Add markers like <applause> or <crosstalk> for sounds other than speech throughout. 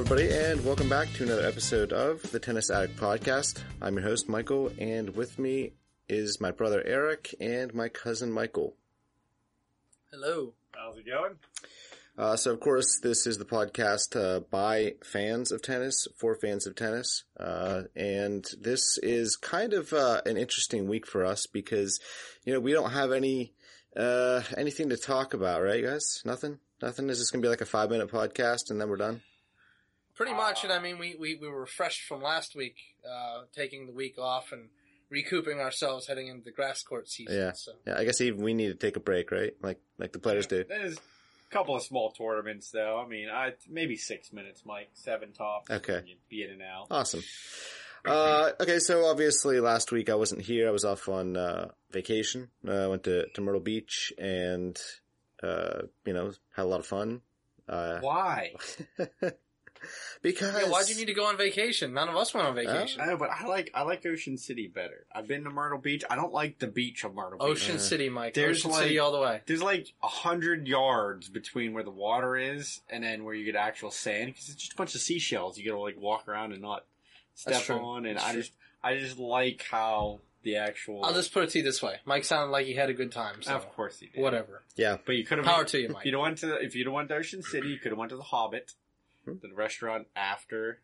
Hello, everybody, and welcome back to another episode of the Tennis Addict Podcast. I'm your host, Michael, and with me is my brother Eric and my cousin Michael. Hello. How's it going? Uh, so, of course, this is the podcast uh, by fans of tennis, for fans of tennis. Uh, and this is kind of uh, an interesting week for us because, you know, we don't have any uh, anything to talk about, right, guys? Nothing? Nothing? Is this going to be like a five minute podcast and then we're done? Pretty much, and I mean, we, we, we were refreshed from last week, uh, taking the week off and recouping ourselves heading into the grass court season. Yeah. So Yeah, I guess even we need to take a break, right? Like like the players do. There's a couple of small tournaments, though. I mean, I maybe six minutes, Mike. Seven tops. Okay. be in and out. Awesome. Uh, okay, so obviously last week I wasn't here. I was off on uh, vacation. Uh, I went to, to Myrtle Beach and, uh, you know, had a lot of fun. Uh, Why? <laughs> because <laughs> yeah, why'd you need to go on vacation? None of us went on vacation. I know, but I like I like Ocean City better. I've been to Myrtle Beach. I don't like the beach of Myrtle Beach. Ocean Uh, City, Mike. there's Ocean like- City all the way. There's like a hundred yards between where the water is and then where you get actual sand because it's just a bunch of seashells. You gotta like walk around and not step on. And That's I true. just I just like how the actual. I'll just put it to you this way: Mike sounded like he had a good time. So of course he did. whatever. Yeah, But you could have Power to you, If you'd have went to if you'd have went to Ocean City, you could have went to the Hobbit. The restaurant after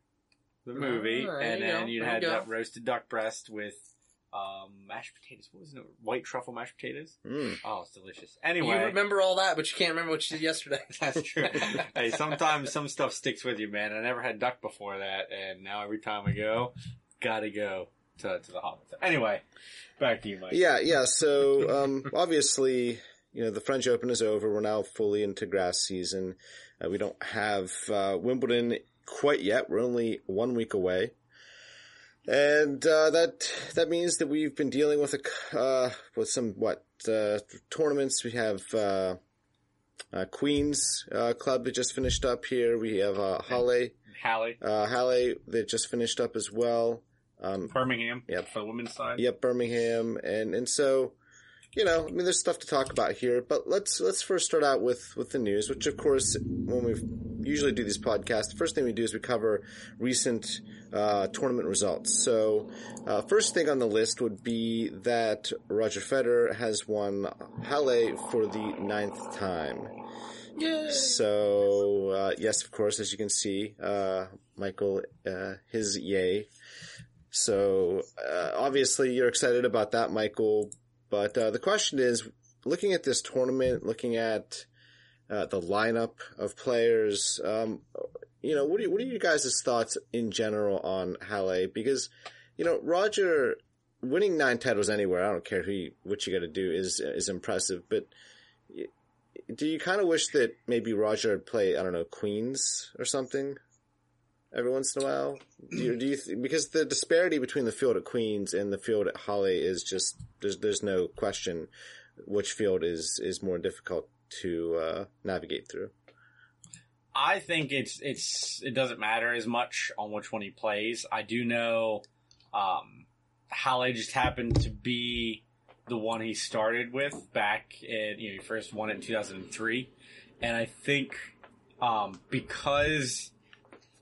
the movie, Ah, and you then go, you'd had you that roasted duck breast with um, mashed potatoes. What was it? White truffle mashed potatoes. Mm. Oh, it's delicious. Anyway, You remember all that, but you can't remember what you did yesterday. <laughs> that's true. hey, sometimes some stuff sticks with you, man. I never had duck before that, and now every time I go, gotta go to to the Hobbit. Anyway, back to you, Mike. Yeah, yeah. So um, obviously, you know, the French Open is over. We're now fully into grass season. Uh, we don't have uh, Wimbledon quite yet. We're only one week away, and uh, that that means that we've been dealing with a uh, with some what uh, tournaments. We have. Uh, uh, Queens uh, Club that just finished up here. We have uh, Halle, Hallie, uh, Halle that just finished up as well. Um, Birmingham. Yep. for the women's side. Yep, Birmingham, and and so, you know, I mean, there's stuff to talk about here, but let's let's first start out with with the news, which of course, when we usually do these podcasts, the first thing we do is we cover recent uh, tournament results. So, uh, first thing on the list would be that Roger Federer has won Halle for the ninth time. yeah. So, uh, yes, of course, as you can see, uh, Michael, uh, his yay. So, uh, obviously you're excited about that, Michael. But, uh, the question is, looking at this tournament, looking at, uh, the lineup of players, um, you know, what are, what are you guys' thoughts in general on Halle? Because, you know, Roger winning nine titles anywhere, I don't care who you, what you got to do is, is impressive, but do you kind of wish that maybe Roger would play, I don't know, Queens or something every once in a while? Do you, do you th- because the disparity between the field at Queens and the field at Halle is just there's there's no question which field is is more difficult to uh, navigate through. I think it's it's it doesn't matter as much on which one he plays. I do know um, Halle just happened to be the one he started with back in you know he first won it in 2003, and I think um, because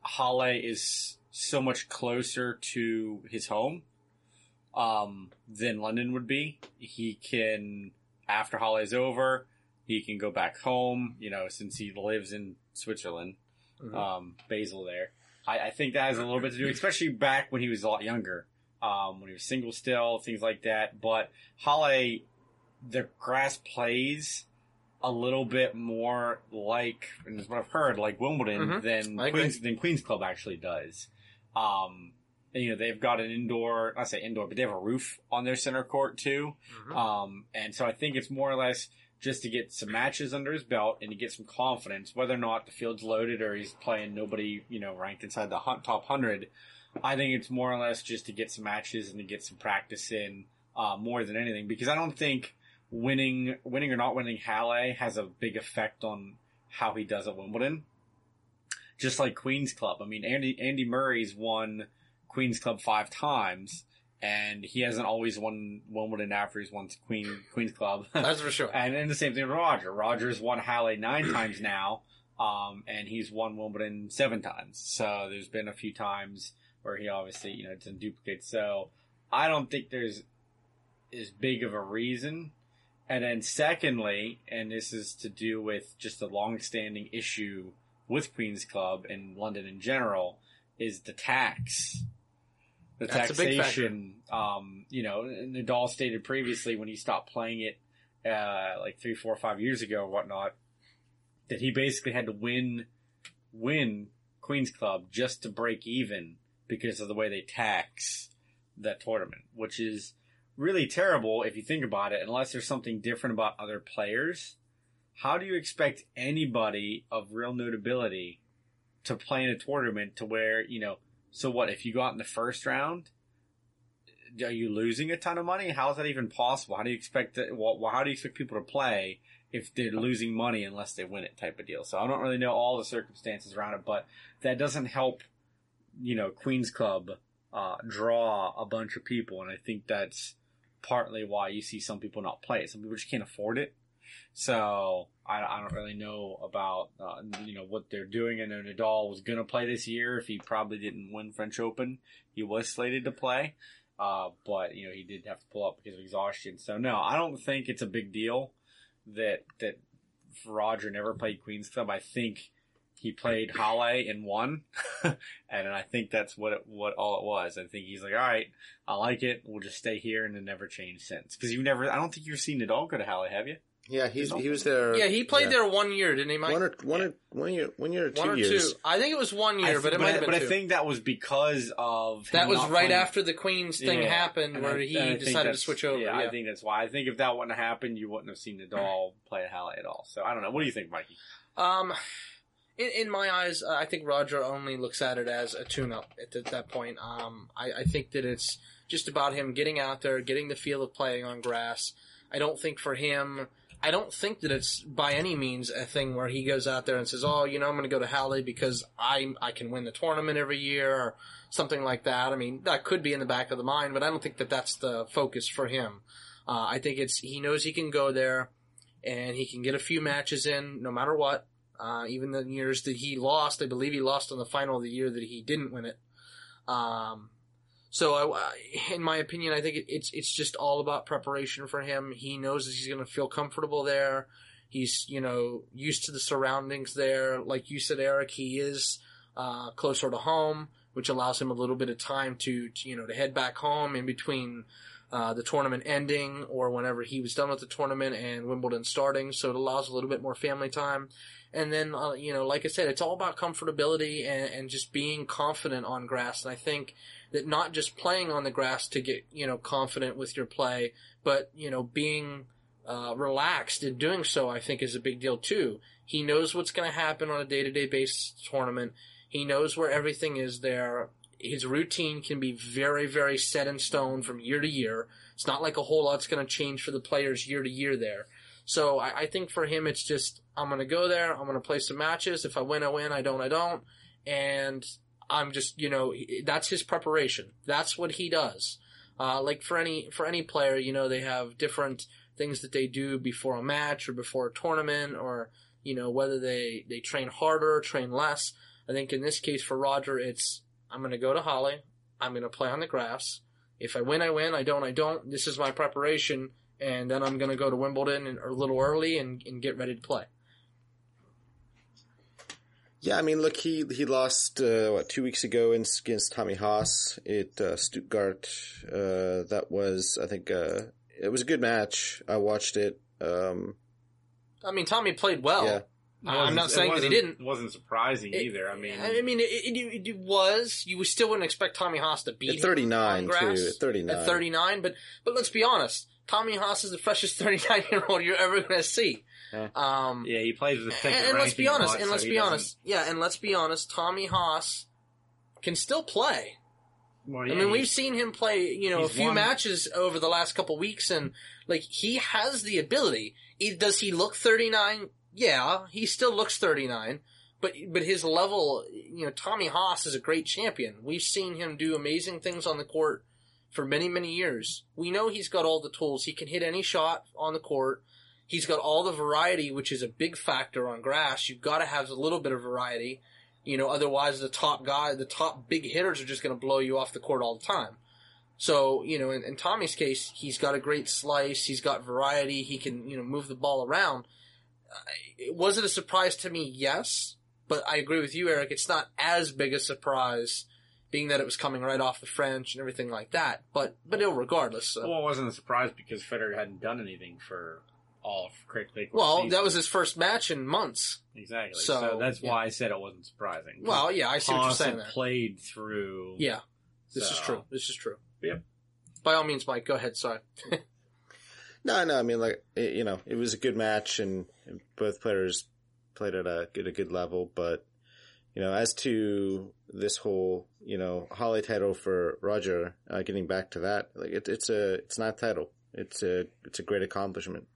Halle is so much closer to his home um, than London would be, he can after Halle is over, he can go back home. You know, since he lives in Switzerland, Mhm. um, Basel there. I, I think that has a little bit to do, especially back when he was a lot younger, um, when he was single still, things like that. But Halle, the grass plays a little bit more like, and is what I've heard, like Wimbledon Mhm. than Queens than Queens Club actually does. Um, and, you know, they've got an indoor, I say indoor, but they have a roof on their center court too. Mhm. Um, and so I think it's more or less just to get some matches under his belt and to get some confidence, whether or not the field's loaded or he's playing nobody, you know, ranked inside the top hundred. I think it's more or less just to get some matches and to get some practice in, uh, more than anything, because I don't think winning, winning or not winning Halle has a big effect on how he does at Wimbledon. Just like Queen's Club. I mean, Andy, Andy Murray's won Queen's Club five times, and he hasn't always won Wimbledon after he's won Queen Queen's Club. <laughs> That's for sure. and then the same thing with Roger. Roger's won Halle nine times now, Um, and he's won Wimbledon seven times. So there's been a few times where he obviously, you know, doesn't duplicate. So I don't think there's as big of a reason. And then secondly, and this is to do with just a long-standing issue with Queen's Club and London in general, is the tax. The That's taxation, um, you know, Nadal stated previously when he stopped playing it, uh, like three, four, five years ago or whatnot, that he basically had to win, win Queen's Club just to break even because of the way they tax that tournament, which is really terrible if you think about it, unless there's something different about other players. How do you expect anybody of real notability to play in a tournament to where, you know, so what, if you go out in the first round, are you losing a ton of money? How is that even possible? How do you expect that, well, how do you expect people to play if they're losing money unless they win it type of deal? So I don't really know all the circumstances around it, but that doesn't help, you know, Queen's Club, uh, draw a bunch of people. And I think that's partly why you see some people not play it. Some people just can't afford it. So I, I don't really know about uh, you know what they're doing. I know Nadal was to play this year if he probably didn't win French Open. He was slated to play, uh, but you know he did have to pull up because of exhaustion. So no, I don't think it's a big deal that that Roger never played Queens Club. I think he played Halle and won, <laughs> and I think that's what it, what all it was. I think he's like, all right, I like it. We'll just stay here, and it never changed since. Because you never, I don't think you've seen Nadal go to Halle, have you? Yeah, he's he was there. Yeah, he played yeah. there one year, didn't he, Mike? one or one or one year, one year or two One or years. two. I think it was one year, I but it might have been But two. I think that was because of that was right playing- after the Queens thing Yeah, happened, and where I- he and I think decided to switch over. Yeah, Yeah, I think that's why. I think if that wouldn't have happened, you wouldn't have seen Nadal play at Halle at all. So I don't know. What do you think, Mikey? Um, in, in my eyes, uh, I think Roger only looks at it as a tune-up at th- that point. Um, I, I think that it's just about him getting out there, getting the feel of playing on grass. I don't think for him, I don't think that it's by any means a thing where he goes out there and says, "Oh, you know, I'm going to go to Halle because I I can win the tournament every year," or something like that. I mean, that could be in the back of the mind, but I don't think that that's the focus for him. Uh, I think it's he knows he can go there and he can get a few matches in no matter what. Uh, even the years that he lost, I believe he lost on the final of the year that he didn't win it. Um, so, I, in my opinion, I think it's it's just all about preparation for him. He knows that he's going to feel comfortable there. He's you know used to the surroundings there. Like you said, Eric, he is uh, closer to home, which allows him a little bit of time to, to you know to head back home in between uh, the tournament ending or whenever he was done with the tournament and Wimbledon starting. So it allows a little bit more family time. And then, uh, you know, like I said, it's all about comfortability and, and just being confident on grass. And I think that not just playing on the grass to get, you know, confident with your play, but, you know, being uh, relaxed in doing so, I think is a big deal too. He knows what's going to happen on a day to day basis tournament. He knows where everything is there. His routine can be very, very set in stone from year to year. It's not like a whole lot's going to change for the players year to year there. So I, I think for him, it's just I'm to go there. I'm to play some matches. If I win, I win. I don't, I don't. And I'm just, you know, that's his preparation. That's what he does. Uh, like for any for any player, you know, they have different things that they do before a match or before a tournament, or you know, whether they they train harder, train less. I think in this case for Roger, it's I'm to go to Halle. I'm to play on the grass. If I win, I win. I don't, I don't. This is my preparation, and then I'm to go to Wimbledon and, a little early and, and get ready to play. Yeah, I mean, look, he he lost uh, what two weeks ago against Tommy Haas at uh, Stuttgart. Uh, that was, I think, uh, it was a good match. I watched it. Um, I mean, Tommy played well. Yeah. I'm not saying that he didn't. It wasn't surprising It- either. I mean, I mean, it, it, it was. You still wouldn't expect Tommy Haas to beat at him 39 on too. At 39. At 39, but but let's be honest. Tommy Haas is the freshest <laughs> 39 year old you're ever going to see. Yeah. Um, yeah, he plays with the and, second and let's be honest. lot, And so let's he be doesn't- honest. Yeah, and let's be honest. Tommy Haas can still play. Well, I mean, we've seen him play, you know, a few won- matches over the last couple weeks, and like he has the ability. He- Does he look 39? Yeah, he still looks 39, but but his level, you know, Tommy Haas is a great champion. We've seen him do amazing things on the court for many many years. We know he's got all the tools. He can hit any shot on the court. He's got all the variety, which is a big factor on grass. You've got to have a little bit of variety. You know, otherwise the top guy, the top big hitters are just going to blow you off the court all the time. So, you know, in, in Tommy's case, he's got a great slice. He's got variety. He can, you know, move the ball around. Uh, was it a surprise to me? Yes. But I agree with you, Eric. It's not as big a surprise being that it was coming right off the French and everything like that. But, but ill regardless. So. Well, it wasn't a surprise because Federer hadn't done anything for all of Craig Lake. Well, season. that was his first match in months. exactly. so, So, that's yeah. why I said it wasn't surprising. Well, yeah, I see what you're saying had there. played through. Yeah, this is true. This is true. Yep. By all means, Mike, go ahead. Sorry. <laughs> No, no. I mean, like it, you know, it was a good match, and and both players played at a good a good level. But you know, as to this whole you know Halle title for Roger, uh, getting back to that, like it, it's a it's not a title. It's a it's a great accomplishment.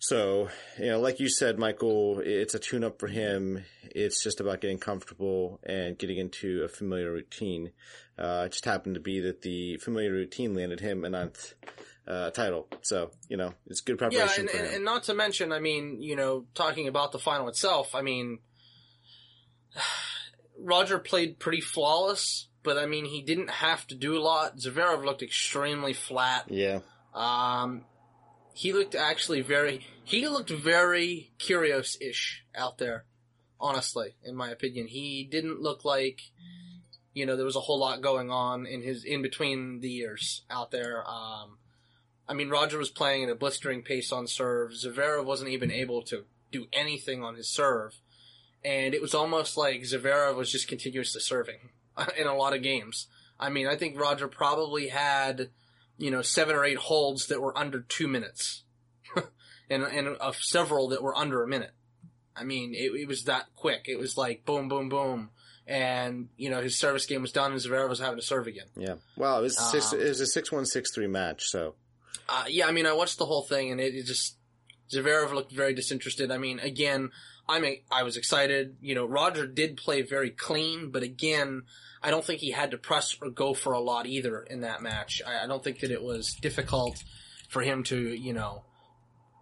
So you know, like you said, Michael, it's a tune up for him. It's just about getting comfortable and getting into a familiar routine. Uh, it just happened to be that the familiar routine landed him a ninth uh, title. So, you know, it's good Yeah, preparation and, for and, him. and not to mention, I mean, you know, talking about the final itself, I mean, <sighs> Roger played pretty flawless, but I mean, he didn't have to do a lot. Zverev looked extremely flat. yeah. Um, he looked actually very, he looked very curious-ish out there, honestly, in my opinion. He didn't look like, you know, there was a whole lot going on in his, in between the years out there. Um, I mean, Roger was playing at a blistering pace on serve. Zverev wasn't even able to do anything on his serve. And it was almost like Zverev was just continuously serving <laughs> in a lot of games. I mean, I think Roger probably had, you know, seven or eight holds that were under two minutes. <laughs> and, and of several that were under a minute. I mean, it, it was that quick. It was like boom, boom, boom. And, you know, his service game was done and Zverev was having to serve again. Yeah. Well, It was, six, Um, it was a 6 1 6 3 match. So, Uh, yeah, I mean, I watched the whole thing, and it, it just Zverev looked very disinterested. I mean, again, I'm I was excited. You know, Roger did play very clean, but again, I don't think he had to press or go for a lot either in that match. I, I don't think that it was difficult for him to, you know,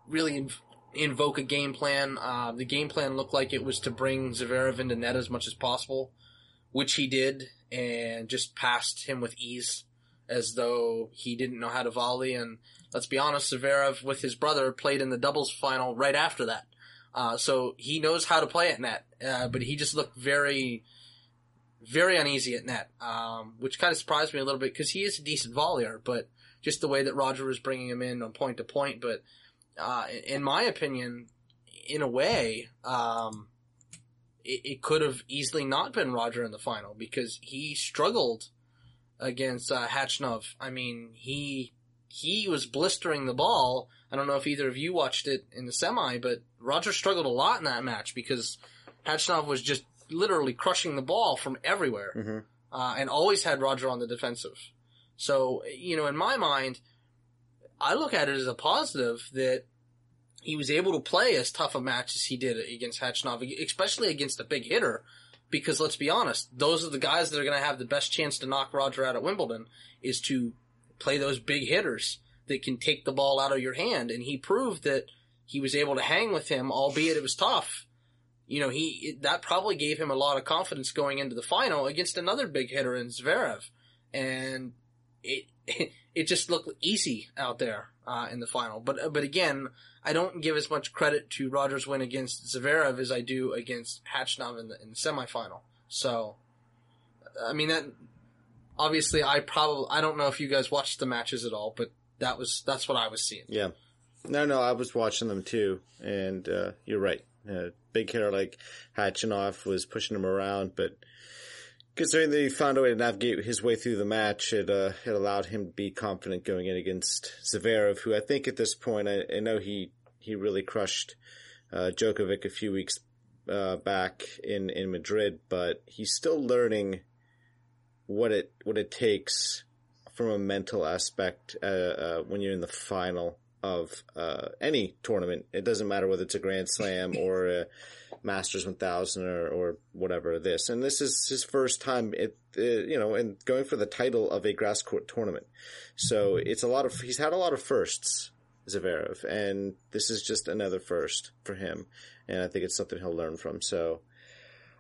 really inv- invoke a game plan. Uh, the game plan looked like it was to bring Zverev into net as much as possible, which he did, and just passed him with ease, as though he didn't know how to volley. And let's be honest, Zverev with his brother played in the doubles final right after that. Uh, so he knows how to play at net, uh, but he just looked very, very uneasy at net, um, which kind of surprised me a little bit because he is a decent volleyer, but just the way that Roger was bringing him in on point to point. But uh, in my opinion, in a way, um, it, it could have easily not been Roger in the final because he struggled against uh, Khachanov. I mean, he he was blistering the ball. I don't know if either of you watched it in the semi, but Roger struggled a lot in that match because Khachanov was just literally crushing the ball from everywhere mhm. uh, and always had Roger on the defensive. So, you know, in my mind, I look at it as a positive that he was able to play as tough a match as he did against Khachanov, especially against a big hitter. Because let's be honest, those are the guys that are going to have the best chance to knock Roger out at Wimbledon is to play those big hitters that can take the ball out of your hand. And he proved that he was able to hang with him, albeit it was tough. You know, he that probably gave him a lot of confidence going into the final against another big hitter in Zverev, and it <laughs> it just looked easy out there uh, in the final. But but again, I don't give as much credit to Rogers' win against Zverev as I do against Khachanov in the in the semifinal. So, I mean that obviously I probably I don't know if you guys watched the matches at all, but that was that's what I was seeing. Yeah. No, no, I was watching them too, and uh, you're right. Uh, big hitter like Khachanov was pushing him around, but considering that he found a way to navigate his way through the match, it uh, it allowed him to be confident going in against Zverev, who I think at this point, I, I know he he really crushed uh, Djokovic a few weeks uh, back in in Madrid, but he's still learning what it what it takes from a mental aspect uh, uh, when you're in the final of uh, any tournament. It doesn't matter whether it's a Grand Slam <laughs> or a Masters 1000 or, or whatever this. And this is his first time, it, uh, you know, and going for the title of a grass court tournament. So it's a lot of, he's had a lot of firsts Zverev, and this is just another first for him, and I think it's something he'll learn from. So,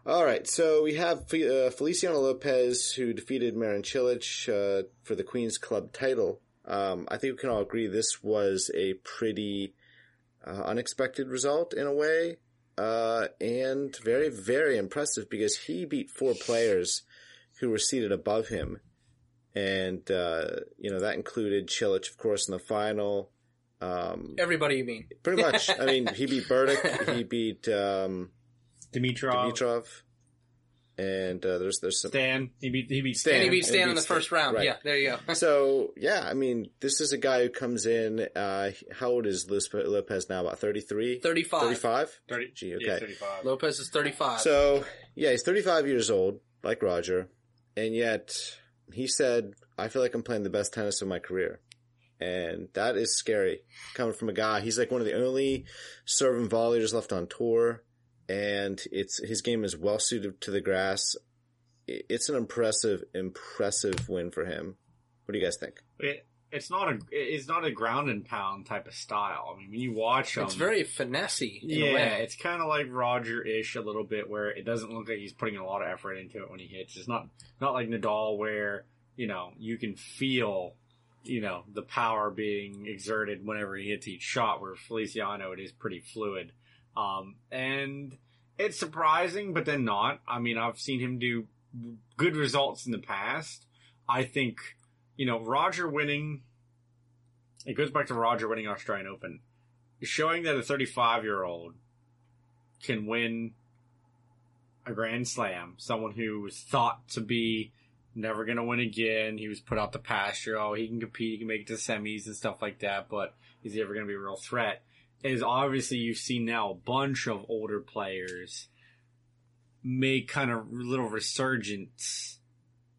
all right, so we have uh, Feliciano Lopez who defeated Marin Cilic uh, for the Queen's Club title. Um, I think we can all agree this was a pretty uh, unexpected result in a way, uh, and very, very impressive because he beat four players who were seated above him. And, uh, you know, that included Cilic, of course, in the final. Um, Everybody you mean. pretty much. I mean, he beat <laughs> Berdych, he beat, um, Dimitrov, Dimitrov, and, uh, there's, there's some, Stan. He beat he beat Stan. Stan. he beat Stan in beat the Stan. first round. Right. Yeah, there you go. <laughs> so yeah, I mean, this is a guy who comes in. Uh, how old is Luis Lopez now? About 33? 35. 35? 30, Gee, yeah, okay. 35. Lopez is 35. So yeah, he's 35 years old, like Roger, and yet he said, "I feel like I'm playing the best tennis of my career." And that is scary coming from a guy. He's like one of the only serve and volleyers left on tour, and it's his game is well suited to the grass. It's an impressive, impressive win for him. What do you guys think? It, it's not a it's not a ground and pound type of style. I mean, when you watch him, it's very finessey in yeah, a way. it's kind of like Roger-ish a little bit, where it doesn't look like he's putting a lot of effort into it when he hits. It's not not like Nadal, where you know you can feel you know the power being exerted whenever he hits each shot. Where Feliciano, it is pretty fluid, um, and it's surprising, but then not. I mean, I've seen him do good results in the past. I think you know Roger winning. It goes back to Roger winning Australian Open showing that a 35 year old can win a Grand Slam, someone who was thought to be never going to win again. He was put out the pasture. Oh, he can compete, he can make it to semis and stuff like that, but is he ever going to be a real threat? Is obviously you've seen now a bunch of older players make kind of little resurgence.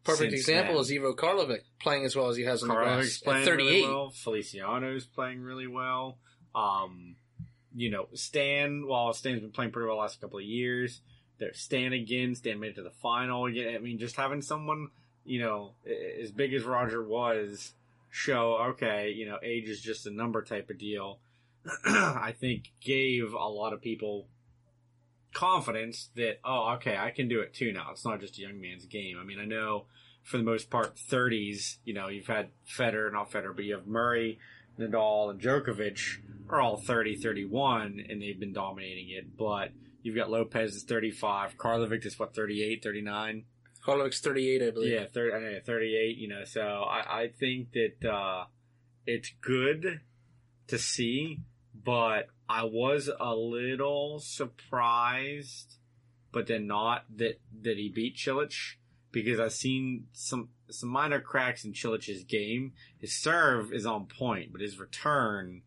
Perfect example then. is Ivo Karlovic playing as well as he has on the Karlovic's grass playing at 38. really well. Feliciano's playing really well. Um, you know, Stan, while Stan's been playing pretty well the last couple of years, there's Stan again. Stan made it to the final again. I mean, just having someone, you know, as big as Roger was, show, okay, you know, age is just a number type of deal, <clears throat> I think gave a lot of people confidence that, oh, okay, I can do it too now. It's not just a young man's game. I mean, I know for the most part, 30s, you know, you've had Federer, not Federer, but you have Murray, Nadal, and Djokovic are all 30, 31, and they've been dominating it. But you've got Lopez is 35, Karlovic is what, 38, 39? Karlovic's 38, I believe. Yeah, 30, I know, 38, you know, so I, I think that, uh, it's good to see, but I was a little surprised, but then not that, that he beat Cilic because I've seen some, some minor cracks in Cilic's game. His serve is on point, but his return,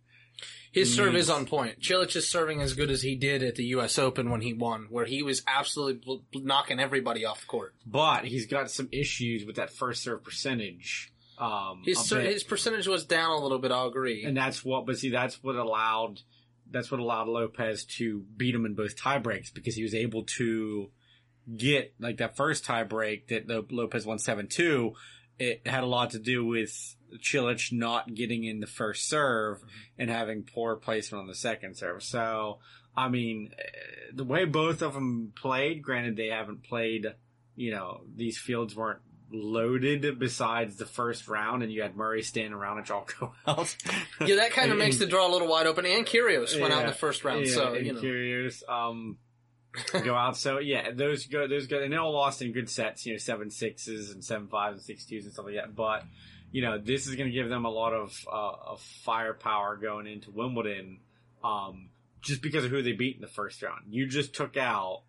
His serve is on point. Cilic is serving as good as he did at the U.S. Open when he won, where he was absolutely bl- knocking everybody off the court. but he's got some issues with that first serve percentage. Um, His his percentage was down a little bit. I'll agree. and that's what but see that's what allowed that's what allowed Lopez to beat him in both tie breaks because he was able to get like that first tie break that Lo- Lopez won seven two. It had a lot to do with Cilic not getting in the first serve and having poor placement on the second serve. So, I mean, eh, the way both of them played, granted they haven't played, you know, these fields weren't loaded besides the first round and you had Murray standing around and all go <laughs> out. yeah, that kind of makes the draw a little wide open. And Kyrgios went out in the first round, yeah, so you know. curious. Um, <laughs> go out. So yeah, those go, those go, and they all lost in good sets. You know, seven sixes and seven fives and six twos and stuff like that. But you know, this is going to give them a lot of uh, of firepower going into Wimbledon. Um, just because of who they beat in the first round, you just took out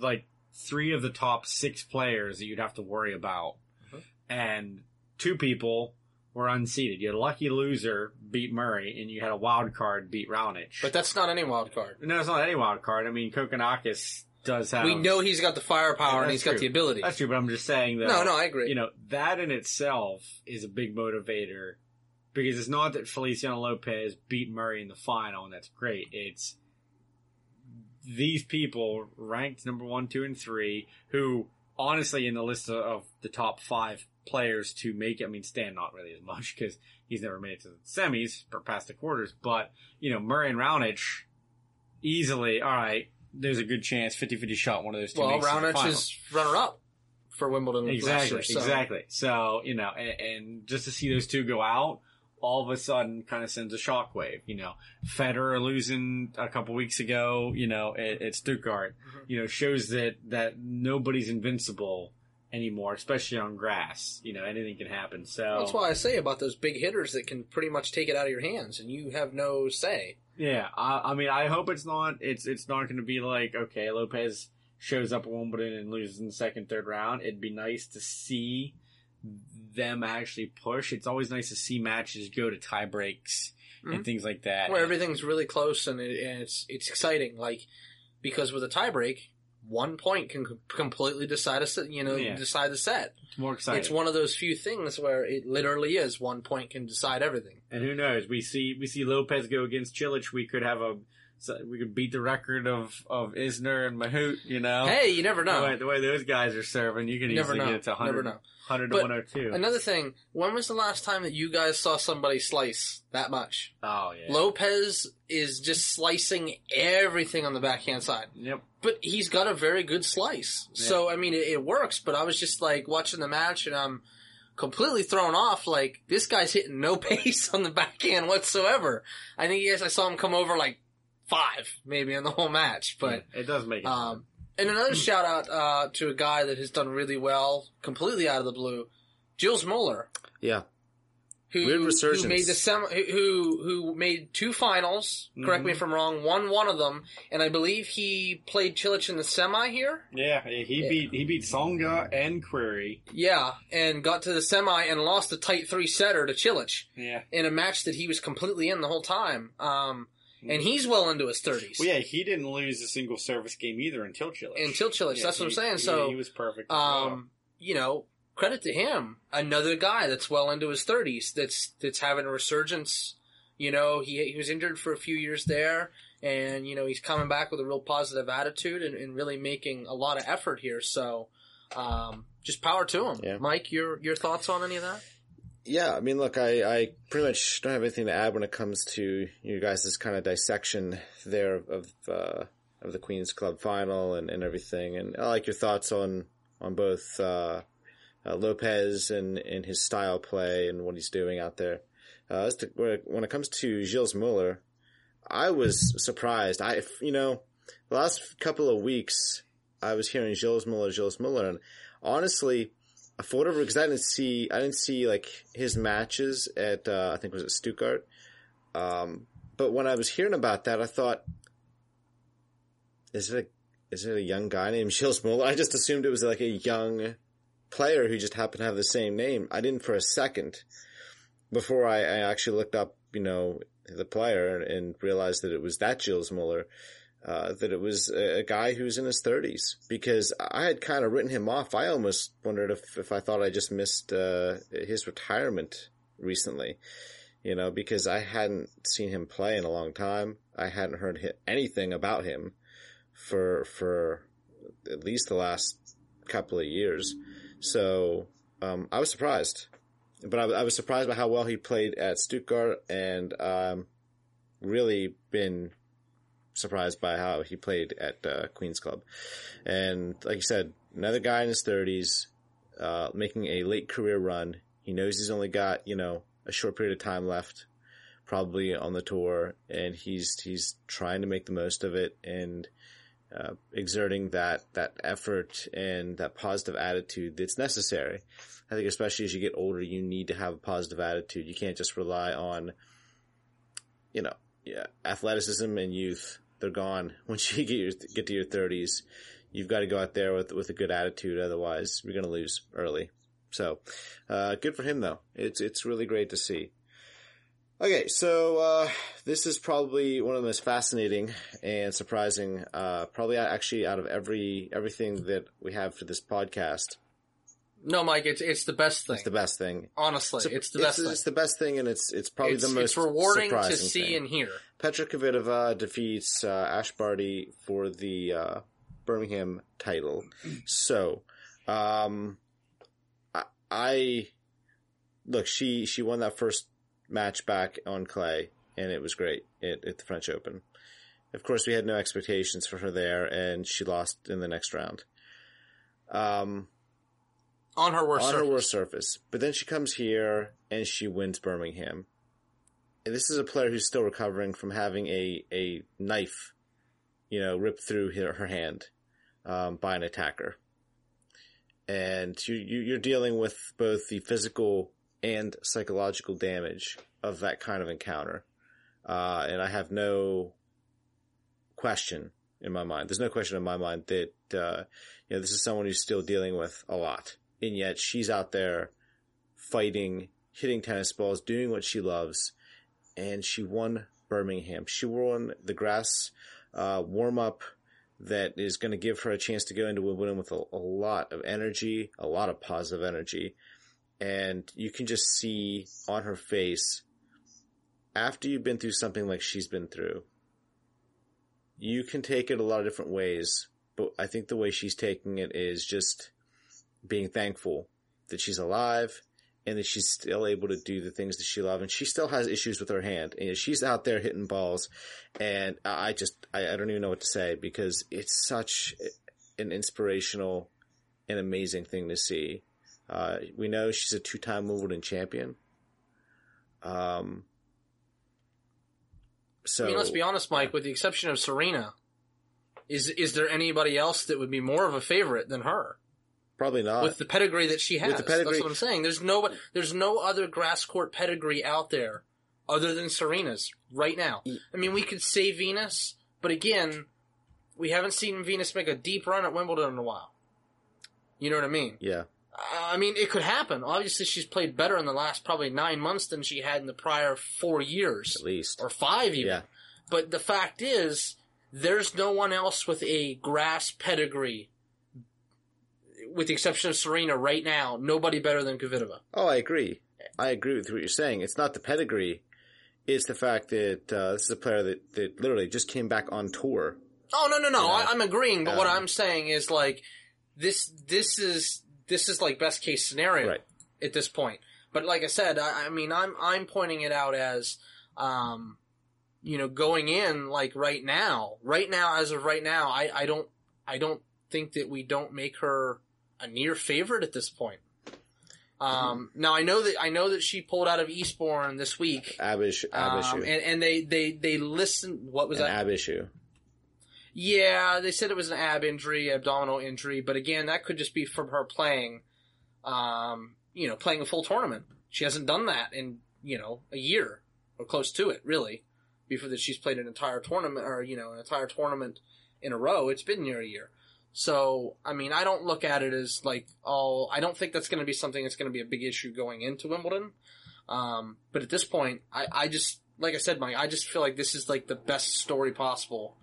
like three of the top six players that you'd have to worry about, Mhm. and two people were unseeded. You had a lucky loser beat Murray, and you had a wild card beat Raonic. But that's not any wild card. No, it's not any wild card. I mean, Kokkinakis does have. We know he's got the firepower and That's he's got the ability. that's true, but I'm just saying that. No, no, I agree. You know that in itself is a big motivator because it's not that Feliciano Lopez beat Murray in the final and that's great. It's these people ranked number one, two, and three who honestly, in the list of, the top five players to make it, I mean, Stan not really as much because he's never made it to the semis or past the quarters, but, you know, Murray and Raonic, easily, alright, there's a good chance 50-50 shot one of those two Well, makes it to the Raonic is runner up for Wimbledon. Exactly, year, so- exactly. So, you know, and, and just to see those two go out, all of a sudden kind of sends a shockwave. You know, Federer losing a couple weeks ago, you know, at, at Stuttgart, Mhm. you know, shows that, that nobody's invincible anymore, especially on grass. You know, anything can happen. So, That's why I say about those big hitters that can pretty much take it out of your hands, and you have no say. yeah, I, I mean, I hope it's not, it's, it's not going to be like, okay, Lopez shows up at Wimbledon and loses in the second, third round. It'd be nice to see them actually push. It's always nice to see matches go to tie breaks and Mhm. things like that. Where everything's really close and, it, and it's it's exciting. Like because with a tiebreak, one point can completely decide a set, you know Yeah. decide the set. It's more exciting. It's one of those few things where it literally is one point can decide everything. and who knows? We see we see Lopez go against Cilic. We could have a so we could beat the record of of Isner and Mahut. You know, Hey, you never the, way, know. the way those guys are serving, you can never easily know. get it to Never 100, know. 100 But to 102. Another thing, when was the last time that you guys saw somebody slice that much? oh yeah. Lopez is just slicing everything on the backhand side. Yep. but he's got a very good slice. So I mean, it, it works. But I was just like watching the match, and I'm completely thrown off. Like this guy's hitting no <laughs> pace on the backhand whatsoever. I think yes, I saw him come over like five, maybe in the whole match. But it does make it. um, and another shout out uh, to a guy that has done really well, completely out of the blue, Gilles Muller. Yeah. Who, Weird resurgence. who made the sem- who who made two finals? Correct me Mhm. if I'm wrong. Won one of them, and I believe he played Cilic in the semi here. yeah, he yeah. beat he beat Tsonga and Querrey. Yeah, and got to the semi and lost a tight three setter to Cilic Yeah. in a match that he was completely in the whole time. Um, and he's well into his thirties. Well, yeah, he didn't lose a single service game either until Cilic. Until Cilic, Yeah, that's what I'm saying. he- So, he was perfect. as well. um, you know, credit to him. Another guy that's well into his thirties. That's that's having a resurgence. You know, he he was injured for a few years there, and you know he's coming back with a real positive attitude and, and really making a lot of effort here. So, um, just power to him. Yeah. Mike, your your thoughts on any of that? Yeah, I mean, look, I, I pretty much don't have anything to add when it comes to you guys' kind of dissection there of uh, of the Queens Club final and, and everything. And I like your thoughts on on both uh, uh, Lopez and, and his style play and what he's doing out there. Uh, to, when it comes to Gilles Muller, I was surprised. I, you know, the last couple of weeks, I was hearing Gilles Muller, Gilles Muller, and honestly, for whatever, because I didn't see, I didn't see like his matches at, uh, I think was it Stuttgart. Um, but when I was hearing about that, I thought, is it a, is it a young guy named <laughs> Gilles Muller? I just assumed it was like a young player who just happened to have the same name. I didn't for a second before I, I actually looked up, you know, the player and realized that it was that Gilles Muller. Uh, that it was a, guy who's in his 30s because I had kind of written him off. I almost wondered if, if I thought I just missed uh, his retirement recently, you know, because I hadn't seen him play in a long time. I hadn't heard hi- anything about him for for at least the last couple of years. So um, I was surprised, but I, I was surprised by how well he played at Stuttgart, and um, really been surprised by how he played at uh, Queens Club. And like you said, another guy in his thirties, uh, making a late career run. He knows he's only got you know a short period of time left, probably on the tour, and he's he's trying to make the most of it and. Uh, exerting that that effort and that positive attitude that's necessary. I think especially as you get older, you need to have a positive attitude. You can't just rely on, you know, yeah, athleticism and youth. They're gone <laughs> once you get your, get to your thirties. You've got to go out there with with a good attitude. Otherwise, you're going to lose early. So, uh, good for him though. It's it's really great to see. Okay, so uh, this is probably one of the most fascinating and surprising, uh, probably actually out of every everything that we have for this podcast. No, Mike, it's it's the best thing. It's the best thing. Honestly, So it's the best It's, thing. It's the best thing, and it's it's probably it's, the most it's rewarding to see thing. and hear. Petra Kvitova defeats uh, Ash Barty for the uh, Birmingham title. So, Um, I, I look. She she won that first match back on clay, and it was great at, at the French Open. Of course, we had no expectations for her there, and she lost in the next round. Um, on her worst on surface. her worst surface. But then she comes here and she wins Birmingham. And this is a player who's still recovering from having a, a knife, you know, ripped through her, her hand um, by an attacker. And you, you, you're dealing with both the physical and psychological damage of that kind of encounter. Uh, and I have no question in my mind. There's no question in my mind that, uh, you know, this is someone who's still dealing with a lot. And yet she's out there fighting, hitting tennis balls, doing what she loves. And she won Birmingham. She won the grass, uh, warm up that is going to give her a chance to go into Wimbledon with a, a lot of energy, a lot of positive energy. And you can just see on her face after you've been through something like she's been through, you can take it a lot of different ways, but I think the way she's taking it is just being thankful that she's alive and that she's still able to do the things that she loves. And she still has issues with her hand and she's out there hitting balls. And I just, I, I don't even know what to say because it's such an inspirational and amazing thing to see. Uh, we know she's a two-time Wimbledon champion. Um, so I mean, let's be honest, Mike. With the exception of Serena, is is there anybody else that would be more of a favorite than her? Probably not. with the pedigree that she has. the pedigree- That's what I'm saying. There's no there's no other grass court pedigree out there other than Serena's right now. I mean, we could say Venus, but again, we haven't seen Venus make a deep run at Wimbledon in a while. You know what I mean? yeah, I mean, it could happen. Obviously, she's played better in the last probably nine months than she had in the prior four years at least. or five even. Yeah. But the fact is, there's no one else with a grass pedigree, with the exception of Serena right now. Nobody better than Kvitova. Oh, I agree. I agree with what you're saying. It's not the pedigree. It's the fact that uh, this is a player that, that literally just came back on tour. Oh no no no! I, I'm agreeing, but what Um, I'm saying is like this. This is this is like best case scenario Right. at this point. But like I said, I, I mean, I'm I'm pointing it out as, um, you know, going in like right now, right now as of right now, I I don't I don't think that we don't make her a near favorite at this point. Um, now I know that I know that she pulled out of Eastbourne this week, Ab issue. Um, and, and they they they listened. What was An that? ab issue. Yeah, they said it was an ab injury, abdominal injury, but again, that could just be from her playing, um, you know, playing a full tournament. She hasn't done that in, you know, a year or close to it, really, before that she's played an entire tournament or, you know, an entire tournament in a row. It's been near a year. So, I mean, I don't look at it as like, oh, I don't think that's going to be something that's going to be a big issue going into Wimbledon. Um, but at this point, I, I just, like I said, Mike, I just feel like this is like the best story possible.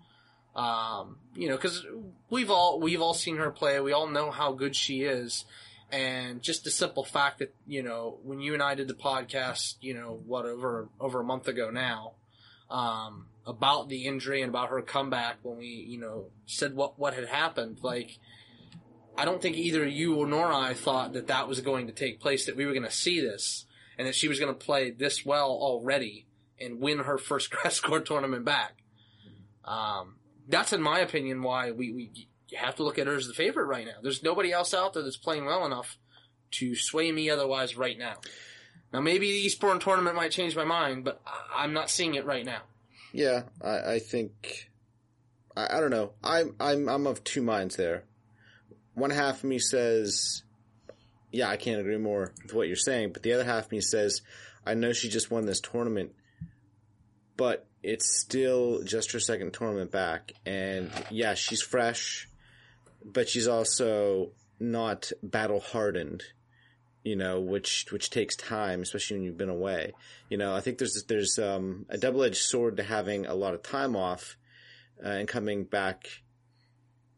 Um, you know, because we've all we've all seen her play. We all know how good she is, and just the simple fact that you know when you and I did the podcast, you know, what over over a month ago now, um, about the injury and about her comeback when we you know said what what had happened, like. I don't think either you nor I thought that that was going to take place, that we were going to see this, and that she was going to play this well already and win her first <laughs> grass court tournament back. Um, that's in my opinion why we, we have to look at her as the favorite right now. There's nobody else out there that's playing well enough to sway me otherwise right now. Now maybe the Eastbourne tournament might change my mind, but I'm not seeing it right now. Yeah, I, I think I, I don't know. I'm I'm I'm of two minds there. One half of me says, "Yeah, I can't agree more with what you're saying," but the other half of me says, "I know she just won this tournament, but it's still just her second tournament back, and yeah, she's fresh, but she's also not battle hardened." You know, which which takes time, especially when you've been away. You know, I think there's there's um, a double edged sword to having a lot of time off uh, and coming back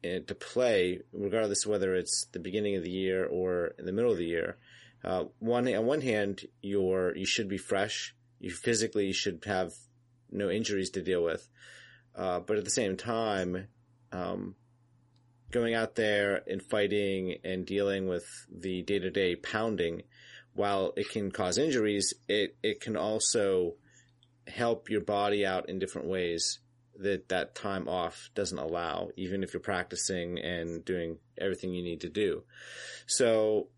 uh, to play, regardless of whether it's the beginning of the year or in the middle of the year. Uh, one on one hand, you're you should be fresh. You physically should have no injuries to deal with, uh, but at the same time, um, going out there and fighting and dealing with the day to day pounding, while it can cause injuries, it, it can also help your body out in different ways that that time off doesn't allow, even if you're practicing and doing everything you need to do. So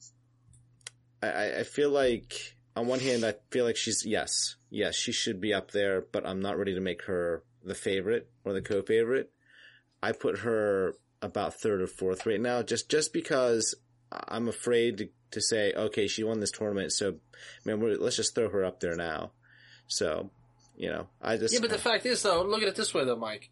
I, I feel like on one hand, I feel like she's, yes, yes, she should be up there, but I'm not ready to make her the favorite or the co-favorite. I put her about third or fourth right now, just, just because I'm afraid to, to say, okay, she won this tournament. So, man, let's just throw her up there now. So, you know, I just, Yeah, but the fact is though, look at it this way though, Mike.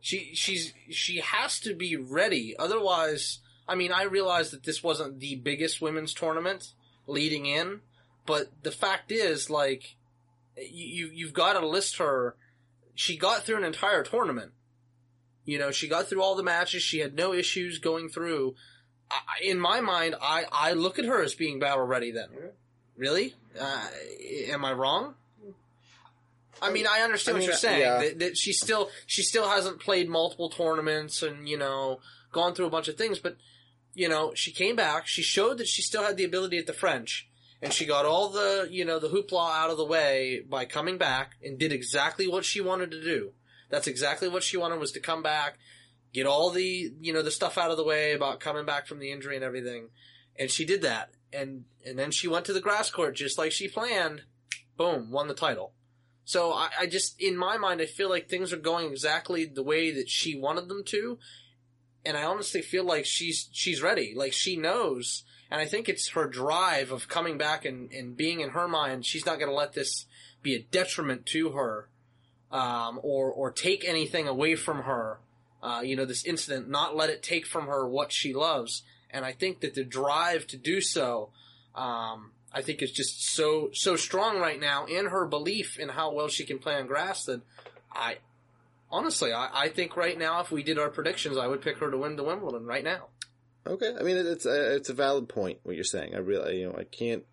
She, she's, she has to be ready. Otherwise, I mean, I realize that this wasn't the biggest women's tournament leading in, but the fact is, like, you, you've got to list her. She got through an entire tournament. You know, she got through all the matches. She had no issues going through. I, in my mind, I, I look at her as being battle ready then. Really? Uh, am I wrong? I mean, I understand I mean, what you're saying. yeah. That, that she still she still hasn't played multiple tournaments and you know gone through a bunch of things, but you know she came back. She showed that she still had the ability at the French, and she got all the you know the hoopla out of the way by coming back and did exactly what she wanted to do. That's exactly what she wanted was to come back, get all the you know the stuff out of the way about coming back from the injury and everything, and she did that. And and then she went to the grass court just like she planned. Boom, won the title. So I, I just, in my mind, I feel like things are going exactly the way that she wanted them to, and I honestly feel like she's she's ready. Like she knows, and I think it's her drive of coming back and, and being in her mind. She's not going to let this be a detriment to her, um, or or take anything away from her. Uh, you know, this incident, not let it take from her what she loves. And I think that the drive to do so, um, I think is just so so strong right now in her belief in how well she can play on grass that I honestly I, I think right now if we did our predictions I would pick her to win the Wimbledon right now. Okay, I mean it's a, it's a valid point what you're saying. I really you know I can't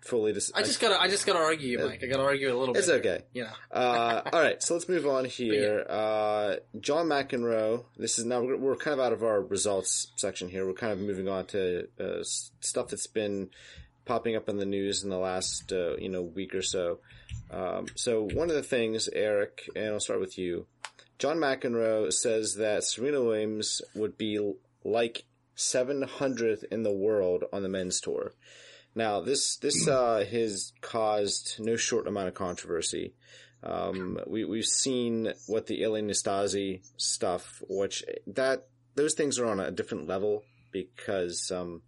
fully dis- I just gotta I just gotta argue you, Mike. I gotta argue a little bit. It's okay. You know. Uh, <laughs> all right, so let's move on here. Uh, John McEnroe. This is now we're, we're kind of out of our results section here. We're kind of moving on to uh, stuff that's been popping up in the news in the last uh, you know week or so. Um, so one of the things, Eric, and I'll start with you. John McEnroe says that Serena Williams would be like 700th in the world on the men's tour. Now, this this uh, has caused no short amount of controversy. Um, we we've seen what the Ilie Nastase stuff, which that those things are on a different level because um,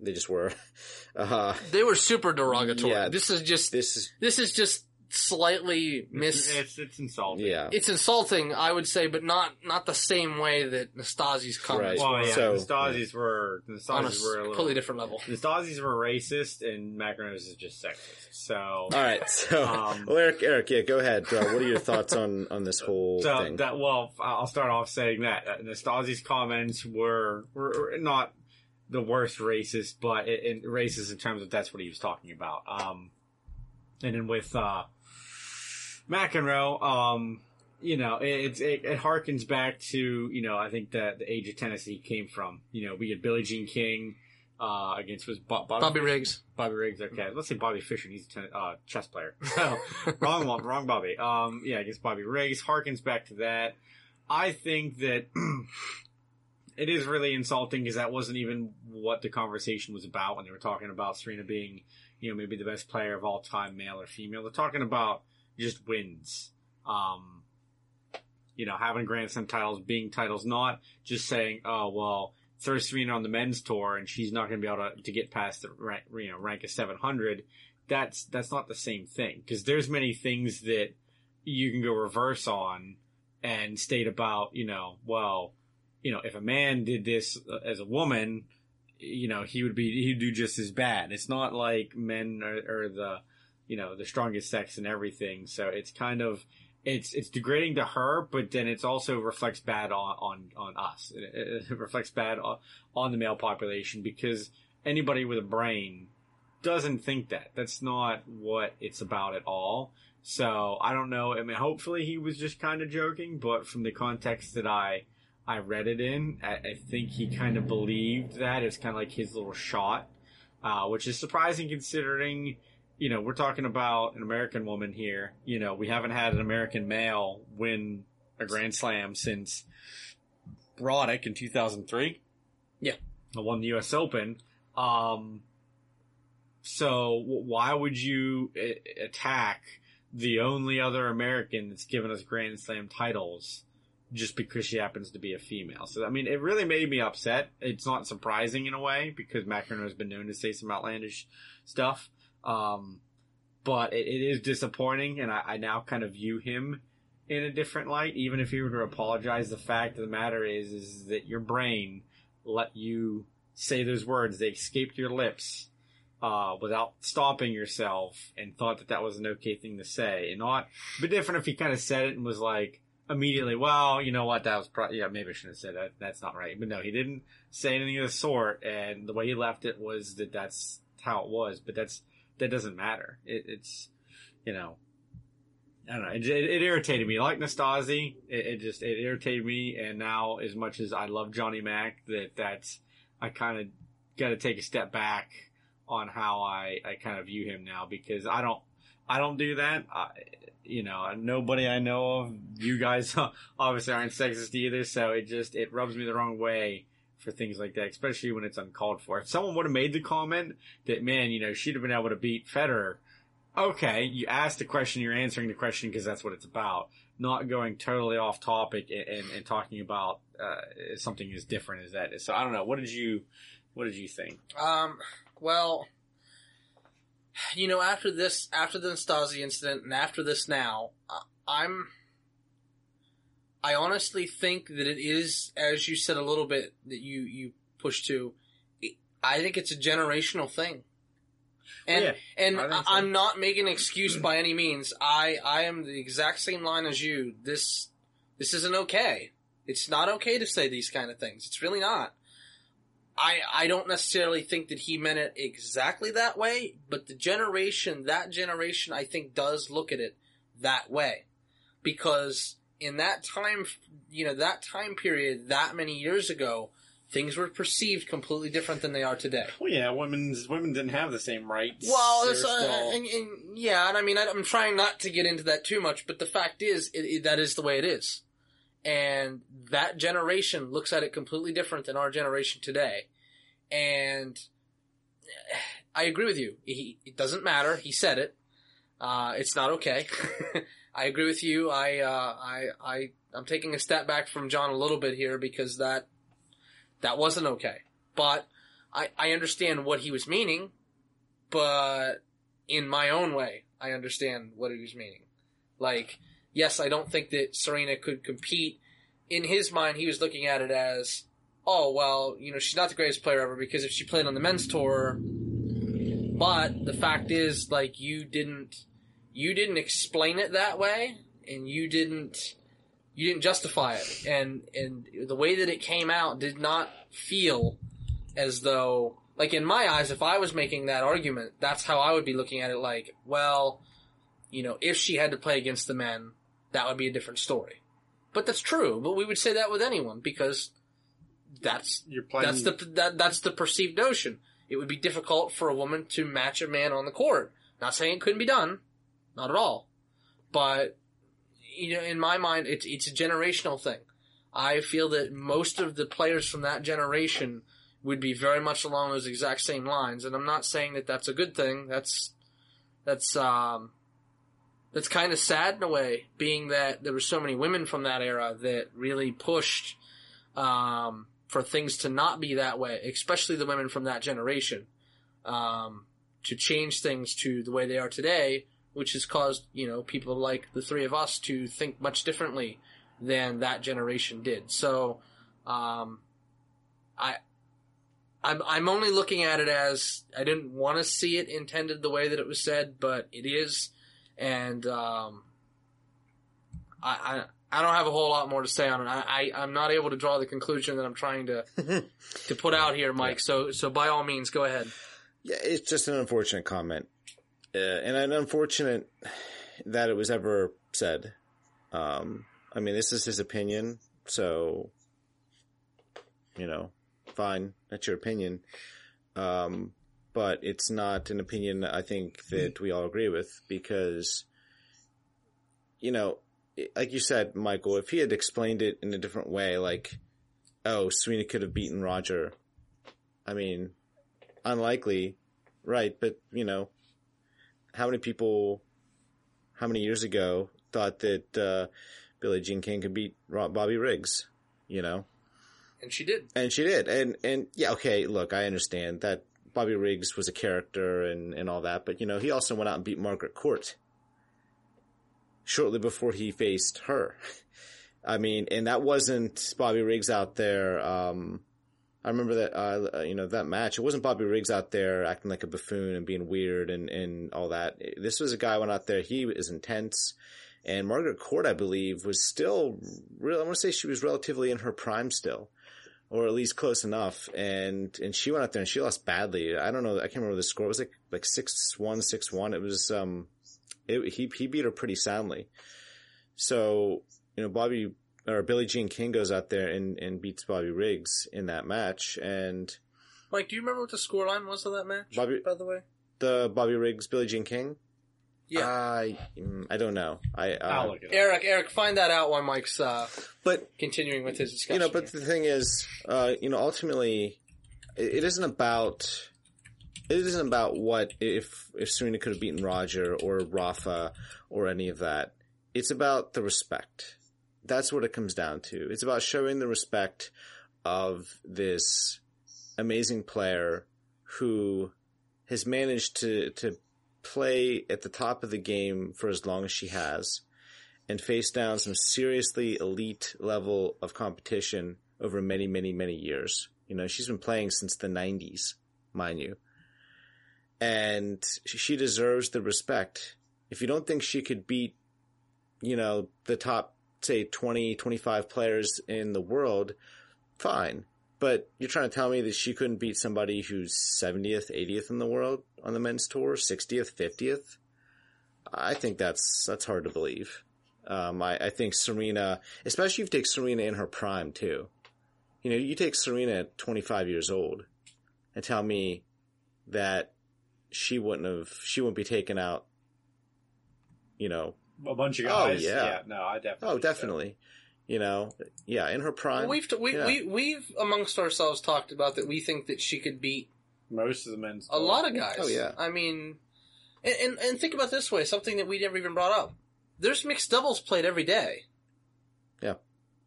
they just were. <laughs> Uh, They were super derogatory. Yeah. This is just this is this is just slightly mis It's it's insulting. yeah. it's insulting, I would say, but not not the same way that Nastase's comments Right. Well, were yeah, So- the Stasi's were the on a Stasi's were a completely little. different level. Nastase's were racist, and McEnroe's is just sexist. So, All right, so Um, well, <laughs> Eric, Eric, yeah, go ahead. Uh, what are your thoughts on on this whole <laughs> so thing? that well, I'll start off saying that uh, the comments were, were were not the worst racist, but it, it, racist in terms of that's what he was talking about. Um, and then with uh, McEnroe, um, you know, it, it it harkens back to you know I think that the age of Tennessee came from. You know, we had Billie Jean King uh, against was Bo- Bobby, Bobby Riggs. Bobby Riggs. Okay, let's say Bobby Fischer. He's a ten, uh, chess player. <laughs> So wrong one, wrong Bobby. Um, yeah, against Bobby Riggs harkens back to that. I think that <clears throat> it is really insulting because that wasn't even what the conversation was about when they were talking about Serena being, you know, maybe the best player of all time, male or female. They're talking about just wins. Um, you know, having Grand Slam titles, being titles, not just saying, oh, well, throw Serena on the men's tour and she's not going to be able to, to get past the rank, you know, rank of 700. That's, that's not the same thing because there's many things that you can go reverse on and state about, you know, well, you know, if a man did this uh, as a woman, you know, he would be, he'd do just as bad. It's not like men are, are the, you know, the strongest sex and everything. So it's kind of, it's, it's degrading to her, but then it's also reflects bad on, on, on us. It, it reflects bad on, on the male population because anybody with a brain doesn't think that. That's not what it's about at all. So I don't know. I mean, hopefully he was just kind of joking, but from the context that I I read it in. I, I think he kind of believed that it's kind of like his little shot, uh, which is surprising considering, you know, we're talking about an American woman here. You know, we haven't had an American male win a Grand Slam since Roddick in 2003. Yeah. I Won the U.S. Open. Um, so why would you attack the only other American that's given us Grand Slam titles just because she happens to be a female? So I mean, it really made me upset. It's not surprising in a way because McEnroe has been known to say some outlandish stuff. Um, but it, it is disappointing, and I, I now kind of view him in a different light. Even if he were to apologize, the fact of the matter is, is that your brain let you say those words. They escaped your lips uh, without stopping yourself and thought that that was an okay thing to say. And not, but different if he kind of said it and was like immediately, well, you know what, that was probably, yeah, maybe I shouldn't have said that. That's not right. But no, he didn't say anything of the sort. And the way he left it was that that's how it was. But that's, that doesn't matter. It, it's, you know, I don't know. It, it, it irritated me. Like Nastase, it, it, just it irritated me. And now, as much as I love Johnny Mac, that that's I kind of got to take a step back on how I, I kind of view him now because I don't, I don't do that. I, you know, nobody I know of, you guys <laughs> obviously aren't sexist either. So it just, it rubs me the wrong way for things like that, especially when it's uncalled for. If someone would have made the comment that, man, you know, she'd have been able to beat Federer. Okay, you asked the question, you're answering the question because that's what it's about. Not going totally off topic and, and, and talking about uh, something as different as that. So I don't know. What did you, what did you think? Um, well, you know, after this, after the Nastase incident, and after this now, I'm. I honestly think that it is, as you said a little bit, that you you push to. I think it's a generational thing, oh, and yeah, and I so. I'm not making an excuse by any means. I I am the exact same line as you. This this isn't okay. It's not okay to say these kind of things. It's really not. I I don't necessarily think that he meant it exactly that way, but the generation, that generation, I think does look at it that way, because in that time, you know, that time period, that many years ago, things were perceived completely different than they are today. Well, yeah, women's women didn't have the same rights. Well, it's, uh, still- and, and yeah, and I mean, I, I'm trying not to get into that too much, but the fact is, it, it, that is the way it is, and that generation looks at it completely different than our generation today, and I agree with you. He, it doesn't matter. He said it. Uh, it's not okay. <laughs> I agree with you. I, uh, I, I, I'm taking a step back from John a little bit here because that, that wasn't okay. But I, I understand what he was meaning, but in my own way, I understand what he was meaning. Like, yes, I don't think that Serena could compete. In his mind, he was looking at it as, oh, well, you know, she's not the greatest player ever because if she played on the men's tour, but the fact is, like, you didn't, you didn't explain it that way, and you didn't, you didn't justify it, and and the way that it came out did not feel as though, like, in my eyes, if I was making that argument, that's how I would be looking at it. Like, well, you know, if she had to play against the men, that would be a different story. But that's true. But we would say that with anyone because that's you're playing. that's the that, that's the perceived notion. It would be difficult for a woman to match a man on the court. Not saying it couldn't be done, not at all. But you know, in my mind, it's it's a generational thing. I feel that most of the players from that generation would be very much along those exact same lines, and I'm not saying that that's a good thing. That's that's um that's kind of sad in a way, being that there were so many women from that era that really pushed um, for things to not be that way, especially the women from that generation, um, to change things to the way they are today, which has caused you know people like the three of us to think much differently than that generation did. So, um, I. I'm, I'm only looking at it as I didn't want to see it intended the way that it was said, but it is, and um, I, I I don't have a whole lot more to say on it. I, I I'm not able to draw the conclusion that I'm trying to <laughs> to put out here, Mike. So so by all means, go ahead. Yeah, it's just an unfortunate comment, uh, and an unfortunate that it was ever said. Um, I mean, this is his opinion, so you know, fine, that's your opinion. Um, but it's not an opinion I think that we all agree with because, you know, like you said, Michael, if he had explained it in a different way, like, oh, Serena could have beaten Roger. I mean, unlikely, right? But you know, how many people, how many years ago thought that uh, Billie Jean King could beat Bobby Riggs? You know, and she did, and she did, and and yeah, okay, look, I understand that Bobby Riggs was a character and and all that, but you know, he also went out and beat Margaret Court shortly before he faced her. <laughs> I mean, and that wasn't Bobby Riggs out there. Um, I remember that, uh, you know, that match. It wasn't Bobby Riggs out there acting like a buffoon and being weird and, and all that. This was a guy went out there. He is intense. And Margaret Court, I believe, was still real. I want to say she was relatively in her prime still, or at least close enough. And, and she went out there and she lost badly. I don't know. I can't remember the score. It was like, like six one, six one. It was, um, it, he, he beat her pretty soundly. So, you know, Bobby or Billie Jean King goes out there and, and beats Bobby Riggs in that match. And Mike, do you remember what the scoreline was of that match? Bobby, by the way, the Bobby Riggs Billie Jean King. Yeah, I I don't know. I uh, look it up. Eric, Eric, find that out while Mike's uh, but continuing with his discussion. you know, but here. the thing is, uh, you know, ultimately, it, it isn't about. It isn't about what if if Serena could have beaten Roger or Rafa or any of that. It's about the respect that's what it comes down to. It's about showing the respect of this amazing player who has managed to, to play at the top of the game for as long as she has and face down some seriously elite level of competition over many, many, many years. You know, she's been playing since the 90s, mind you. And she deserves the respect. If you don't think she could beat, you know, the top say 20, 25 players in the world, fine. But you're trying to tell me that she couldn't beat somebody who's 70th, 80th in the world on the men's tour, 60th, 50th? I think that's, that's hard to believe. Um, I, I think Serena, especially if you take Serena in her prime too. You know, you take Serena at 25 years old and tell me that she wouldn't have, she wouldn't be taken out, you know, a bunch of guys. Oh, guys. yeah. no, I definitely. Oh, think so. definitely. You know, yeah, in her prime. Well, we've t- we, yeah. we we've amongst ourselves talked about that we think that she could beat Most of the men's. a lot of guys. Oh, yeah. I mean, and, and and think about this way: something that we never even brought up. There's mixed doubles played every day. Yeah.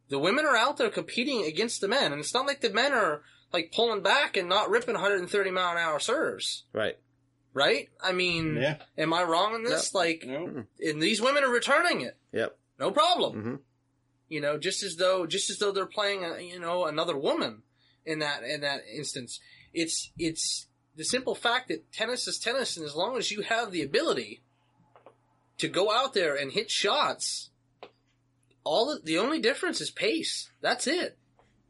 The women are out there competing against the men, and it's not like the men are like pulling back and not ripping 130 mile an hour serves, right. Right? I mean, Yeah. am I wrong on this? Like, No. and these women are returning it, Yep. no problem. hmm You know, just as though just as though they're playing, a, you know, another woman in that in that instance. It's it's the simple fact that tennis is tennis, and as long as you have the ability to go out there and hit shots, all the, the only difference is pace. That's it.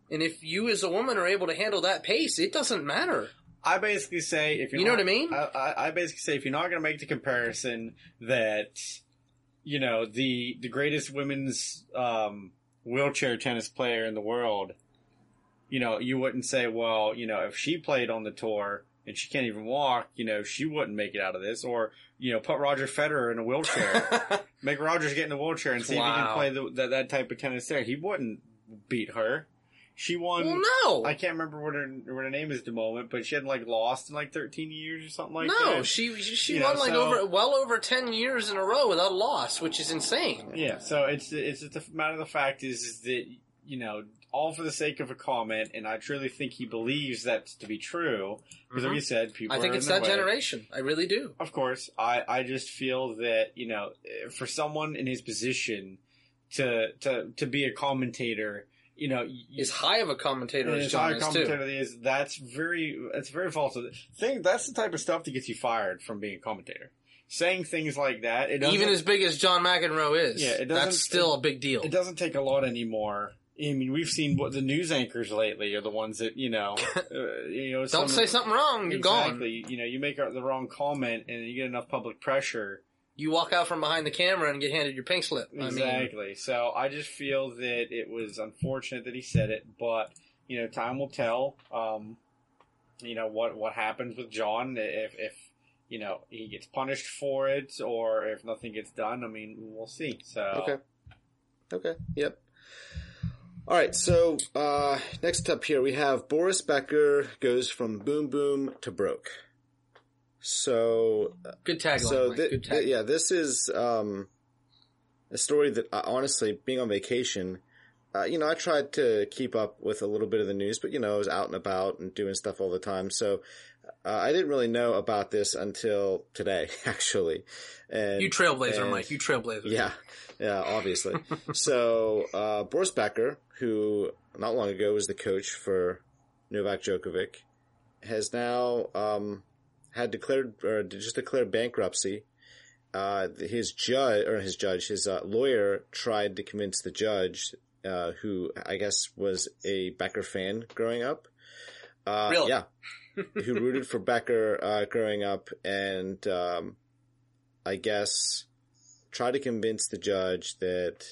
And if you as a woman are able to handle that pace, it doesn't matter. I basically say if you're You know not- what I mean? I, I, basically say if you're not going to make the comparison that you know the the greatest women's um, wheelchair tennis player in the world, you know, you wouldn't say, well, you know, if she played on the tour and she can't even walk, you know, she wouldn't make it out of this, or you know, put Roger Federer in a wheelchair, <laughs> make Rogers get in a wheelchair and see if he can play the, that that type of tennis there. He wouldn't beat her. She won. well, no, I can't remember what her what her name is at the moment, but she had like lost in like 13 years or something like no. that. She she You won know, like so- over well over ten years in a row without a loss, which is insane. yeah, so it's it's just the matter of the fact is, is that you know all for the sake of a comment, and I truly think he believes that to be true because, Mhm. like you said, people. I think it's that way. generation. I really do. Of course, I I just feel that you know for someone in his position to to to be a commentator, you know, you, As high of a commentator as as John high a is commentator too. is, that's very that's very false. Thing that's the type of stuff that gets you fired from being a commentator. Saying things like that, it Even as big as John McEnroe is, Yeah, it doesn't- that's still a big deal. it doesn't take a lot anymore. I mean, we've seen what the news anchors lately are the ones that you know, <laughs> uh, you know. Don't say something wrong, you're gone. exactly. You know, you make the wrong comment and you get enough public pressure. You walk out from behind the camera and get handed your pink slip. I mean, Exactly. so I just feel that it was unfortunate that he said it, but you know, time will tell. Um, you know what what happens with John if if you know he gets punished for it or if nothing gets done. I mean, we'll see. So Okay. Okay. Yep. All right. So uh, next up here we have Boris Becker goes from boom boom to broke. So Good tagline. so thi- Good tagline. yeah, this is um, a story that uh, honestly, being on vacation, uh, you know, I tried to keep up with a little bit of the news, but you know, I was out and about and doing stuff all the time, so uh, I didn't really know about this until today, <laughs> actually. And You trailblazer, and- Mike. You trailblazer. yeah, yeah, obviously. <laughs> so uh, Boris Becker, who not long ago was the coach for Novak Djokovic, has now um, had declared or just declared bankruptcy. Uh, his judge or his judge, his uh, lawyer tried to convince the judge, uh, who I guess was a Becker fan growing up. Uh, Really? Yeah, <laughs> who rooted for Becker uh, growing up, and um, I guess tried to convince the judge that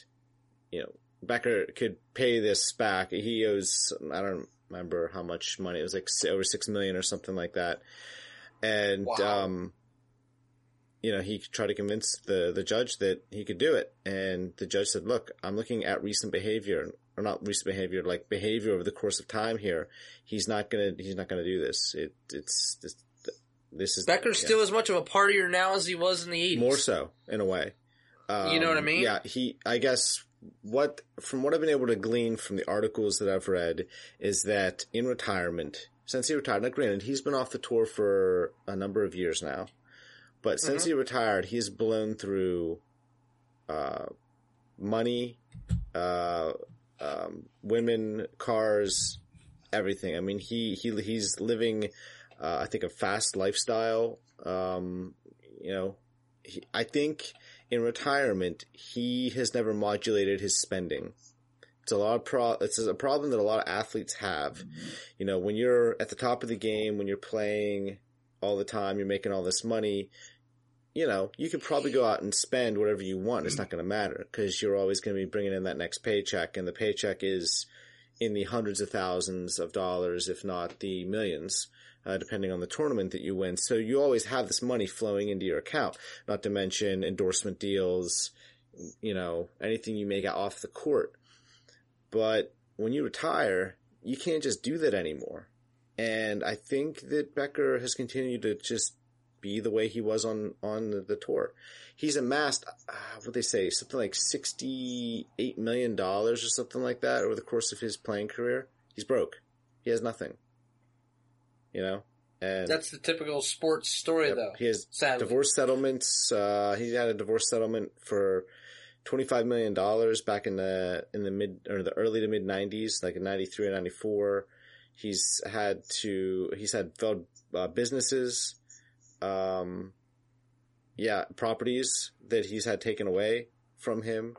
you know Becker could pay this back. He owes I don't remember how much money. It was like over six million or something like that. And Wow. um, you know, he tried to convince the the judge that he could do it, and the judge said, "Look, I'm looking at recent behavior, or not recent behavior, like behavior over the course of time here. He's not gonna he's not gonna do this. It it's this, this is Becker's yeah. still as much of a partier now as he was in the 80s. More so, in a way. You know what I Um, mean? Yeah, he. I guess what from what I've been able to glean from the articles that I've read is that in retirement, since he retired, now granted he's been off the tour for a number of years now, but since Mm-hmm. he retired, he's blown through uh, money, uh, um, women, cars, everything. I mean, he he he's living, uh, I think, a fast lifestyle. Um, you know, he, I think in retirement he has never modulated his spending. It's a lot of pro. It's a problem that a lot of athletes have. You know, when you're at the top of the game, when you're playing all the time, you're making all this money. You know, you could probably go out and spend whatever you want. It's not going to matter because you're always going to be bringing in that next paycheck, and the paycheck is in the hundreds of thousands of dollars, if not the millions, uh, depending on the tournament that you win. So you always have this money flowing into your account, not to mention endorsement deals, you know, anything you make off the court. But when you retire, you can't just do that anymore. And I think that Becker has continued to just be the way he was on, on the, tour. He's amassed, uh, what they say, something like $68 million or something like that over the course of his playing career. He's broke. He has nothing. You know? And That's the typical sports story, though. He has Sadly. divorce settlements. Uh, he had a divorce settlement for twenty five million dollars back in the in the mid or the early to mid nineties, like in ninety three or ninety four. He's had to. He's had failed uh, businesses. Um, yeah, properties that he's had taken away from him,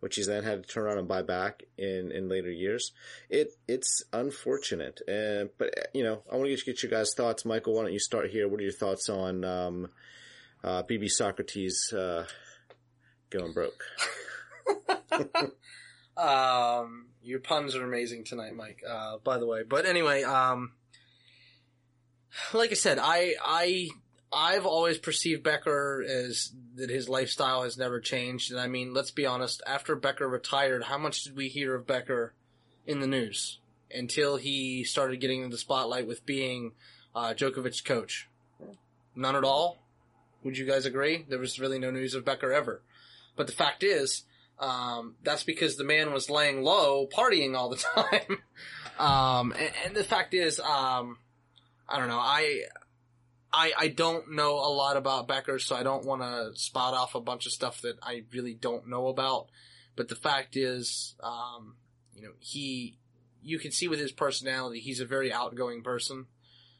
which he's then had to turn around and buy back in, in later years. It it's unfortunate, uh, but you know I want to get, your guys' thoughts. Michael, why don't you start here? What are your thoughts on um, uh, BB Socrates uh, going broke? <laughs> Um, your puns are amazing tonight, Mike. Uh, by the way, but anyway, um, like I said, I, I, I've always perceived Becker as that his lifestyle has never changed. And I mean, let's be honest, after Becker retired, how much did we hear of Becker in the news until he started getting in the spotlight with being, uh, Djokovic's coach? None at all. Would you guys agree? There was really no news of Becker ever. But the fact is, um, that's because the man was laying low, partying all the <laughs> time. um, and, and the fact is, um, I don't know. I, I, I don't know a lot about Becker, so I don't want to spot off a bunch of stuff that I really don't know about. But the fact is, um, you know, he, you can see with his personality, he's a very outgoing person.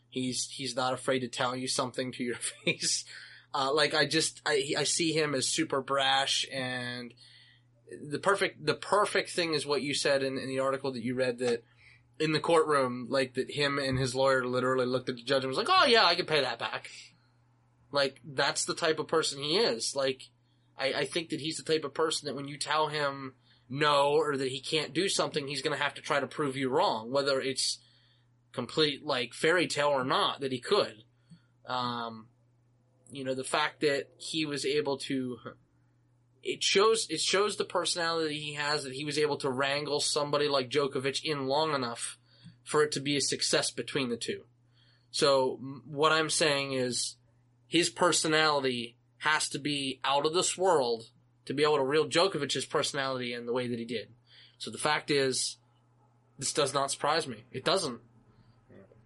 He's, he's not afraid to tell you something to your <laughs> face. Uh, like I just, I, I see him as super brash and, the perfect the perfect thing is what you said in, in the article that you read that in the courtroom, like that him and his lawyer literally looked at the judge and was like, "Oh yeah, I can pay that back." Like that's the type of person he is. Like I, I think that he's the type of person that when you tell him no or that he can't do something, he's going to have to try to prove you wrong, whether it's complete like fairy tale or not that he could. Um, you know, the fact that he was able to, it shows, it shows the personality he has that he was able to wrangle somebody like Djokovic in long enough for it to be a success between the two. So what I'm saying is his personality has to be out of this world to be able to reel Djokovic's personality in the way that he did. So the fact is, this does not surprise me. It doesn't.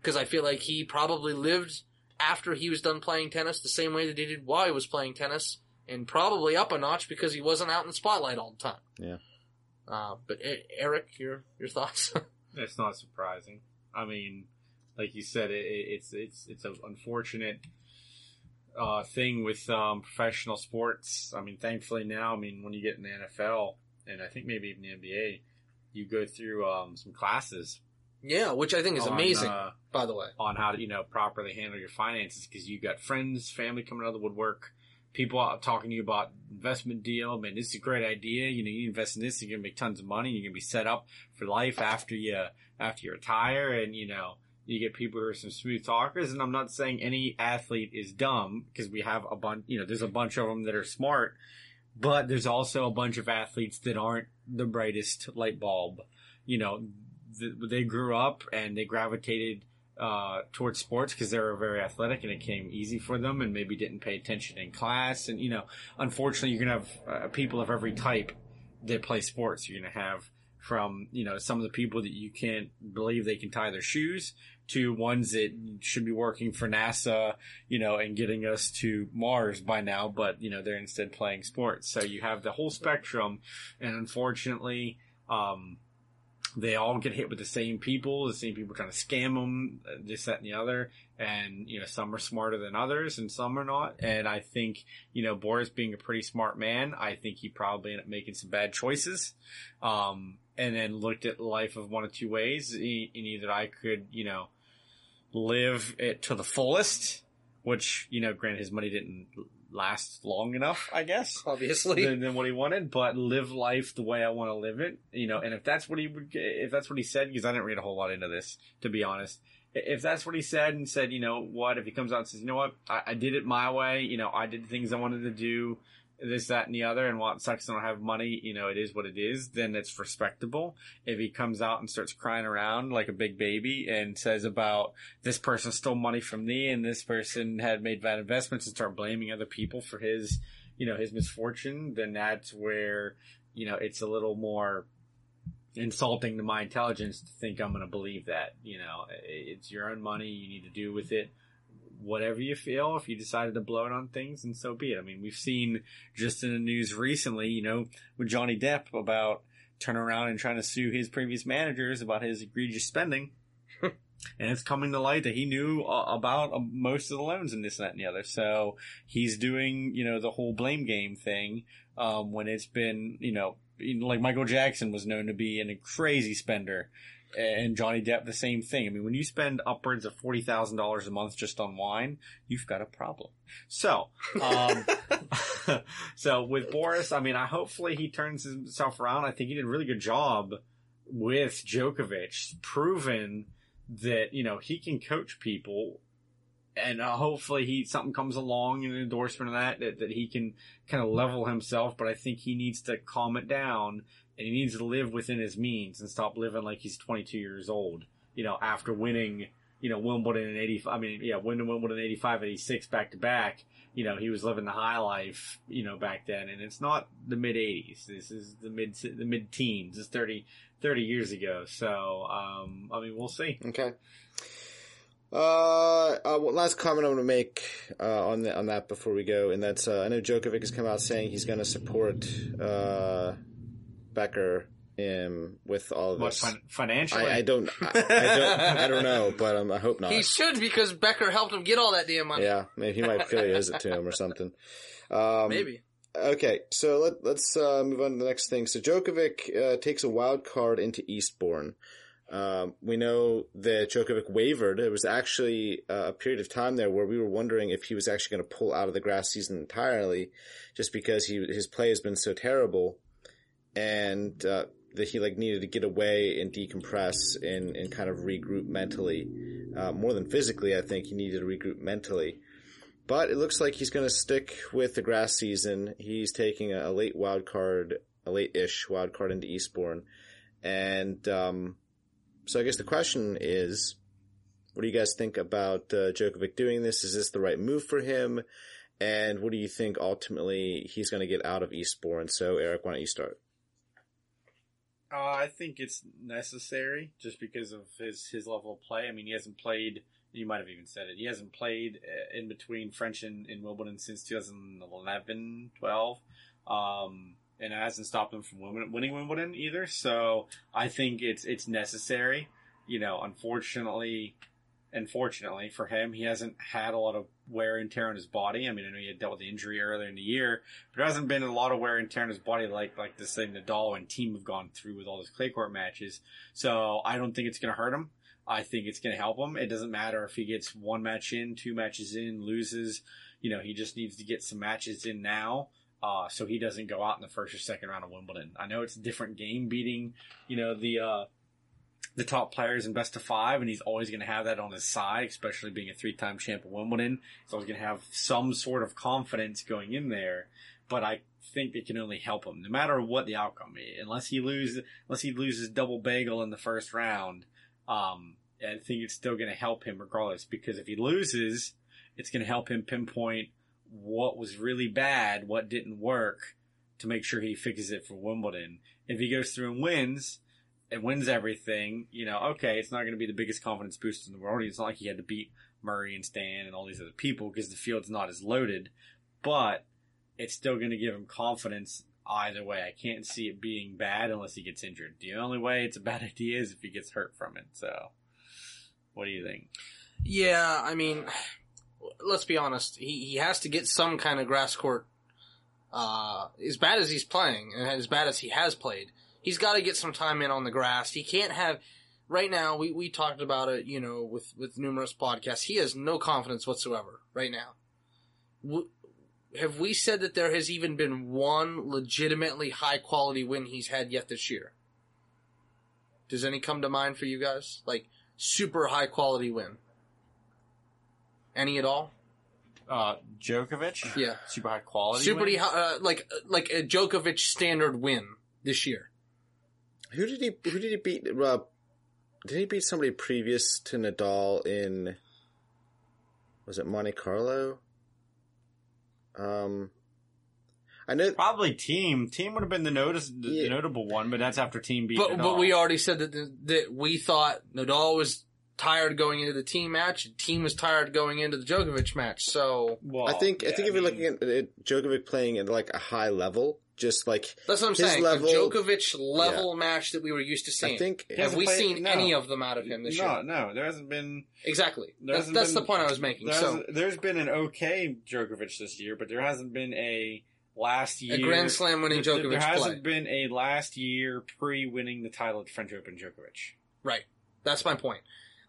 Because I feel like he probably lived after he was done playing tennis the same way that he did while he was playing tennis, and probably up a notch because he wasn't out in the spotlight all the time. Yeah. Uh, but E- Eric, your your thoughts? <laughs> It's not surprising. I mean, like you said, it, it, it's it's it's an unfortunate uh, thing with um, professional sports. I mean, thankfully now, I mean, when you get in the NFL and I think maybe even the NBA, you go through um, some classes yeah, which I think is on, amazing, uh, by the way. on how to you know properly handle your finances because you got friends, family coming out of the woodwork, people out talking to you about investment deal. Man, this is a great idea. You know, you invest in this, you're gonna make tons of money. You're gonna be set up for life after you after you retire, and you know. You get people who are some smooth talkers, and I'm not saying any athlete is dumb because we have a bunch. You know, there's a bunch of them that are smart, but there's also a bunch of athletes that aren't the brightest light bulb. You know, th- they grew up and they gravitated uh, towards sports because they were very athletic and it came easy for them and maybe didn't pay attention in class. And, you know, unfortunately, you're going to have uh, people of every type that play sports. You're going to have from, you know, some of the people that you can't believe they can tie their shoes to ones that should be working for NASA, you know, and getting us to Mars by now, but, you know, they're instead playing sports. So you have the whole spectrum. And unfortunately, um, they all get hit with the same people, the same people trying to scam them, uh, this, that, and the other. And, you know, some are smarter than others and some are not. And I think, you know, Boris being a pretty smart man, I think he probably ended up making some bad choices. Um, and then looked at life of one of two ways. In either I could, you know, live it to the fullest, which, you know, granted his money didn't last long enough, I guess <laughs> Obviously, than, than what he wanted, but live life the way I want to live it, you know. And if that's what he would, if that's what he said, because I didn't read a whole lot into this, to be honest. If that's what he said and said, you know what, if he comes out and says, you know what, I, I did it my way, you know, I did the things I wanted to do, this, that, and the other, and it sucks I don't have money, you know, it is what it is, then it's respectable. If he comes out and starts crying around like a big baby and says about this person stole money from me and this person had made bad investments and start blaming other people for his, you know, his misfortune, then that's where, you know, it's a little more insulting to my intelligence to think I'm going to believe that. You know, it's your own money. You need to do with it whatever you feel. If you decided to blow it on things, and so be it. I mean, we've seen just in the news recently, you know, with Johnny Depp about turning around and trying to sue his previous managers about his egregious spending. <laughs> And it's coming to light that he knew uh, about uh, most of the loans and this, and that, and the other. So he's doing, you know, the whole blame game thing, um, when it's been, you know, like Michael Jackson was known to be an, a crazy spender. And Johnny Depp, the same thing. I mean, when you spend upwards of $40,000 a month just on wine, you've got a problem. So, um, <laughs> so with Boris, I mean, I hopefully he turns himself around. I think he did a really good job with Djokovic, proven that, you know, he can coach people and uh, hopefully he something comes along in an endorsement of that, that that he can kind of level himself. But I think he needs to calm it down and he needs to live within his means and stop living like he's 22 years old. You know, after winning, you know, Wimbledon in 85. I mean, yeah, winning Wimbledon in 85, 86 back to back. You know, he was living the high life, you know, back then. And it's not the mid 80s. This is the mid the mid teens. It's 30 30 years ago. So, um, I mean, we'll see. Okay. Uh, uh, last comment I'm going to make uh, on the, on that before we go, and that's uh, I know Djokovic has come out saying he's going to support uh, Becker um, with all of What this. fin- financially? I, I don't, I, I don't, I don't know, but um, I hope not. he should because Becker helped him get all that damn money. Yeah, maybe he might feel he owes it to him or something. Um, Maybe. Okay, so let, let's uh, move on to the next thing. So Djokovic uh, takes a wild card into Eastbourne. Um, we know that Djokovic wavered. There was actually uh, a period of time there where we were wondering if he was actually going to pull out of the grass season entirely, just because he his play has been so terrible. And uh, that he like needed to get away and decompress and, and kind of regroup mentally. Uh, more than physically, I think he needed to regroup mentally. But it looks like he's going to stick with the grass season. He's taking a, a late wild card, a late-ish wild card into Eastbourne. And um, so I guess the question is, what do you guys think about uh, Djokovic doing this? Is this the right move for him? And what do you think ultimately he's going to get out of Eastbourne? So Eric, why don't you start? Uh, I think it's necessary just because of his his level of play. I mean, he hasn't played. You might have even said it. He hasn't played uh, in between French and, and Wimbledon since 2011, 12. Um, and it hasn't stopped him from winning Wimbledon either. So I think it's it's necessary. You know, unfortunately, unfortunately for him, he hasn't had a lot of wear and tear on his body. I mean, I know he had dealt with the injury earlier in the year, but there hasn't been a lot of wear and tear on his body like like this thing Nadal and Thiem have gone through with all those clay court matches. So I don't think it's going to hurt him. I think it's going to help him. It doesn't matter if he gets one match in, two matches in, loses. You know, he just needs to get some matches in now. Uh, so he doesn't go out in the first or second round of Wimbledon. I know it's a different game beating, you know, the, uh, the top players in best of five, and he's always going to have that on his side, especially being a three-time champ of Wimbledon. He's always going to have some sort of confidence going in there. But I think it can only help him, no matter what the outcome. Unless he loses, unless he loses double bagel in the first round, um, I think it's still going to help him regardless. Because if he loses, it's going to help him pinpoint what was really bad, what didn't work, to make sure he fixes it for Wimbledon. If he goes through and wins, and wins everything, you know, okay, it's not going to be the biggest confidence boost in the world. It's not like he had to beat Murray and Stan and all these other people because the field's not as loaded, but it's still going to give him confidence either way. I can't see it being bad unless he gets injured. The only way it's a bad <laughs> idea is if he gets hurt from it. So, what do you think? Yeah, I mean, let's be honest. He he has to get some kind of grass court. Uh, as bad as he's playing and as bad as he has played, he's got to get some time in on the grass. He can't have right now. We we talked about it, you know, with with numerous podcasts. He has no confidence whatsoever right now. W- have we said that there has even been one legitimately high quality win he's had yet this year? Does any come to mind for you guys? Like super high quality win? Any at all? Uh, Djokovic, Yeah. super high quality, Super win? high, uh, like like a Djokovic standard win this year. Who did he? Who did he beat? Uh, did he beat somebody previous to Nadal in? Was it Monte Carlo? Um, I know. Probably Thiem. Thiem would have been the notice, the, Yeah. notable one, but that's after Thiem beat. But Nadal. but we already said that that we thought Nadal was tired going into the Thiem match, and Thiem was tired going into the Djokovic match. So Well, I think. I think if you're mean, looking at it, Djokovic playing at like a high level, just like that's what I'm saying. level- a Djokovic level match that we were used to seeing. I think. Have we played- seen no. any of them out of him this no, year? no, no, there hasn't been. Exactly. There That's, hasn't that's been- the point I was making. There So hasn't- there's been an okay Djokovic this year, but there hasn't been a last year a Grand Slam winning there- Djokovic There hasn't play. been a last year pre-winning the title at French Open Djokovic. Right. That's my point.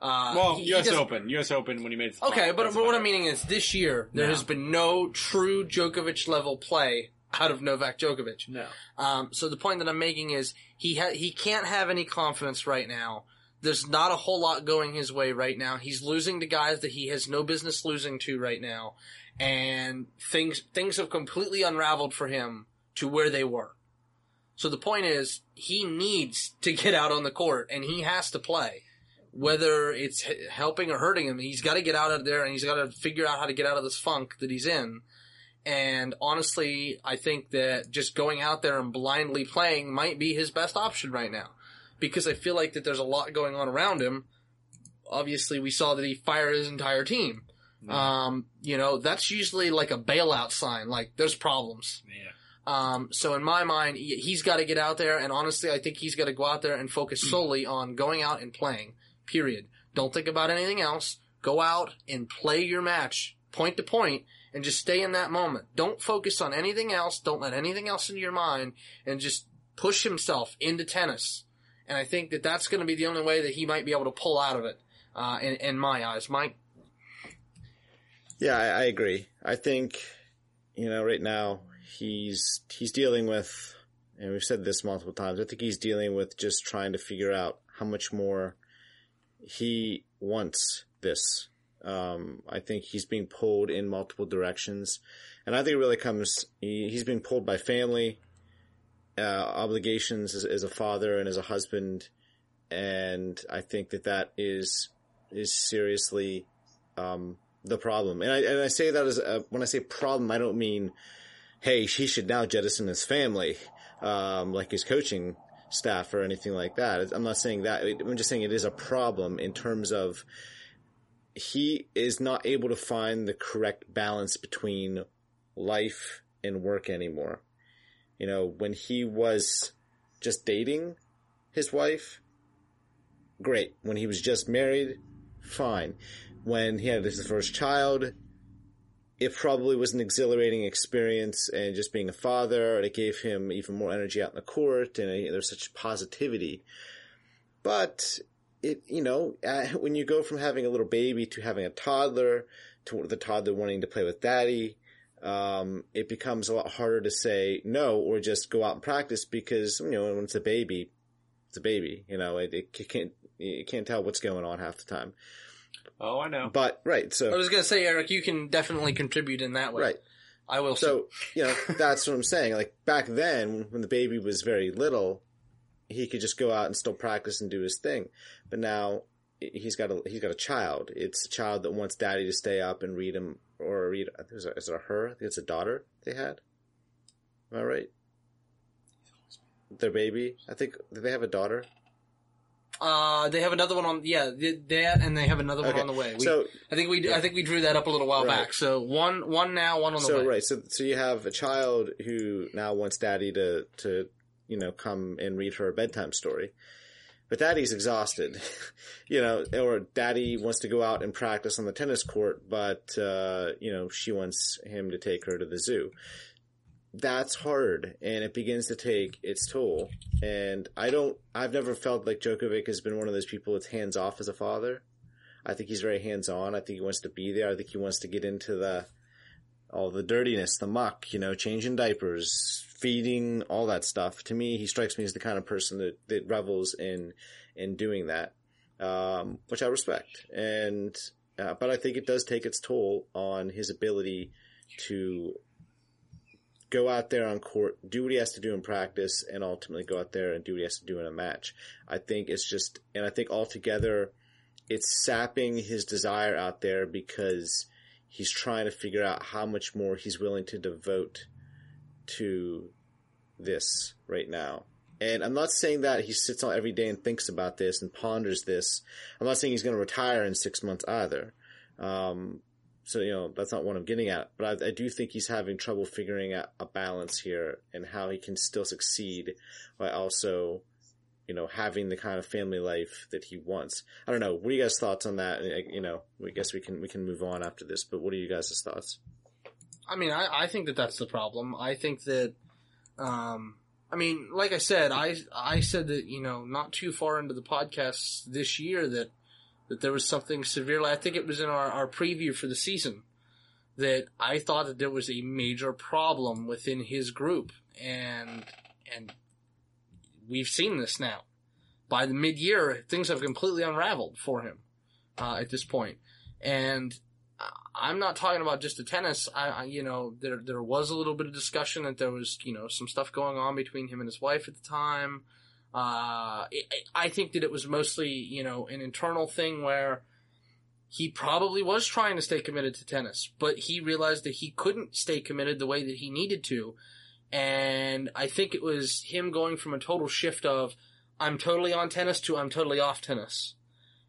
Uh, Well, he- he U.S. doesn't- Open, U.S. Open when he made. The Okay, final, but, but what I'm meaning is this year there No. has been no true Djokovic level play out of Novak Djokovic. no. Um, so the point that I'm making is he ha- he can't have any confidence right now. There's not a whole lot going his way right now. He's losing to guys that he has no business losing to right now, and things things have completely unraveled for him to where they were. So the point is he needs to get out on the court and he has to play. Whether it's h- helping or hurting him, he's got to get out of there and he's got to figure out how to get out of this funk that he's in. And honestly, I think that just going out there and blindly playing might be his best option right now. Because I feel like that there's a lot going on around him. Obviously, we saw that he fired his entire team. Um, you know, that's usually like a bailout sign, like there's problems. Yeah. Um, so in my mind, he's got to get out there, and honestly, I think he's got to go out there and focus solely on going out and playing. Period. Don't think about anything else. Go out and play your match, point to point, and just stay in that moment. Don't focus on anything else. Don't let anything else into your mind, and just push himself into tennis. And I think that that's going to be the only way that he might be able to pull out of it. Uh, in, in my eyes, Mike. Yeah, I, I agree. I think, you know, right now he's he's dealing with and we've said this multiple times. I think he's dealing with just trying to figure out how much more he wants this. Um, I think he's being pulled in multiple directions, and I think it really comes. He, he's being pulled by family uh, obligations as, as a father and as a husband, and I think that that is is seriously um, the problem. And I and I say that as a, when I say problem, I don't mean hey he should now jettison his family um, like his coaching staff or anything like that. I'm not saying that. I'm just saying it is a problem in terms of he is not able to find the correct balance between life and work anymore. You know, when he was just dating his wife, great. When he was just married, fine. When he had his first child, it probably was an exhilarating experience and just being a father, it gave him even more energy out in the court, and there's such positivity. But it, you know, uh, <laughs> when you go from having a little baby to having a toddler, to the toddler wanting to play with daddy, um, it becomes a lot harder to say no or just go out and practice because, you know, when it's a baby, it's a baby, you know, it, it can't, you can't tell what's going on half the time. Oh, I know. But, right, so. I was gonna say, Eric, you can definitely contribute in that way. Right. I will. So, you know, that's what I'm saying. Like back then, when the baby was very little, he could just go out and still practice and do his thing. But now he's got a he's got a child. It's a child that wants daddy to stay up and read him or read. Is it, is it a her? I think it's a daughter they had. Am I right? Their baby. I think they have a daughter? Uh, they have another one on. Yeah, th- that, and they have another one Okay. on the way. We, so I think we I think we drew that up a little while Right. back. So one one now, one on the so way. right. So so you have a child who now wants daddy to to you know come and read her a bedtime story. But daddy's exhausted, <laughs> you know, or daddy wants to go out and practice on the tennis court, but, uh, you know, she wants him to take her to the zoo. That's hard and it begins to take its toll. And I don't, I've never felt like Djokovic has been one of those people that's hands off as a father. I think he's very hands on. I think he wants to be there. I think he wants to get into the, all the dirtiness, the muck, you know, changing diapers, feeding, all that stuff. To me, he strikes me as the kind of person that, that revels in, in doing that, um, which I respect. And, uh, but I think it does take its toll on his ability to go out there on court, do what he has to do in practice, and ultimately go out there and do what he has to do in a match. I think it's just, and I think altogether, it's sapping his desire out there because he's trying to figure out how much more he's willing to devote to this right now. And I'm not saying that he sits on every day and thinks about this and ponders this. I'm not saying he's going to retire in six months either. Um, so, you know, that's not what I'm getting at. But I, I do think he's having trouble figuring out a balance here and how he can still succeed while also, you know, having the kind of family life that he wants. I don't know. What are you guys' thoughts on that? You know, I guess we can, we can move on after this, but what are you guys' thoughts? I mean, I, I think that that's the problem. I think that, um, I mean, like I said, I I said that you know not too far into the podcast this year that that there was something severely. I think it was in our, our preview for the season that I thought that there was a major problem within his group, and and we've seen this now. By the mid year, things have completely unraveled for him uh, at this point. point, and I'm not talking about just the tennis. I, I, you know, there there was a little bit of discussion that there was, you know, some stuff going on between him and his wife at the time. Uh, it, I think that it was mostly, you know, an internal thing where he probably was trying to stay committed to tennis, but he realized that he couldn't stay committed the way that he needed to. And I think it was him going from a total shift of I'm totally on tennis to I'm totally off tennis.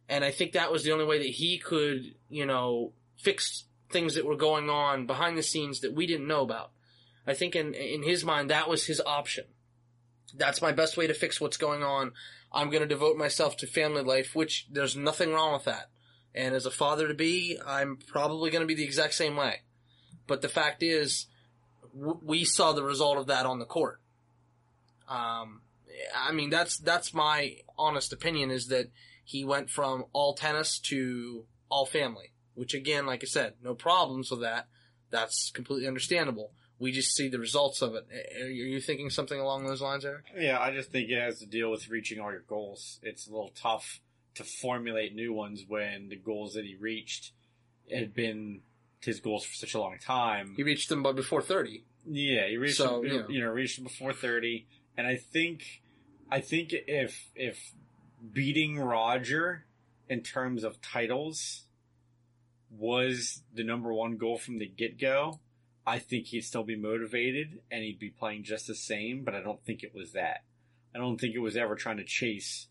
And I think that was the only way that he could, you know, fix things that were going on behind the scenes that we didn't know about. I think in in his mind that was his option. That's my best way to fix what's going on. I'm going to devote myself to family life, which there's nothing wrong with that. And as a father to be, I'm probably going to be the exact same way. But the fact is, w- we saw the result of that on the court. Um, I mean, that's that's my honest opinion is that he went from all tennis to all family which again, like I said, no problems with that. That's completely understandable. we just see the results of it. Are you thinking something along those lines, Eric? Yeah, I just think it has to deal with reaching all your goals. It's a little tough to formulate new ones when the goals that he reached had been his goals for such a long time. He reached them by before thirty. Yeah, he reached So, them, you know. you know reached them before thirty, and I think I think if if beating Roger in terms of titles was the number one goal from the get go, I think he'd still be motivated and he'd be playing just the same. But I don't think it was that. I don't think it was ever trying to chase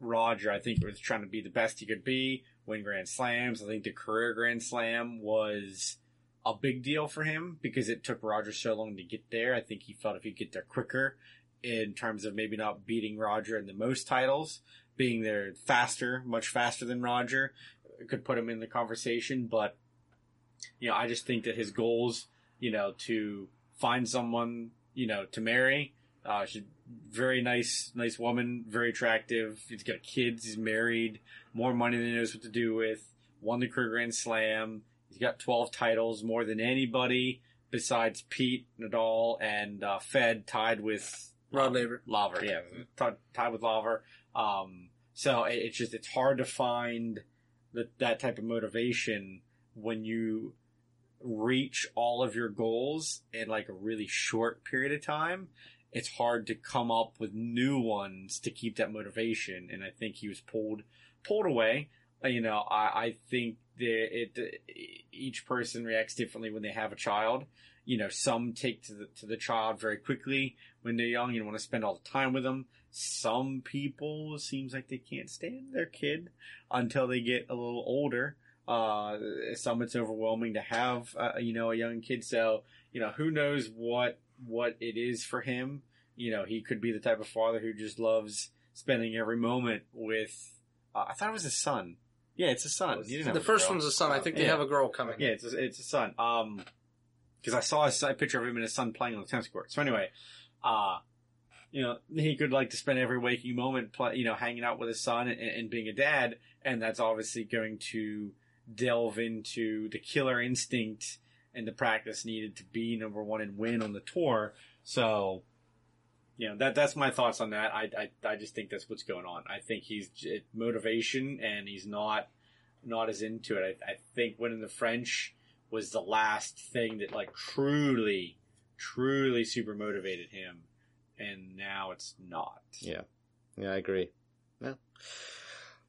Roger. I think it was trying to be the best he could be, win Grand Slams. I think the career Grand Slam was a big deal for him because it took Roger so long to get there. I think he felt if he'd get there quicker in terms of maybe not beating Roger in the most titles, being there faster, much faster than Roger, could put him in the conversation. But, you know, I just think that his goals, you know, to find someone, you know, to marry, uh, she's very nice, nice woman, very attractive. He's got kids, he's married, more money than he knows what to do with, won the career Grand Slam. He's got 12 titles, more than anybody besides Pete, Nadal, and uh, Fed, tied with Rod um, Laver. Laver, yeah, tied, tied with Laver. Um, so it, it's just it's hard to find that that type of motivation when you reach all of your goals in like a really short period of time. It's hard to come up with new ones to keep that motivation, and I think he was pulled pulled away. Uh, You know, I, I think that it each person reacts differently when they have a child. You know, some take to the to the child very quickly when they're young and want to spend all the time with them. Some people seems like they can't stand their kid until they get a little older. Uh, some it's overwhelming to have, uh, you know, a young kid. So, you know, who knows what, what it is for him. You know, he could be the type of father who just loves spending every moment with, uh, I thought it was his son. Yeah, it's a son. The first girl. one's a son. I think they Yeah. have a girl coming. Yeah, it's a, it's a son. Um, because I saw a si- picture of him and his son playing on the tennis court. So anyway, uh, you know, he could like to spend every waking moment, you know, hanging out with his son and, and being a dad, and that's obviously going to delve into the killer instinct and the practice needed to be number one and win on the tour. So, you know, that that's my thoughts on that. I I, I just think that's what's going on. I think he's j- motivation, and he's not not as into it. I, I think winning the French was the last thing that like truly, truly super motivated him, and now it's not. Yeah. Yeah, I agree. Yeah.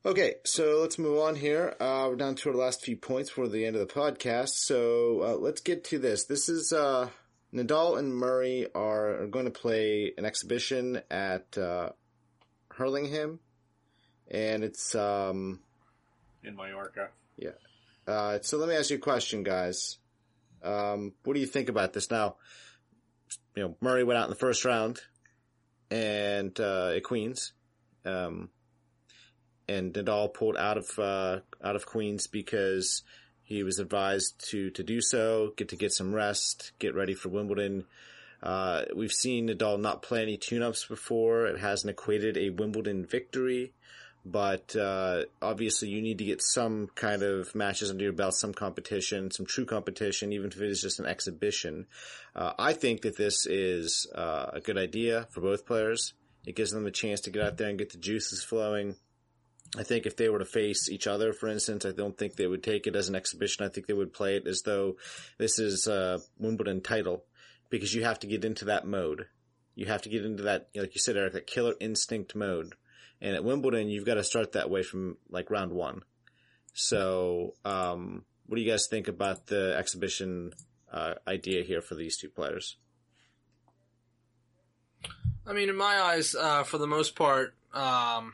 Okay, so let's move on here. Uh, we're down to our last few points for the end of the podcast. So uh, let's get to this. This is uh, Nadal and Murray are, are going to play an exhibition at uh, Hurlingham, and it's um, in Mallorca. Yeah. Uh, so let me ask you a question, guys. Um, what do you think about this now? You know, Murray went out in the first round, and uh, at Queens, um, and Nadal pulled out of uh, out of Queens because he was advised to to do so, get to get some rest, get ready for Wimbledon. Uh, we've seen Nadal not play any tune-ups before. It hasn't equated a Wimbledon victory but uh, obviously you need to get some kind of matches under your belt, some competition, some true competition, even if it is just an exhibition. Uh, I think that this is uh, a good idea for both players. It gives them a chance to get out there and get the juices flowing. I think if they were to face each other, for instance, I don't think they would take it as an exhibition. I think they would play it as though this is a Wimbledon title because you have to get into that mode. You have to get into that, like you said, Eric, that killer instinct mode. And at Wimbledon, you've got to start that way from like round one. So, um, what do you guys think about the exhibition uh, idea here for these two players? I mean, in my eyes, uh, for the most part, um,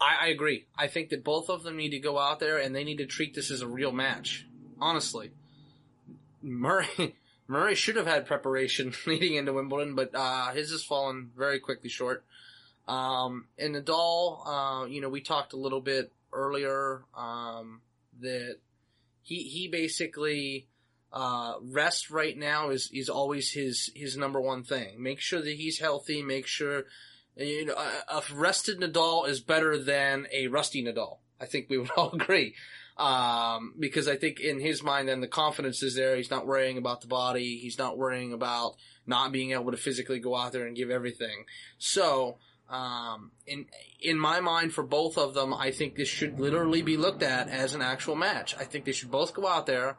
I, I agree. I think that both of them need to go out there and they need to treat this as a real match. Honestly, Murray <laughs> Murray should have had preparation <laughs> leading into Wimbledon, but uh, his has fallen very quickly short. Um, and Nadal, uh, you know, we talked a little bit earlier um, that he he basically uh, rest right now is is always his his number one thing. Make sure that he's healthy. Make sure you know a, a rested Nadal is better than a rusty Nadal. I think we would <laughs> all agree. Um, because I think in his mind, then the confidence is there. He's not worrying about the body. He's not worrying about not being able to physically go out there and give everything. So, um, in in my mind, for both of them, I think this should literally be looked at as an actual match. I think they should both go out there.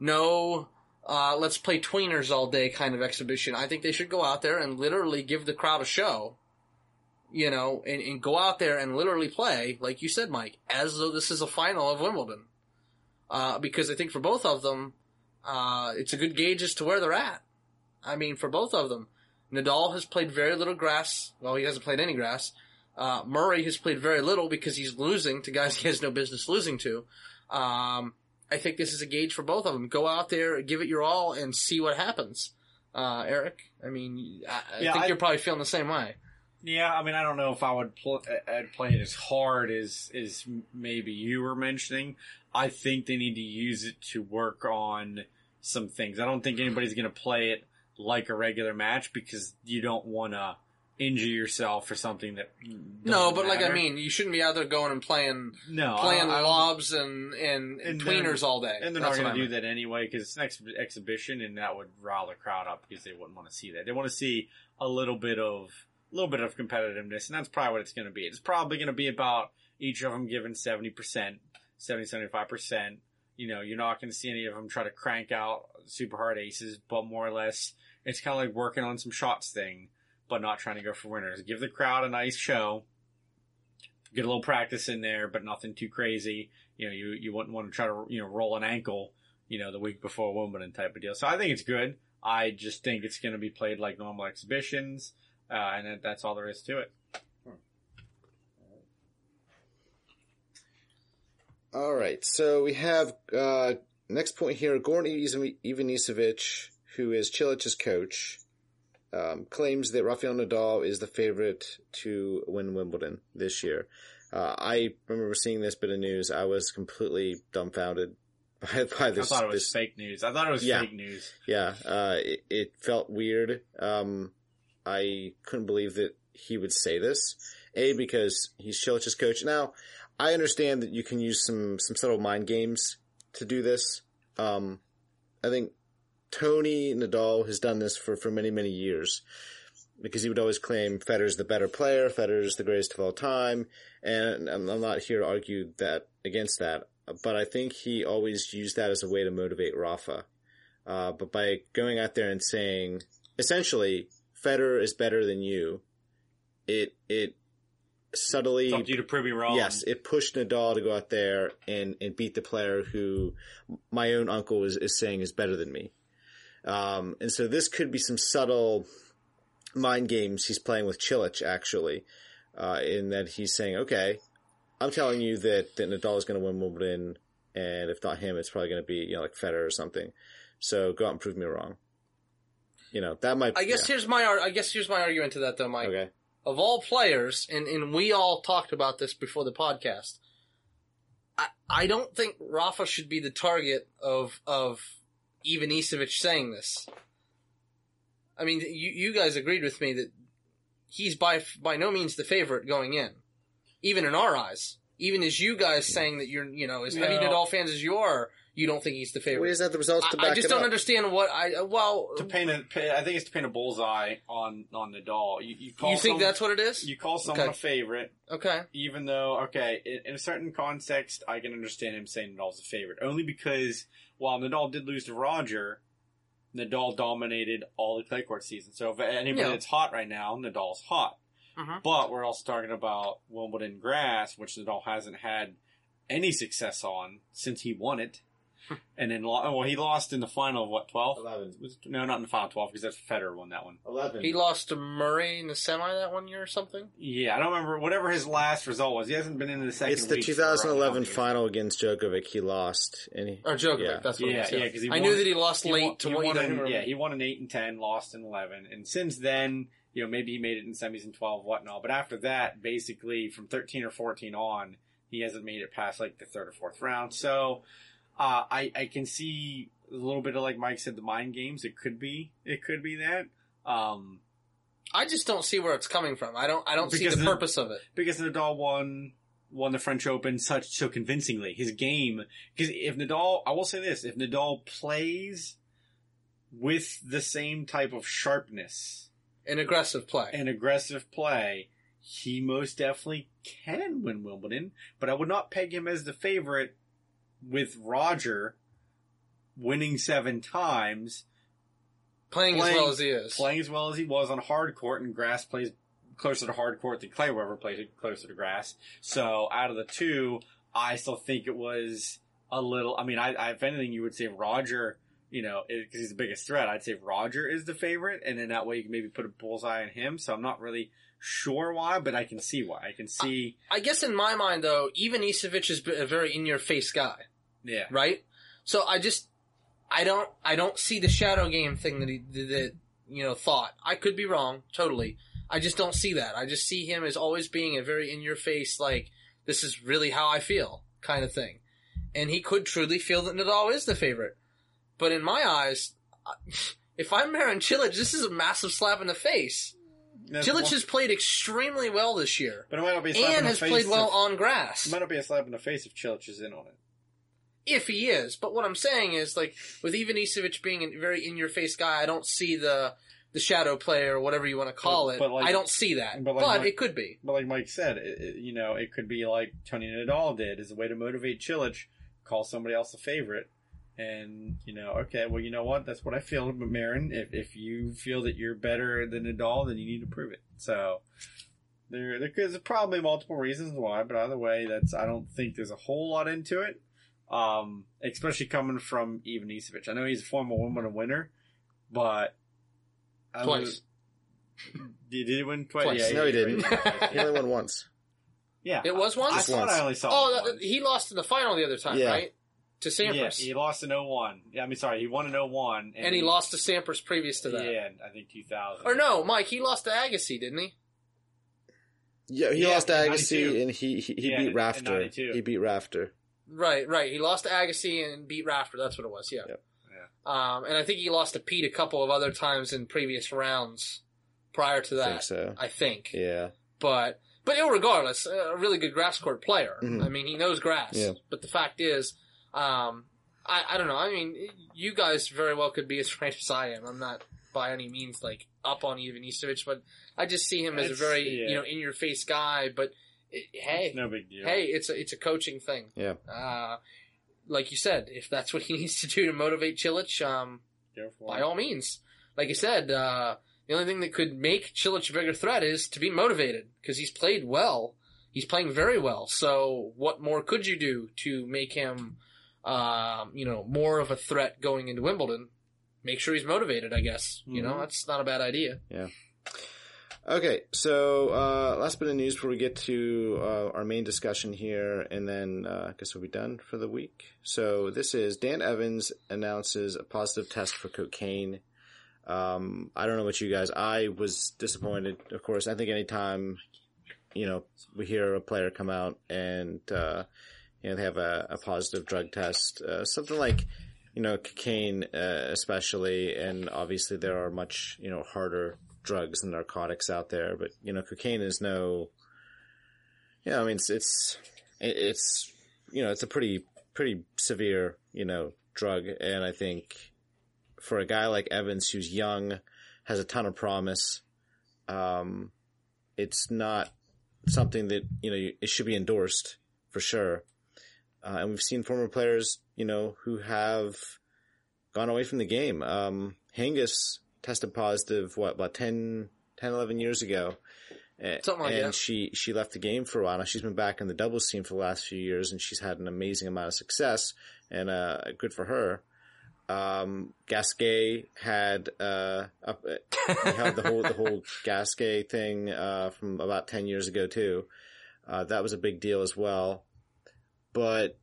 No, uh, let's play tweeners all day kind of exhibition. I think they should go out there and literally give the crowd a show. You know, and, and go out there and literally play, like you said, Mike, as though this is a final of Wimbledon. Uh, because I think for both of them, uh, it's a good gauge as to where they're at. I mean, for both of them, Nadal has played very little grass. Well, he hasn't played any grass. Uh, Murray has played very little because he's losing to guys <laughs> he has no business losing to. Um, I think this is a gauge for both of them. Go out there, give it your all, and see what happens. Uh, Eric, I mean, I, I Yeah, think I- you're probably feeling the same way. Yeah, I mean, I don't know if I would pl- I'd play it as hard as as maybe you were mentioning. I think they need to use it to work on some things. I don't think anybody's going to play it like a regular match because you don't want to injure yourself for something that No, but like I mean, you shouldn't be out there going and playing no, playing I- I lobs and and, And tweeners all day. And they're That's not going to do that anyway because it's an ex- exhibition, and that would rile the crowd up because they wouldn't want to see that. They want to see a little bit of a little bit of competitiveness, and that's probably what it's going to be. It's probably going to be about each of them giving seventy percent, 70 75 percent. You know, you're not going to see any of them try to crank out super hard aces, but more or less, it's kind of like working on some shots thing, but not trying to go for winners. Give the crowd a nice show. Get a little practice in there, but nothing too crazy you know, you, you wouldn't want to try to, you know, roll an ankle, you know, the week before Wimbledon type of deal. So I think it's good. I just think it's going to be played like normal exhibitions, uh, and that- that's all there is to it. All right, so we have uh, next point here. Goran Ivan- Ivanisevic, who is Cilic's coach, um, claims that Rafael Nadal is the favorite to win Wimbledon this year. Uh, I remember seeing this bit of news. I was completely dumbfounded <laughs> by, by this. I thought it was this- fake news. I thought it was Yeah. fake news. yeah, uh, it, it felt weird. Um, I couldn't believe that he would say this. A because he's Cilic's coach. Now, I understand that you can use some some subtle mind games to do this. Um, I think Tony Nadal has done this for for many many years because he would always claim Federer's the better player, Federer's the greatest of all time, and I'm, I'm not here to argue that against that. But I think he always used that as a way to motivate Rafa. Uh, but by going out there and saying, essentially, Federer is better than you, it it subtly you to prove me wrong. Yes, it pushed Nadal to go out there and, and beat the player who my own uncle is, is saying is better than me. Um, and so this could be some subtle mind games he's playing with Cilic, actually, uh, in that he's saying, okay, I'm telling you that, that Nadal is going to win Wimbledon, and if not him, it's probably going to be, you know, like Federer or something. So go out and prove me wrong. You know, that might I guess here's my I guess here's my argument to that though. Mike. Okay. Of all players, and, and we all talked about this before the podcast. I I don't think Rafa should be the target of of Ivanisevic saying this. I mean, you you guys agreed with me that he's by by no means the favorite going in, even in our eyes. Even as you guys saying that you're you know as heavy No. Nadal fans as you are, you don't think he's the favorite. he doesn't have the results to I, back I just it don't up. understand what I uh, well. To paint A, I think it's to paint a bullseye on on Nadal. You, you call You think some- that's what it is? you call someone Okay. a favorite, Okay. even though okay, in, in a certain context, I can understand him saying Nadal's a favorite, only because while Nadal did lose to Roger, Nadal dominated all the clay court season. So if anybody Yeah. that's hot right now, Nadal's hot. Mhm. But we're also talking about Wimbledon grass, which Nadal hasn't had any success on since he won it. <laughs> and then, lo- well, he lost in the final of what, 12? Eleven. Was- No, not in the final 12, because that's Federer won that one. Eleven. He lost to Murray in the semi that one year or something. Yeah, I don't remember, whatever his last result was. He hasn't been in the second It's the week 2011 final against Djokovic. He lost, and he, Or Djokovic, Yeah. that's what Yeah, it was. yeah, 'cause he I knew that he lost He late won- to he what an- Yeah, he won an 8 and 10, lost in 11. And since then, you know, maybe he made it in semis and 12, whatnot. But after that, basically, from 13 or 14 on, he hasn't made it past like the third or fourth round. So, uh, I, I can see a little bit of, like Mike said, the mind games. It could be, it could be that. Um, I just don't see where it's coming from. I don't. I don't see the the- purpose of it. because Nadal won won the French Open such so convincingly. His game, because if Nadal, I will say this: if Nadal plays with the same type of sharpness An aggressive play. and aggressive play, he most definitely can win Wimbledon. But I would not peg him as the favorite with Roger winning seven times, playing, as well as he is. playing as well as he was on hard court, and grass plays closer to hard court than clay, wherever plays closer to grass. So out of the two, I still think it was a little. I mean, I, I if anything, you would say Roger. You know, because he's the biggest threat. I'd say Roger is the favorite, and then that way you can maybe put a bullseye on him. So I'm not really sure why, but I can see why. I can see, I guess in my mind, though, Ivanisevic is a very in-your-face guy, yeah, right? So I just, I don't, I don't see the shadow game thing that he that you know thought. I could be wrong, totally. I just don't see that. I just see him as always being a very in-your-face, like this is really how I feel kind of thing. And he could truly feel that Nadal is the favorite, but in my eyes, <laughs> if I'm Marin Cilic, this is a massive slap in the face. That's Cilic one- has played extremely well this year. but it might not be a slap in and the has face played well if- on grass. It might not be a slap in the face if Cilic is in on it. If he is. But what I'm saying is, like, with Ivanisevic being a very in-your-face guy, I don't see the the shadow play or whatever you want to call But- it. but like- I don't see that. but But, like it could be. But like Mike said, it, it- you know, it could be like Tony Nadal did as a way to motivate Cilic, call somebody else a favorite. And, you know, okay, well, you know what? That's what I feel about Marin. If, if you feel that you're better than Nadal, then you need to prove it. So, there, there's probably multiple reasons why, but either way, that's, I don't think there's a whole lot into it. Um, especially coming from Ivanisevic. I know he's a former Wimbledon winner, but. I Twice. was- Did he win twice? Twice. Yeah, No, he didn't. right. <laughs> He only won once. Yeah, It was once? I Just thought once. I only saw. Oh, it once. he lost in the final the other time, Yeah. right? To yeah, Sampras. he lost in 01. Yeah, I mean, sorry, he won in 01. and he lost to Sampras previous to that. Yeah, I think 2000. Or no, Mike, he lost to Agassi, didn't he? Yeah, he Yeah, lost to Agassi 92. and he he, he Yeah, beat Rafter. He beat Rafter. Right, right. He lost to Agassi and beat Rafter. That's what it was. Yeah. Yep. Um, and I think he lost to Pete a couple of other times in previous rounds prior to that. I that. think so. I think. Yeah. But but regardless, a really good grass court player. Mhm. I mean, he knows grass. Yeah. But the fact is, um, I, I don't know. I mean, you guys very well could be as <laughs> right as I am. I'm not by any means like up on Ivanisevic, but I just see him as a very yeah. you know in your face guy. But it, hey, no big deal. hey, it's a it's a coaching thing. Yeah. Uh, like you said, if that's what he <laughs> needs to do to motivate Cilic, um, by all means. Like I said, uh, the only thing that could make Cilic a bigger threat is to be motivated because he's played well. He's playing very well. So what more could you do to make him, um, you know, more of a threat going into Wimbledon? Make sure he's motivated. I guess you know Mhm. that's not a bad idea. Okay, so uh, last bit of news before we get to uh, our main discussion here, and then uh, I guess we'll be done for the week. So this is Dan Evans announces a positive test for cocaine. Um, I don't know what you guys. I was disappointed, of course. I think anytime you know we hear a player come out and uh, you know they have a, a positive drug test, uh, something like you know cocaine, uh, especially, and obviously there are much you know harder drugs and narcotics out there, but you know, cocaine is no. Yeah, I mean, it's it's it's you know, it's a pretty pretty severe you know drug, and I think for a guy like Evans who's young, has a ton of promise, um, it's not something that you know it should be endorsed for sure. Uh, and we've seen former players, you know, who have gone away from the game. Um, Hingis tested positive, what, about 10, 10 11 years ago. Something like and that. she, she left the game for a while. Now she's been back in the doubles scene for the last few years and she's had an amazing amount of success and, uh, good for her. Um, Gasquet had, uh, up, he had the whole, the whole <laughs> Gasquet thing, uh, from about 10 years ago too. Uh, that was a big deal as well. But,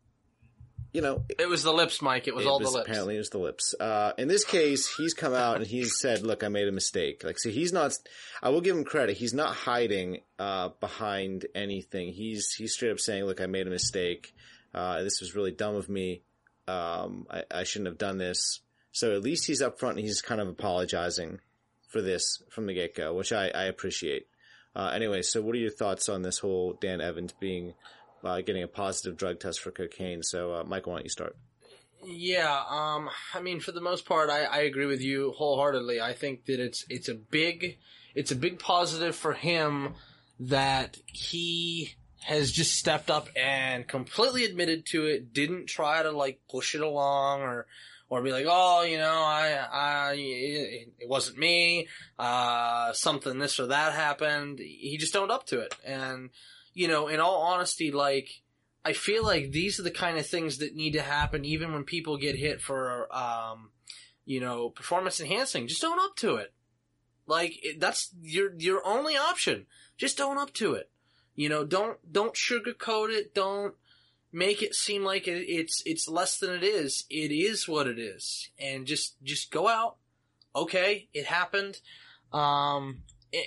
you know, It was the lips, Mike. It was all the lips. Apparently, it was the lips. Uh, in this case, he's come out and he's <laughs> said, "Look, I made a mistake." Like, so he's not. I will give him credit. He's not hiding uh, behind anything. He's he's straight up saying, "Look, I made a mistake. Uh, this was really dumb of me. Um, I, I shouldn't have done this." So at least he's up front and he's kind of apologizing for this from the get go, which I, I appreciate. Uh, anyway, so what are your thoughts on this whole Dan Evans being uh, getting a positive drug test for cocaine. So, uh, Michael, why don't you start? Yeah, um, I mean, for the most part, I, I agree with you wholeheartedly. I think that it's it's a big it's a big positive for him that he has just stepped up and completely admitted to it. Didn't try to like push it along or or be like, oh, you know, I, I, it, it wasn't me. Uh, something this or that happened. He just owned up to it, and you know, in all honesty, like I feel like these are the kind of things that need to happen even when people get hit for, um, you know, performance enhancing. Just own up to it. Like it, that's your your only option. Just own up to it. You know, don't don't sugarcoat it. Don't make it seem like it, it's it's less than it is. It is what it is, and just just go out. Okay, it happened, um,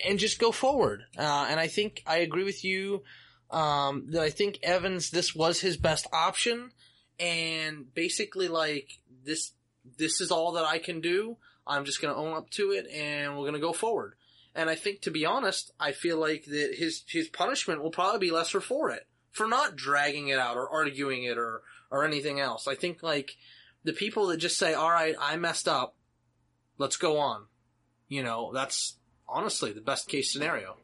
and just go forward. Uh, and I think I agree with you um, that I think Evans this was his best option, and basically like this this is all that I can do. I'm just going to own up to it, and we're going to go forward. And I think, to be honest, I feel like that his his punishment will probably be lesser for it for not dragging it out or arguing it or or anything else. I think like the people that just say, "All right, I messed up, let's go on," you know, that's honestly the best case scenario.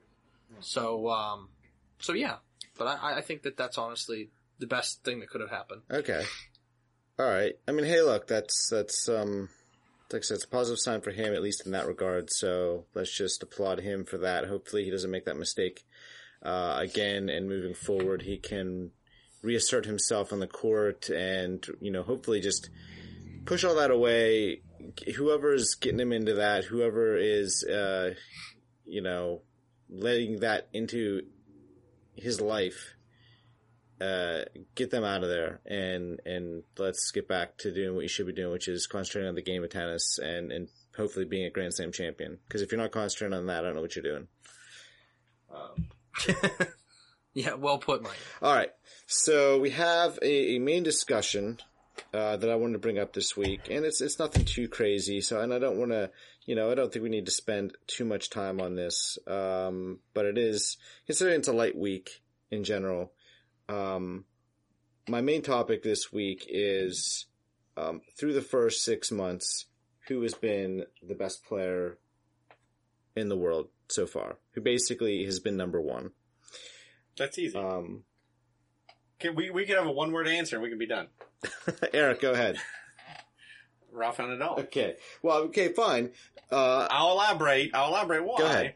So, um, so yeah, but I, I think that that's honestly the best thing that could have happened. Okay. All right. I mean, hey, look, that's that's um, like I said, it's a positive sign for him, at least in that regard. So let's just applaud him for that. Hopefully, he doesn't make that mistake uh, again, and moving forward, he can reassert himself on the court, and you know, hopefully, just push all that away. Whoever's getting him into that, whoever is, uh, you know, letting that into his life, uh, get them out of there, and and let's get back to doing what you should be doing, which is concentrating on the game of tennis and and hopefully being a Grand Slam champion. Because if you're not concentrating on that, I don't know what you're doing. Um, <laughs> yeah, well put, Mike. All right, so we have a, a main discussion uh, that I wanted to bring up this week, and it's it's nothing too crazy. So, and I don't want to, you know, I don't think we need to spend too much time on this. Um, but it is considering it's a light week in general. Um, my main topic this week is um, through the first six months, who has been the best player in the world so far? Who basically has been number one? that's easy. Um, Can we we can have a one word answer and we can be done. <laughs> Eric, go ahead. <laughs> Rafael Nadal. Okay. Well, okay, fine. Uh, I'll elaborate. I'll elaborate why. Go ahead.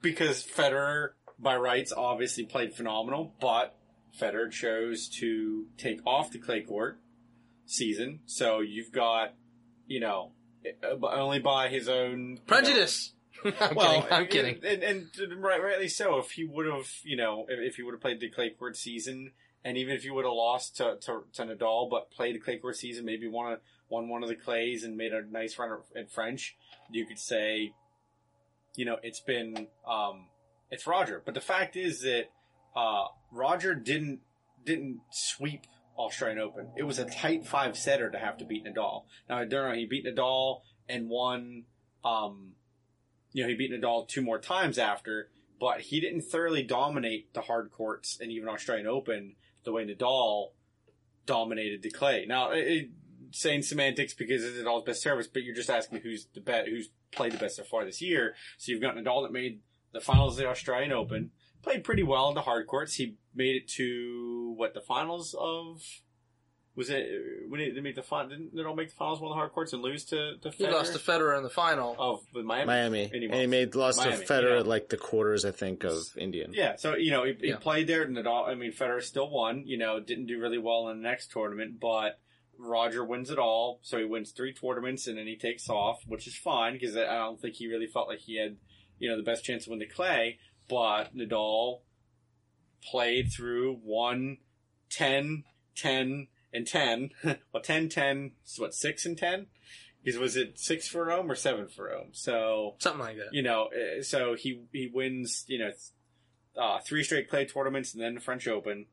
Because Federer, by rights, obviously played phenomenal, but Federer chose to take off the clay court season. So you've got, you know, uh, only by his own you know, Prejudice. <laughs> I'm well, kidding. I'm kidding. And, and, and right, rightly so. If he would have, you know, if, he would have played the clay court season, and even if he would have lost to, to, to Nadal, but played the clay court season, maybe won a, won one of the clays and made a nice run at French, you could say, you know, it's been, um, it's Roger. But the fact is that uh, Roger didn't didn't sweep Australian Open. It was a tight five setter to have to beat Nadal. Now I don't know. He beat Nadal and won. Um, you know, he beat Nadal two more times after, but he didn't thoroughly dominate the hard courts and even Australian Open the way Nadal dominated the clay. Now, it, saying semantics because it's Nadal's best service, but you're just asking who's the best, who's played the best so far this year. So you've got Nadal that made the finals of the Australian Open, played pretty well in the hard courts. He made it to what the finals of was it when he made the final? Didn't Nadal make the finals of one of the hard courts and lose to to He lost to Federer in the final. of with Miami. Miami. And he And he made lost Miami, to Federer yeah. at like the quarters, I think, of Indian. Yeah, so you know he, he Yeah. played there. And Nadal, I mean Federer still won. You know, didn't do really well in the next tournament, but Roger wins it all. So he wins three tournaments and then he takes off, which is fine because I don't think he really felt like he had you know the best chance to win the clay. But Nadal played through one, 10, 10, and 10. <laughs> well, 10, 10, so what, 6 and 10? Because was it 6 for Rome or 7 for Rome? So, Something like that. you know, uh, so he he wins, you know, uh, three straight clay tournaments and then the French Open.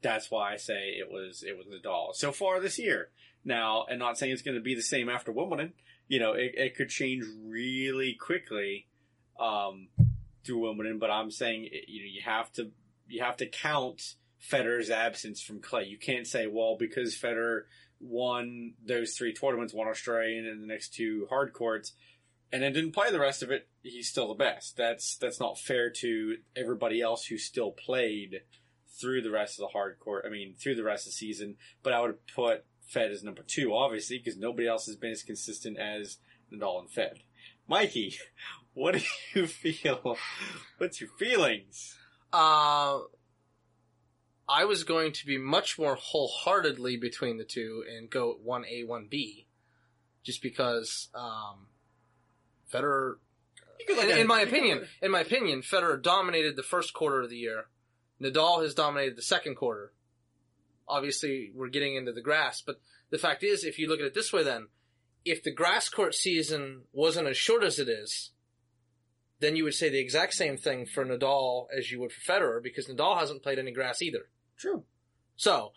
That's why I say it was it was Nadal so far this year. Now, and not saying it's going to be the same after Wimbledon. You know, it, it could change really quickly um, through Wimbledon, but I'm saying you know you have to you have to count Federer's absence from Clay. You can't say, well, because Federer won those three tournaments, one Australian and the next two hard courts, and then didn't play the rest of it, he's still the best. That's that's not fair to everybody else who still played through the rest of the hard court. I mean, through the rest of the season. But I would put Fed as number two, obviously, because nobody else has been as consistent as Nadal and Fed. Mikey, <laughs> what do you <laughs> feel? What's your feelings? Uh, I was going to be much more wholeheartedly between the two and go one A, one B, just because um, Federer. In, in my opinion, in my opinion, Federer dominated the first quarter of the year. Nadal has dominated the second quarter. Obviously, we're getting into the grass, but the fact is, if you look at it this way, then if the grass court season wasn't as short as it is, then you would say the exact same thing for Nadal as you would for Federer because Nadal hasn't played any grass either. True. So,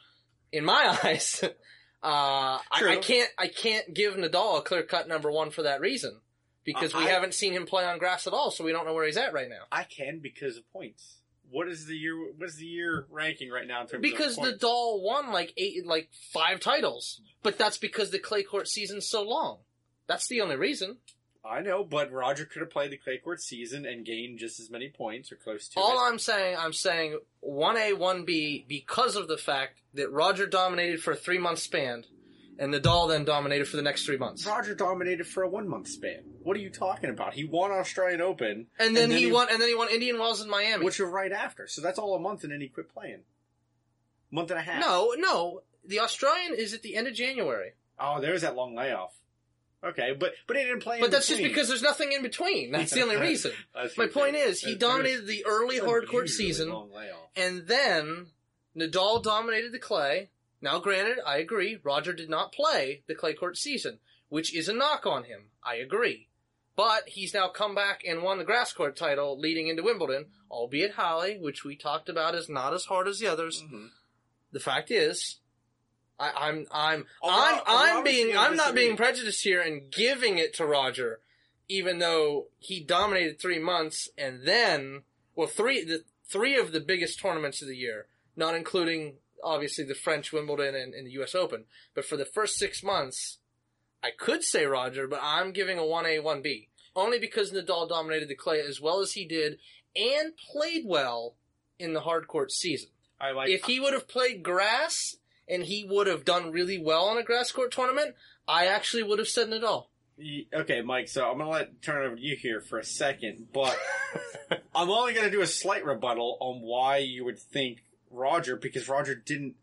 in my <laughs> eyes, uh, I, I can't I can't give Nadal a clear cut number one for that reason because we I- haven't seen him play on grass at all, so we don't know where he's at right now. I can because of points. What is the year? What is the year ranking right now in terms Because of? Nadal won like eight, like five titles, but that's because the clay court season's so long. That's the only reason. I know, but Roger could have played the clay court season and gained just as many points or close to All it. I'm saying, I'm saying one A, one B because of the fact that Roger dominated for a three month span, and Nadal then dominated for the next three months. Roger dominated for a one month span. What are you talking about? He won Australian Open, And then, And then he, he- won, and then he won Indian Wells in Miami. which were right after. So that's all a month, and then he quit playing. Month and a half. no, no, the Australian is at the end of January. Oh, there's that long layoff. Okay, but but he didn't play. in But that's just because there's nothing in between. That's the <laughs> only reason. <laughs> My point is, he dominated the early there's hard court season, and then Nadal dominated the clay. Now, granted, I agree, Roger did not play the clay court season, which is a knock on him. I agree. But he's now come back and won the grass court title leading into Wimbledon, albeit Halle, which we talked about is not as hard as the others. Mhm. The fact is, I, I'm I'm I'm we're I'm being I'm not being prejudiced here and giving it to Roger, even though he dominated three months and then well three the three of the biggest tournaments of the year, not including obviously the French Wimbledon and, and the U.S. Open, but for the first six months, I could say Roger, but I'm giving a one A one B only because Nadal dominated the clay as well as he did and played well in the hard court season I like. if he would have played grass and he would have done really well on a grass court tournament, I actually would have said Nadal. Ye- Okay, Mike. So I'm gonna let turn over to you here for a second, but <laughs> I'm only gonna do a slight rebuttal on why you would think Roger because Roger didn't.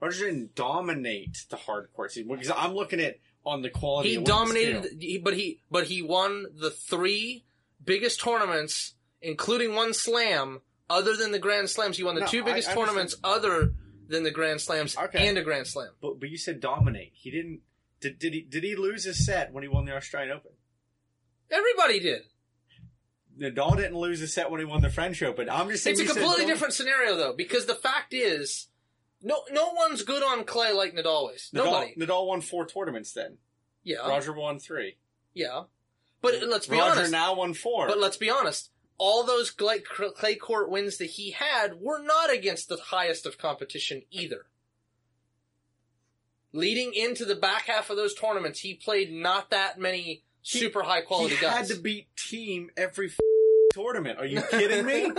Roger didn't dominate the hard court season because I'm looking at on the quality. He of dominated, scale. he- but he but he won the three biggest tournaments, including one slam. Other than the Grand Slams, he won the No, two biggest I tournaments other than the Grand Slams Okay. and a Grand Slam. But but you said dominate. He didn't. Did, did he did he lose his set when he won the Australian Open? Everybody did. Nadal didn't lose a set when he won the French Open. I'm just saying It's a completely different scenario though, because the fact is, no no one's good on clay like Nadal is. Nadal, Nobody. Nadal won four tournaments then. Yeah, Roger won three. yeah. But let's be Roger honest. Roger now won four. But let's be honest. All those clay, court wins that he had were not against the highest of competition either. Leading into the back half of those tournaments, he played not that many He- super high quality guys. he guys. had to beat Thiem every f- tournament. Are you <laughs> kidding me?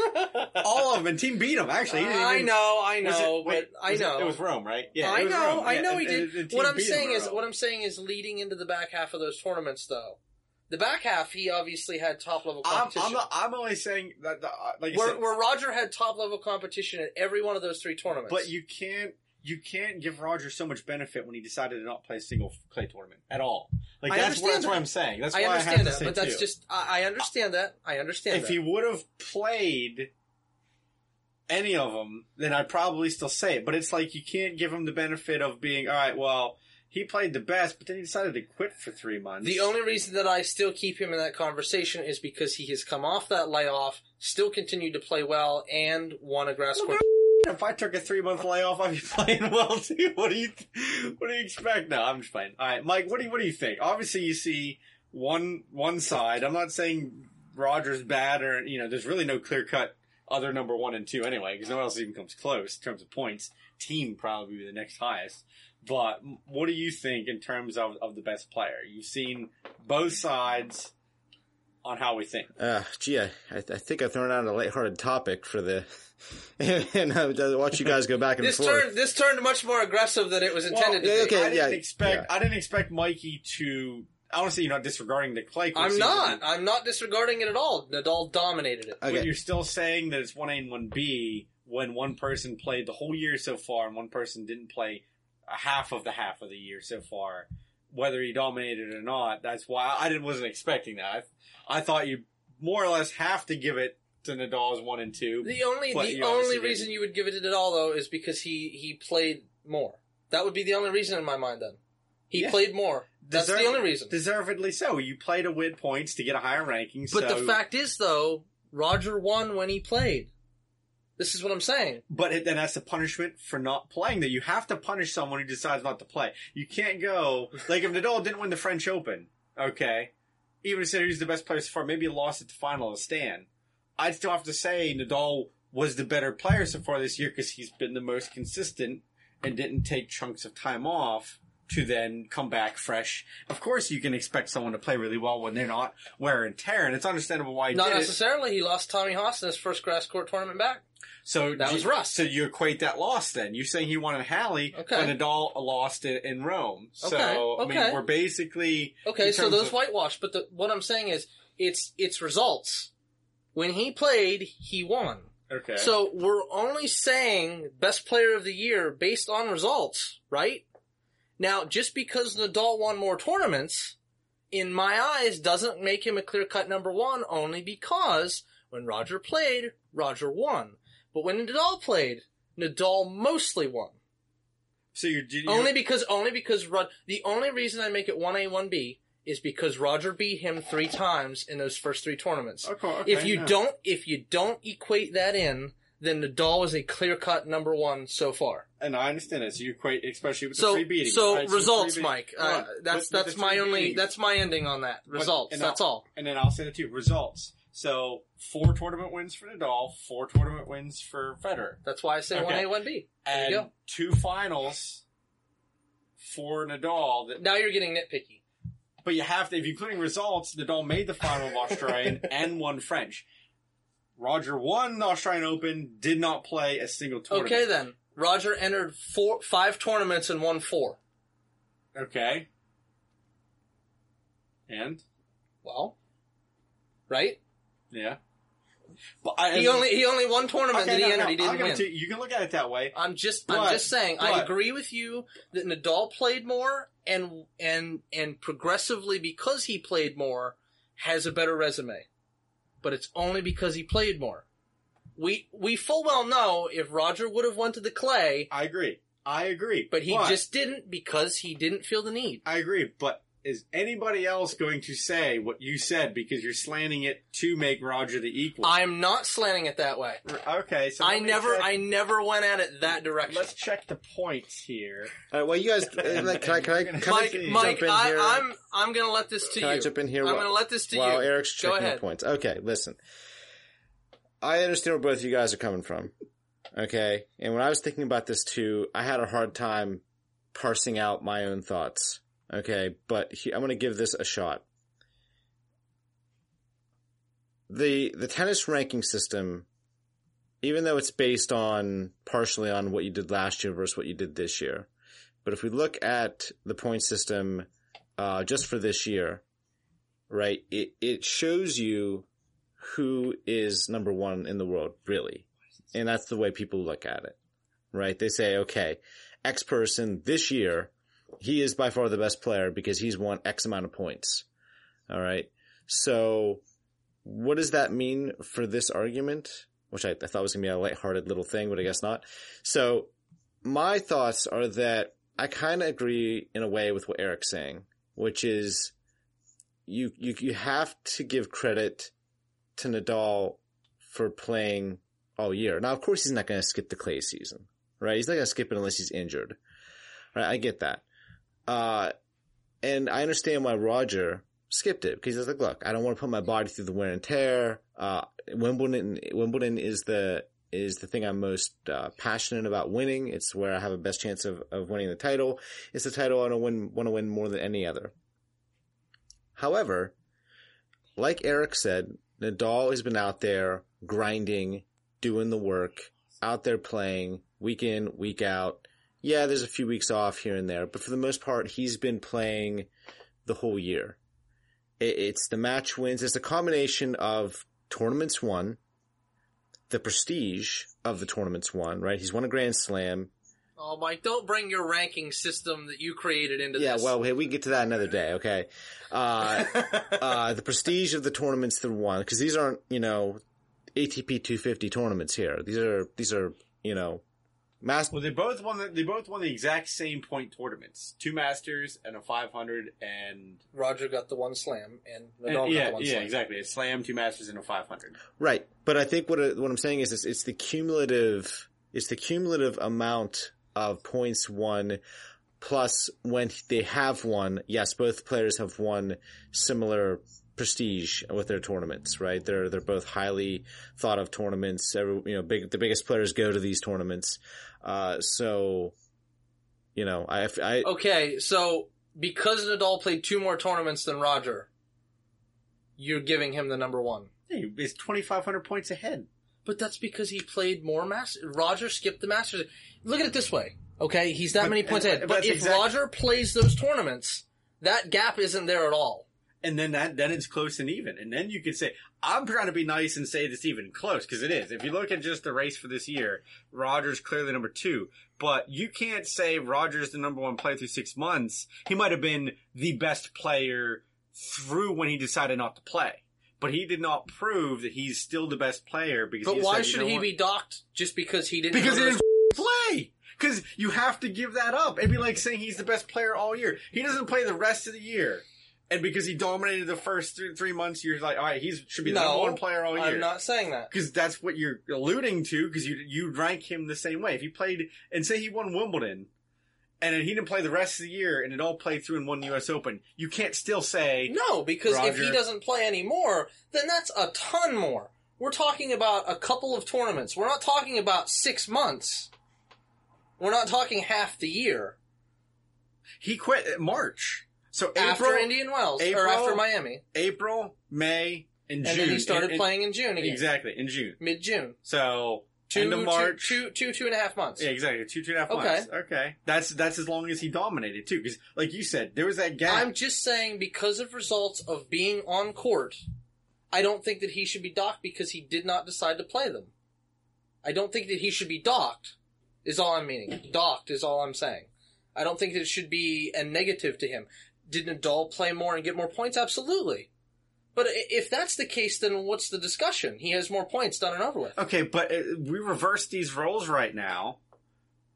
All of them. And Thiem beat him. Actually, he didn't I know, I Was it- know, wait, but I was it- know. it, was Rome, right? Yeah, I know, Rome. I Yeah, know and- did. and- and what I'm saying is, Rome. what I'm saying is, leading into the back half of those tournaments, though, the back half he obviously had top level I'm, competition. I'm, not, I'm only saying that, the, uh, like I where, said, where Roger had top level competition at every one of those three tournaments. but you can't you can't give Roger so much benefit when he decided to not play a single clay tournament at all. Like I that's what, that's what. I'm saying. That's I why I, understand have that, to say but that's two. just I, I understand that. I understand if that. he would have played any of them, then I'd probably still say it. But it's like you can't give him the benefit of being all right. Well, he played the best, but then he decided to quit for three months. The only reason that I still keep him in that conversation is because he has come off that layoff, still continued to play well, and won a grass Well, court. <laughs> if I took a three month layoff, I'd be <laughs> playing well too. What do you What do you expect? No, I'm just playing. All right, Mike. What do you What do you think? Obviously, you see one one side. I'm not saying Rogers bad or you know. There's really no clear cut other number one and two anyway, because no one else even comes close in terms of points. Thiem probably be the next highest. But what do you think in terms of, of the best player? You've seen both sides on how we think. Uh, gee, I, I think I've thrown out a lighthearted topic for the, <laughs> and I watch you guys go back and This forth. turned this turned much more aggressive than it was intended yeah, to be. okay. I didn't yeah, expect. yeah. I didn't expect Mikey to. I want to say you're not disregarding the Clay. I'm season, not. I'm not disregarding it at all. Nadal dominated it. But you're still saying that it's one A and one B when one person played the whole year so far and one person didn't play a half of the half of the year so far. Whether he dominated or not, that's why I didn't wasn't expecting that. I, I thought you more or less have to give it to Nadal's one and two. The only the only didn't. reason you would give it to Nadal though is because he he played more. That would be the only reason in my mind. Then he Yeah. played more. That's Deserve- the only reason. Deservedly so. You play to win points to get a higher ranking. But so, the fact is, though, Roger won when he played. This is what I'm saying. But it, then that's the punishment for not playing. That you have to punish someone who decides not to play. You can't go <laughs> like if Nadal didn't win the French Open, okay. Even if he said he's the best player so far, maybe he lost at the final to Stan. I'd still have to say Nadal was the better player so far this year because he's been the most consistent and didn't take chunks of time off to then come back fresh. Of course, you can expect someone to play really well when they're not wear and tear, and it's understandable why he Not did it. necessarily. He lost Tommy Haas in his first grass court tournament back. So That was you- Russ. So you equate that loss then? You're saying he won in Halle, Okay. but Nadal lost it in Rome. So Okay, I mean, we're basically Okay, so those of- whitewash. But the, what I'm saying is, it's it's results. When he played, he won. okay. So we're only saying best player of the year based on results, right? Now, just because Nadal won more tournaments, in my eyes, doesn't make him a clear cut number one only because when Roger played, Roger won. But when Nadal played, Nadal mostly won. so you're, you Only because, only because Rod, the only reason I make it 1A, 1B is because Roger beat him three times in those first three tournaments. Okay, okay, if you no. don't, if you don't equate that in, then Nadal is a clear cut number one so far. and I understand it. So you're equate, especially with the So, three beatings. so right? results, beat- Mike. Uh, that's With- that's the my only. That's my ending on that. Results. and that's I'll- all. And then I'll say that too. Results. So four tournament wins for Nadal, four tournament wins for Federer, That's why I say one A, one B. And two finals for Nadal. That Now you're getting nitpicky. But you have to, if you're including results, Nadal made the final of Australian <laughs> and won French. Roger won the Australian Open, did not play a single tournament. Okay, then Roger entered four, five tournaments and won four. Okay. And Well, right? yeah, but I, He only he only one tournament okay, that he no, entered. no, he didn't win. you. You can look at it that way. I'm just But- I'm just saying I agree with you that Nadal played more and and and progressively because he played more has a better resume. But it's only because he played more. We we full well know if Roger would have went to the clay, I agree. I agree. but he just didn't because he didn't feel the need. I agree. But is anybody else going to say what you said because you're slanting it to make Roger the equal? I'm not slanting it that way. okay, so I never check- I never went at it that direction. Let's check the points here. All right, well, you guys, uh, like, can I, can I, can I Mike, jump Mike, in I, here? I'm I'm gonna let this to Can you. I jump in here? I'm while- gonna let this to while you. Eric's Go checking the points. Okay, listen. I understand where both of you guys are coming from. Okay, and when I was thinking about this too, I had a hard time parsing out my own thoughts. Okay, but he, I'm going to give this a shot. The the tennis ranking system, even though it's based on partially on what you did last year versus what you did this year, but if we look at the point system uh, just for this year, right? It it shows you who is number one in the world, really, and that's the way people look at it, right? They say, okay, X person this year, he is by far the best player because he's won X amount of points. All right, so what does that mean for this argument? Which I, I thought was gonna be a lighthearted little thing, but I guess not. So my thoughts are that I kind of agree in a way with what Eric's saying, which is you you you have to give credit to Nadal for playing all year. Now, of course, he's not going to skip the clay season, right? He's not going to skip it unless he's injured, right? I get that, uh, and I understand why Roger skipped it because he's like, look, I don't want to put my body through the wear and tear. Uh, Wimbledon, Wimbledon is the is the thing I'm most uh, passionate about winning. It's where I have a best chance of, of winning the title. It's the title I win want to win more than any other. However, like Eric said, Nadal has been out there grinding, doing the work, out there playing week in, week out. Yeah, there's a few weeks off here and there, but for the most part, he's been playing the whole year. It, it's the match wins. It's a combination of tournaments won, the prestige of the tournaments won, right? He's won a Grand Slam. Oh, Mike, don't bring your ranking system that you created into Yeah, this. Yeah, well, hey, we can get to that another day, okay? Uh, <laughs> uh, the prestige of the tournaments that won, because these aren't, you know, ATP 250 tournaments here. These are, these are, you know, mass. Well, they both won. The, they both won the exact same point tournaments: two Masters and a 500, and, Roger got the one slam, and and- Nadal got yeah, the one yeah, slam. exactly. A Slam, two Masters, and a 500. Right. But I think what, uh, what I'm saying is, is it's the cumulative, it's the cumulative amount of points won plus when they have won. Yes, both players have won similar prestige with their tournaments, right? They're, they're both highly thought of tournaments. Every, you know, big, the biggest players go to these tournaments. Uh, so, you know, I, I, Okay, so because Nadal played two more tournaments than Roger, you're giving him the number one. Hey, it's 2,500 points ahead. But that's because he played more Masters. Roger skipped the Masters. Look at it this way, okay? He's that But- many points and- ahead. but But if exact- Roger plays those tournaments, that gap isn't there at all. And then that, then it's close and even. And then you could say, I'm trying to be nice and say it's even close, because it is. If you look at just the race for this year, Rogers clearly number two. But you can't say Rogers the number one player through six months. He might have been the best player through when he decided not to play. But he did not prove that he's still the best player because But why you should know he what? be docked just because he didn't? Because he didn't play. Because you have to give that up. It'd be like saying he's the best player all year. He doesn't play the rest of the year. And because he dominated the first three, three months, you're like, all right, he should be the No, number one player all year. I'm not saying that. Because that's what you're alluding to. Because you you rank him the same way. If he played and say he won Wimbledon, and then he didn't play the rest of the year, and it all played through and won the U.S. Open, you can't still say No, because if he doesn't play anymore, then that's a ton more. We're talking about a couple of tournaments. We're not talking about six months. We're not talking half the year. he quit at March. So after April, Indian Wells or after Miami, April, May, and, and June. then he started And- and- playing in June again, exactly in June. mid June. So Two, end of March. two- two- two and a half months. Yeah, exactly. Two, two and a half Okay. months. Okay. That's, that's as long as he dominated too. Cause like you said, there was that gap. I'm just saying because of results of being on court, I don't think that he should be docked because he did not decide to play them. I don't think that he should be docked. Is all I'm meaning. Docked is all I'm saying. I don't think that it should be a negative to him. Did Nadal play more and get more points? Absolutely. But if that's the case, then what's the discussion? He has more points done and over with. okay, but uh, we reverse these roles right now.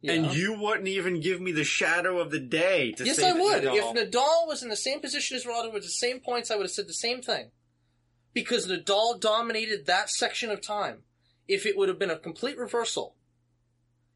And you wouldn't even give me the shadow of the day to Yes, say I would. Nadal- If Nadal was in the same position as Roger with the same points, I would have said the same thing. Because Nadal dominated that section of time. If it would have been a complete reversal.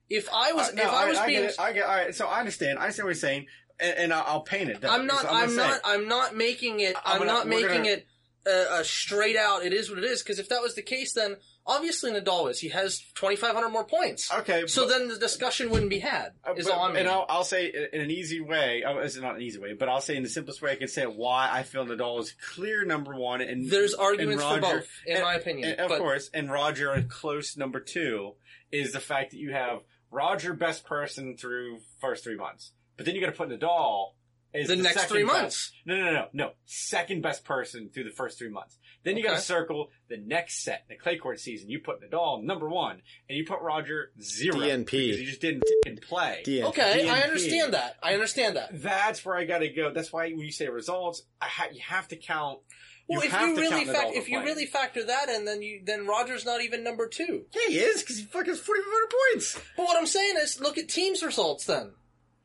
If I was, Uh, no, if I was I being, get it. I get, all right, so I understand. I understand what you're saying, and, and I'll, paint it. I'm not, I'm, say- not, I'm not making it, I'm I'm, gonna- not making gonna- it a, straight out, it is what it is, because if that was the case, then obviously Nadal is. He has 2,500 more points. Okay, So but- then the discussion wouldn't be had, Uh, is but- all I'm and. I'll, I'll say in an easy way. Oh, it's not an easy way, but I'll say in the simplest way I can say why I feel Nadal is clear number one, and There's arguments and for both, in and- my opinion. and of but course, and Roger a close number two is the fact that you have Roger best person through first three months, but then you got to put Nadal as the, next second three best- months. No, no, no, no. Second best person through the first three months. Then you got to circle the next set, the clay court season. You put Nadal number one, and you put Roger zero DNP. because he just didn't f***ing play. DNP. Okay, I understand that. I understand that. That's where I got to go. That's why when you say results, I ha- you have to count. Well, if you really count Nadal fact, if you playing. really factor that in, then you then Rogers not even number two. yeah, he is because he fucking forty five hundred points. But what I'm saying is, look at Thiem's results. Then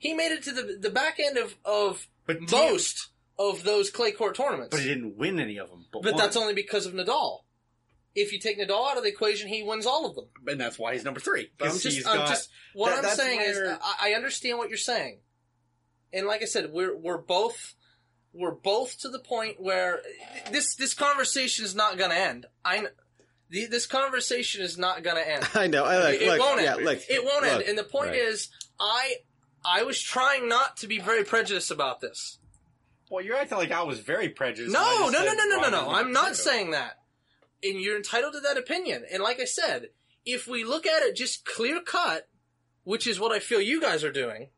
he made it to the the back end of of But most of those clay court tournaments. but he didn't win any of them. But, But won. that's only because of Nadal. If you take Nadal out of the equation, he wins all of them. and that's why he's number three. But I'm 'Cause just, he's I'm got- just what that- I'm that's saying is, I, I understand what you're saying, and like I said, we're we're both we're both to the point where this this conversation is not going to end. I The, this conversation is not going to end. <laughs> I know. I like. It- it look, won't yeah, end. look, It won't look, end. And the point right. is, I I was trying not to be very prejudiced about this. Well, you're acting like I was very prejudiced. No, no, no, no, no, no, no. I'm not saying that. And you're entitled to that opinion. And like I said, if we look at it just clear cut, which is what I feel you guys are doing,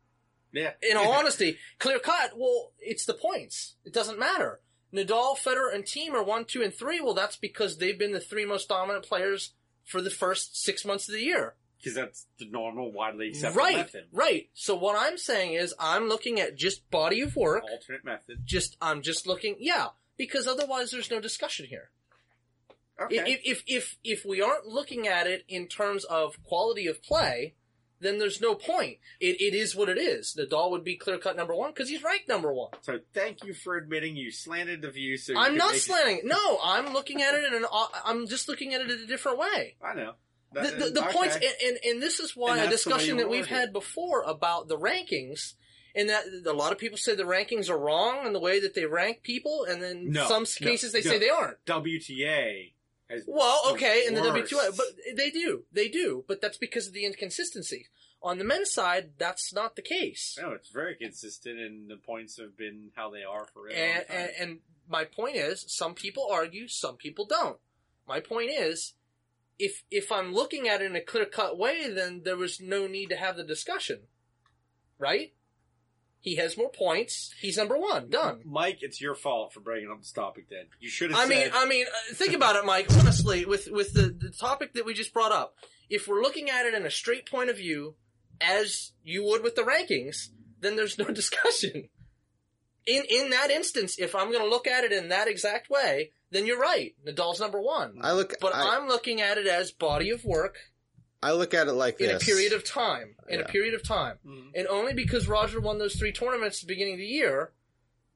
Yeah. in all <laughs> honesty, clear cut, well, it's the points. It doesn't matter. Nadal, Federer, and Thiem are one, two, and three. Well, that's because they've been the three most dominant players for the first six months of the year. Because that's the normal, widely accepted right, method. right. So what I'm saying is, I'm looking at just body of work. Alternate method. Just, I'm just looking, yeah, because otherwise there's no discussion here. Okay. If, if if if we aren't looking at it in terms of quality of play, then there's no point. It it is what it is. Nadal would be clear cut number one because he's ranked number one. so thank you for admitting you slanted the view. So I'm not slanting. No, I'm looking at it in an. I'm just looking at it in a different way. I know. The, That- the, the okay. points, and, and and this is why a that's the way discussion that we've it. had before about the rankings. And that a lot of people say the rankings are wrong in the way that they rank people, and then No, some no, cases they no. say they aren't. WTA has Well, okay, in the. WTA, but they do, they do, but that's because of the inconsistency. On the men's side, that's not the case. No, it's very consistent, and the points have been how they are for And, and and my point is, some people argue, some people don't. My point is, if if I'm looking at it in a clear cut way, then there was no need to have the discussion, right? He has more points. He's number one. Done. Mike, it's your fault for bringing up this topic. Then you should have. I said, mean, I mean, uh, think about it, Mike. Honestly, with with the, the topic that we just brought up, if we're looking at it in a straight point of view, as you would with the rankings, then there's no <laughs> discussion. In in that instance, if I'm going to look at it in that exact way, then you're right. Nadal's number one. I look. But I, I'm looking at it as body of work I look at it like in this. a period of time. In a period of time. Mhm. And only because Roger won those three tournaments at the beginning of the year,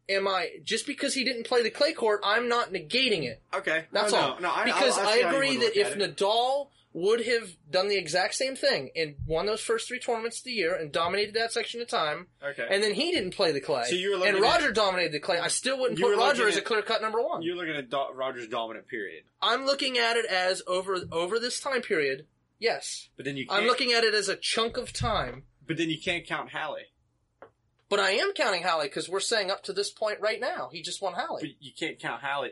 am I just because he didn't play the clay court, I'm not negating it. okay, That's no, all. No, no, I, because I, I, see how you agree that if at it. Nadal would have done the exact same thing and won those first three tournaments of the year and dominated that section of time, okay, and then he didn't play the clay, So you were looking and at- Roger dominated the clay, I still wouldn't You put were Roger looking as a at- clear cut number one. you're looking at Do- Rogers' dominant period, I'm looking at it as over over this time period. Yes, but then you can't, I'm looking at it as a chunk of time. but then you can't count Halle. But I am counting Halle because we're saying up to this point right now, he just won But you can't count Halle.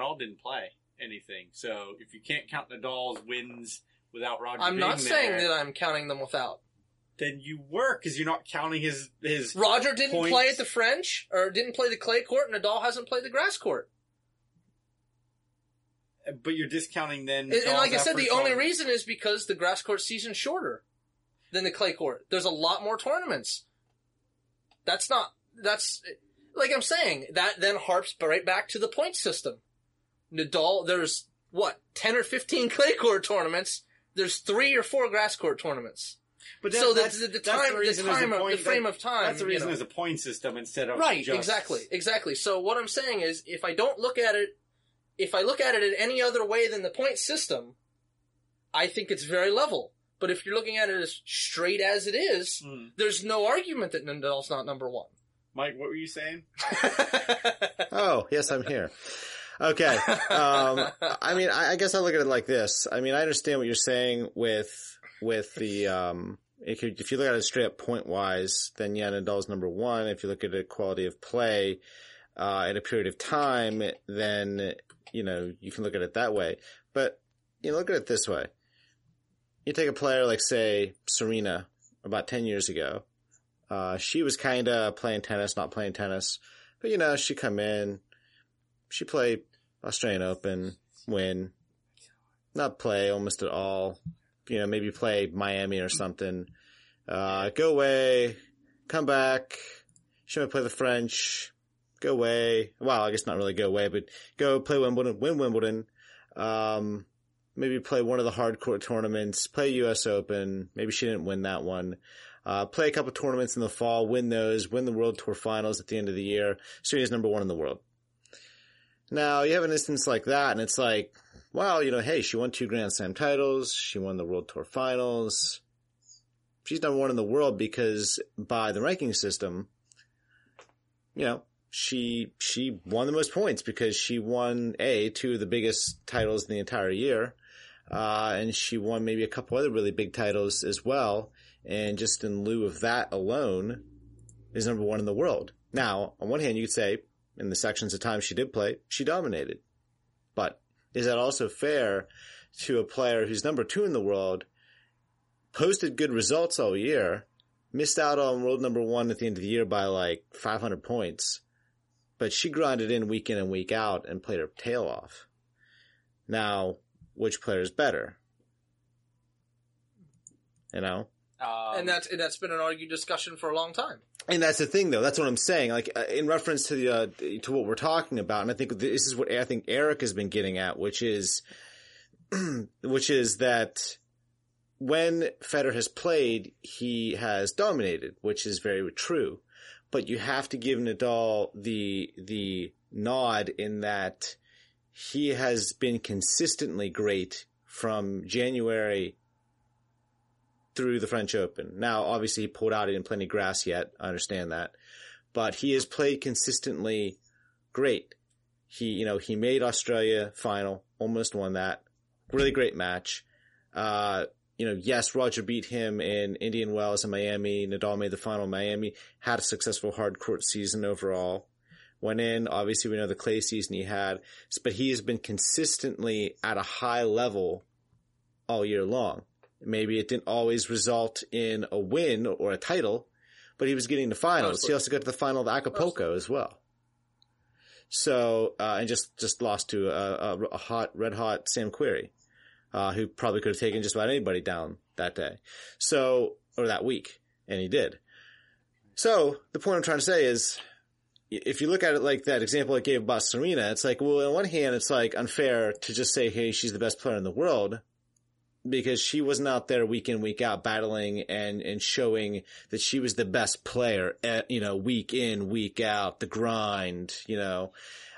all didn't play anything, so if you can't count Nadal's wins without Roger, I'm not being saying that I'm counting them without. then you were because you're not counting his his. Roger didn't Points. play at the French or didn't play the clay court, and Nadal hasn't played the grass court. But you're discounting then. And, and like I said, the only on- reason is because the grass court season's shorter than the clay court. There's a lot more tournaments. That's not. That's like I'm saying. That then harps right back to the point system. Nadal, there's what ten or fifteen <laughs> clay court tournaments. There's three or four grass court tournaments. But so the, that's- the, the that's time, the, reason time, of, point- the frame that- of time. That's the you reason know. there's a point system instead of Right, just- exactly, exactly. So what I'm saying is, if I don't look at it, if I look at it in any other way than the point system, I think it's very level. But if you're looking at it as straight as it is, Hmm. there's no argument that Nadal's not number one. Mike, what were you saying? <laughs> Oh, yes, I'm here. Okay. <laughs> Um, I mean, I, I guess I look at it like this. I mean, I understand what you're saying with with the um, if you, if you look at it straight up point wise, then yeah, Nadal's number one. If you look at it quality of play uh, in a period of time, then you know you can look at it that way. But you know, look at it this way. You take a player like say Serena about ten years ago. Uh, she was kind of playing tennis, not playing tennis. But you know, she come in, she play Australian Open, win, not play almost at all. You know, maybe play Miami or something. Uh, go away, come back. She might play the French. Go away. Well, I guess not really go away, but go play Wimbledon, win Wimbledon. Um, maybe play one of the hardcore tournaments, play US Open. Maybe she didn't win that one. Uh, play a couple tournaments in the fall, win those, win the World Tour finals at the end of the year. Serena's number one in the world. Now, you have an instance like that, and it's like, well, you know, hey, she won two Grand Slam titles, she won the World Tour finals. She's number one in the world because by the ranking system, you know, she she won the most points because she won a two of the biggest titles in the entire year, uh, and she won maybe a couple other really big titles as well. And just in lieu of that alone, is number one in the world. Now, on one hand, you could say in the sections of time she did play, she dominated. But is that also fair to a player who's number two in the world, posted good results all year, missed out on world number one at the end of the year by like 500 points, but she grinded in week in and week out and played her tail off. Now, which player is better? You know? Um, and that's and that's been an argued discussion for a long time. And that's the thing, though. That's what I'm saying. Like uh, in reference to the uh, to what we're talking about, and I think this is what I think Eric has been getting at, which is, <clears throat> which is that when Federer has played, he has dominated, which is very true. But you have to give Nadal the the nod in that he has been consistently great from January through the French Open. Now, obviously, he pulled out. Play any grass yet. I understand that, but he has played consistently great. He, you know, he made Australia final, almost won that. Really great match. Uh, you know, yes, Roger beat him in Indian Wells and Miami. Nadal made the final Miami. Had a successful hard court season overall. Went in. Obviously, we know the clay season he had, but he has been consistently at a high level all year long. Maybe it didn't always result in a win or a title, but he was getting to finals. He also got to the final of Acapulco as well. So, uh, and just, just lost to a, a, hot, red hot Sam Querrey, uh, who probably could have taken just about anybody down that day. So, or that week. And he did. So, the point I'm trying to say is, if you look at it like that example I gave about Serena, it's like, well, on one hand, it's like unfair to just say, hey, she's the best player in the world because she wasn't out there week in, week out battling and, and showing that she was the best player, at, you know, week in, week out, the grind, you know.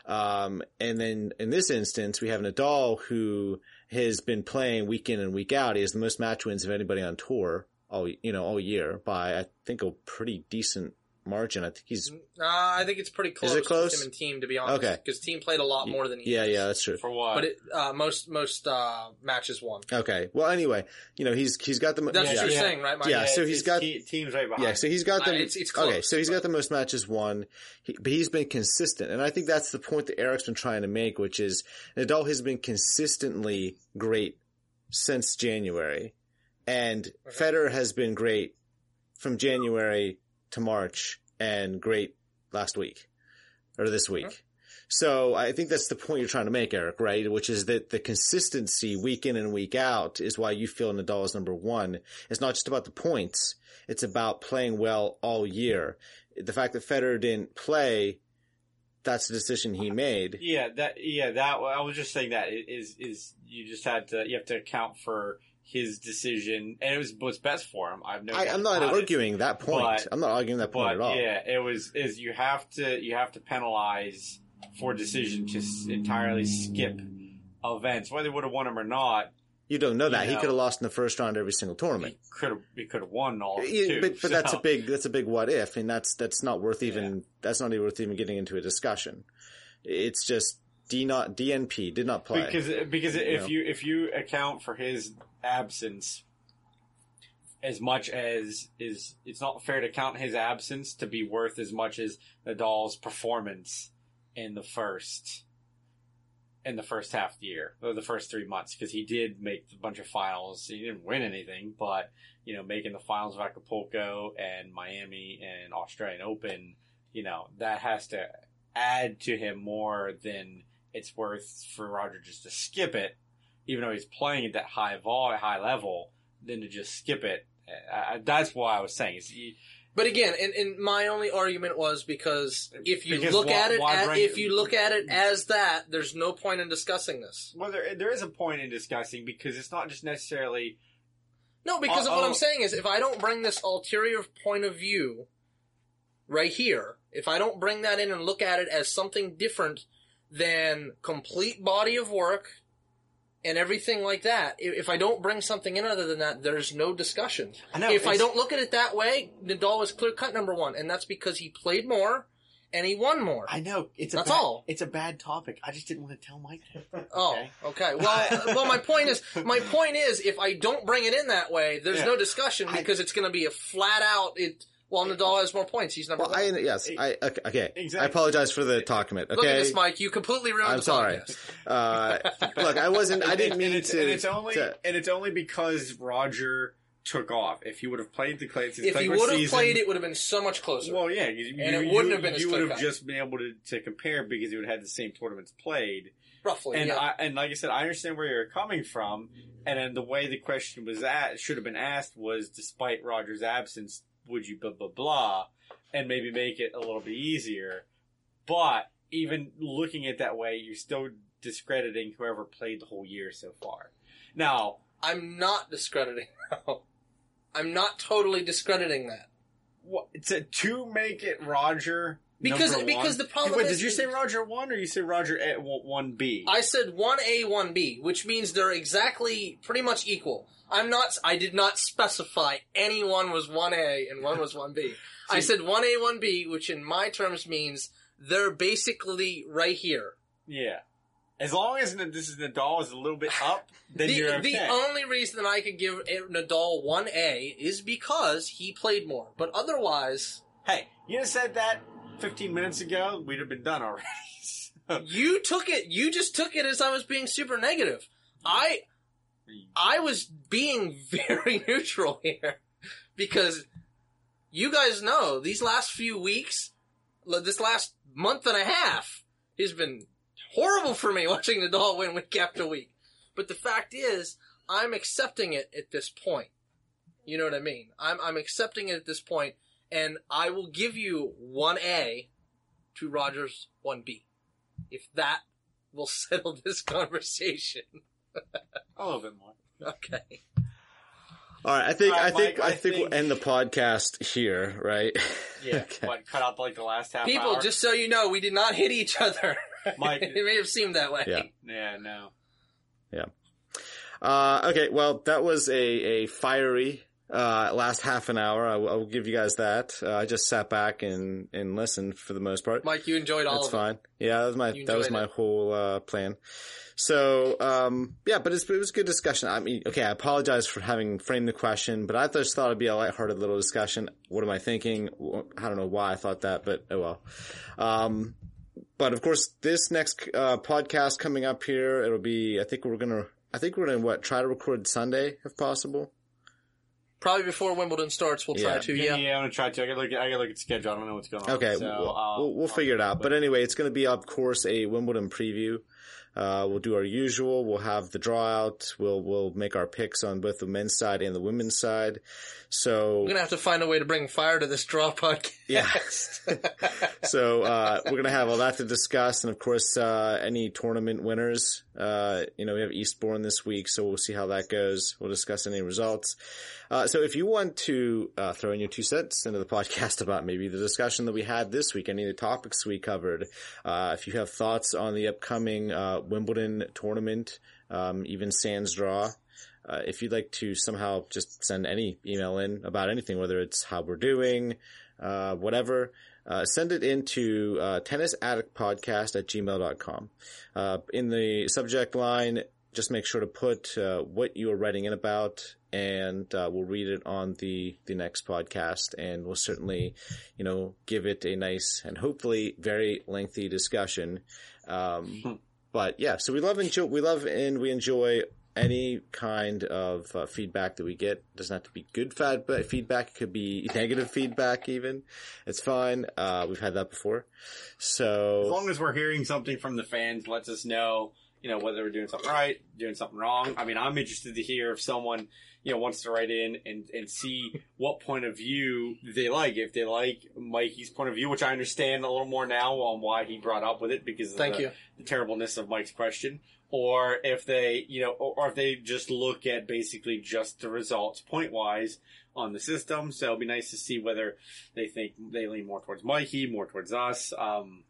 Um, and then in this instance, we have Nadal who has been playing week in and week out. He has the most match wins of anybody on tour all, you know, all year by, I think, a pretty decent margin. I think he's, Uh, I think it's pretty close. Is it close? With him and Thiem, to be honest. Okay. because Thiem played a lot more than he. yeah, has. yeah, that's true. for what? But it, uh, most most uh, matches won. Okay. Well, anyway, you know, he's, he's got the, mo- That's yeah. what you're yeah. saying, right? Mike? Yeah, so it's- he's it's got- te- Thiem's right behind. Yeah, so he's got Uh, it's- it's close, okay, so he's but- got the most matches won, he, but he's been consistent, and I think that's the point that Eric's been trying to make, which is Nadal has been consistently great since January, and Federer has been great from January to March, and great last week or this week. So I think that's the point you're trying to make, Eric, right? Which is that the consistency week in and week out is why you feel Nadal is number one. It's not just about the points. It's about playing well all year. The fact that Federer didn't play, that's the decision he made. Yeah, that yeah that I was just saying that is is you just had to you have to account for his decision and it was what's best for him. I've no. I, I'm not about it. arguing that point. But- I'm not arguing that point But at all. yeah, it was is you have to you have to penalize for decision to s- entirely skip events, whether he would have won them or not. You don't know that. You He could have lost in the first round every single tournament. Could have he could have won all Yeah, too. but but that's a big that's a big what if, and that's that's not worth even that's not even worth even getting into a discussion. It's just D not DNP did not play. because because if know. you if you account for his absence as much as is it's not fair to count his absence to be worth as much as Nadal's performance in the first in the first half of the year or the first three months because he did make a bunch of finals. He didn't win anything, but you know, making the finals of Acapulco and Miami and Australian Open, you know, that has to add to him more than it's worth for Roger just to skip it, even though he's playing at that high vol, high level, than to just skip it. Uh, that's why I was saying. He, But again, and, and my only argument was because if you Because look why- at it, bring- if you look at it as that, there's no point in discussing this. well, there, there is a point in discussing because it's not just necessarily No, because of Uh, what oh. I'm saying is, if I don't bring this ulterior point of view right here, if I don't bring that in and look at it as something different than complete body of work and everything like that, if, I don't bring something in other than that, there's no discussion. I know if I don't look at it that way, Nadal was clear cut number one, and that's because he played more and he won more. I know it's a That's bad, all. It's a bad topic. I just didn't want to tell Mike. that. <laughs> Oh, Okay. okay. Well, well, my point is, my point is, if I don't bring it in that way, there's Yeah. no discussion I- because it's going to be a flat out. It well, Nadal has more points. He's number Well, one. I yes, I okay. okay. Exactly. I apologize for the talk commit. Okay, Look at this, Mike. You completely ruined I'm the sorry. <laughs> Uh, look, I wasn't. I didn't mean and it's, to. And it's only to- and it's only because Roger took off. If he would have played the clay, If he would have played, it would have been so much closer. Well, yeah, you, And you- it wouldn't you- have been as You would have cut. just been able to, to compare because you would have had the same tournaments played. Roughly, And yeah. I, and like I said, I understand where you're coming from. And then the way the question was asked, should have been asked was, despite Roger's absence, would you blah blah blah, and maybe make it a little bit easier. But even looking at that way, you're still discrediting whoever played the whole year so far. Now, I'm not discrediting. <laughs> I'm not totally discrediting that. what, to to make it Roger Because- because the problem Wait, is- did you say Roger one or you say Roger one B? I said one A, one B, which means they're exactly pretty much equal. I'm not. I did not specify any one was one A and one was one B. <laughs> I said one A, one B, which in my terms means they're basically right here. Yeah. As long as this is Nadal is a little bit up, <sighs> then The, you're okay. the only reason that I could give Nadal one A is because he played more, but otherwise, hey, you said that 15 minutes ago, we'd have been done already. <laughs> So- you took it. You just took it as I was being super negative. I I was being <laughs> very neutral here because you guys know these last few weeks, this last month and a half has been horrible for me <laughs> watching Nadal win week after week. But the fact is, I'm accepting it at this point. You know what I mean? I'm I'm accepting it at this point, and I will give you one A to Rogers one B, if that will <laughs> settle this conversation. <laughs> a little bit more. Okay. all right, I think. All right, I think. Mike, I I think we'll end the podcast here, right? Yeah. <laughs> Okay. What, cut out like the last half People, hour? just so you know, we did not hit each other. Mike- <laughs> it may have seemed that way. Yeah. Yeah, no. Yeah. Uh, okay, well, that was a, a fiery uh, last half an hour. I will, give you guys that. Uh, I just sat back and, and listened for the most part. Mike, you enjoyed all That's of it. fine. Yeah, that was my You that was my it. whole uh, plan. So um, yeah, but it's, it was a good discussion. I mean, okay, I apologize for having framed the question, but I just thought it'd be a lighthearted little discussion. What am I thinking? I don't know why I thought that, but oh well. Um, but of course, this next uh, podcast coming up here, it'll be. I think we're gonna. I think we're gonna what try to record Sunday if possible. Probably before Wimbledon starts, we'll try to. Yeah, Yeah. I'm gonna try to. I gotta look. At, I gotta look at the schedule. I don't know what's going on. Okay, so, we'll, uh, we'll, we'll I'll- figure it out. But anyway, it's going to be, of course, a Wimbledon preview. Uh, we'll do our usual. We'll have the draw out. We'll we'll make our picks on both the men's side and the women's side. So We're gonna have to find a way to bring fire to this draw podcast. yeah. <laughs> so uh, we're gonna have all that to discuss, and of course, uh, any tournament winners. Uh, you know, we have Eastbourne this week, so we'll see how that goes. We'll discuss any results. Uh, so if you want to uh, throw in your two cents into the <laughs> podcast about maybe the discussion that we had this week, any of the topics we covered, uh, if you have thoughts on the upcoming uh, Wimbledon tournament, um, even Sands draw. Uh, if you'd like to somehow just send any email in about anything, whether it's how we're doing, uh, whatever, uh, send it into uh, tennisaddictpodcast at gmail.com. Uh, in the subject line, just make sure to put uh, what you are writing in about, and uh, we'll read it on the, the next podcast, and we'll certainly, you know, give it a nice and hopefully very lengthy discussion. Um, <laughs> but yeah, so we love enjoy, we love and we enjoy any kind of uh, feedback that we get. It doesn't have to be good fad- but feedback. It could be <laughs> negative feedback even. It's fine. Uh, we've had that before. So as long as we're hearing something from the fans, lets us know, you know, whether we're doing something right, doing something wrong. I mean, I'm interested to hear if someone, you know, wants to write in and, and see what point of view they like. If they like Mikey's point of view, which I understand a little more now on why he brought up with it because of Thank the, you. the terribleness of Mike's question. Or if they, you know, or, or if they just look at basically just the results point wise on the system. So it'd be nice to see whether they think they lean more towards Mikey, more towards us. Um,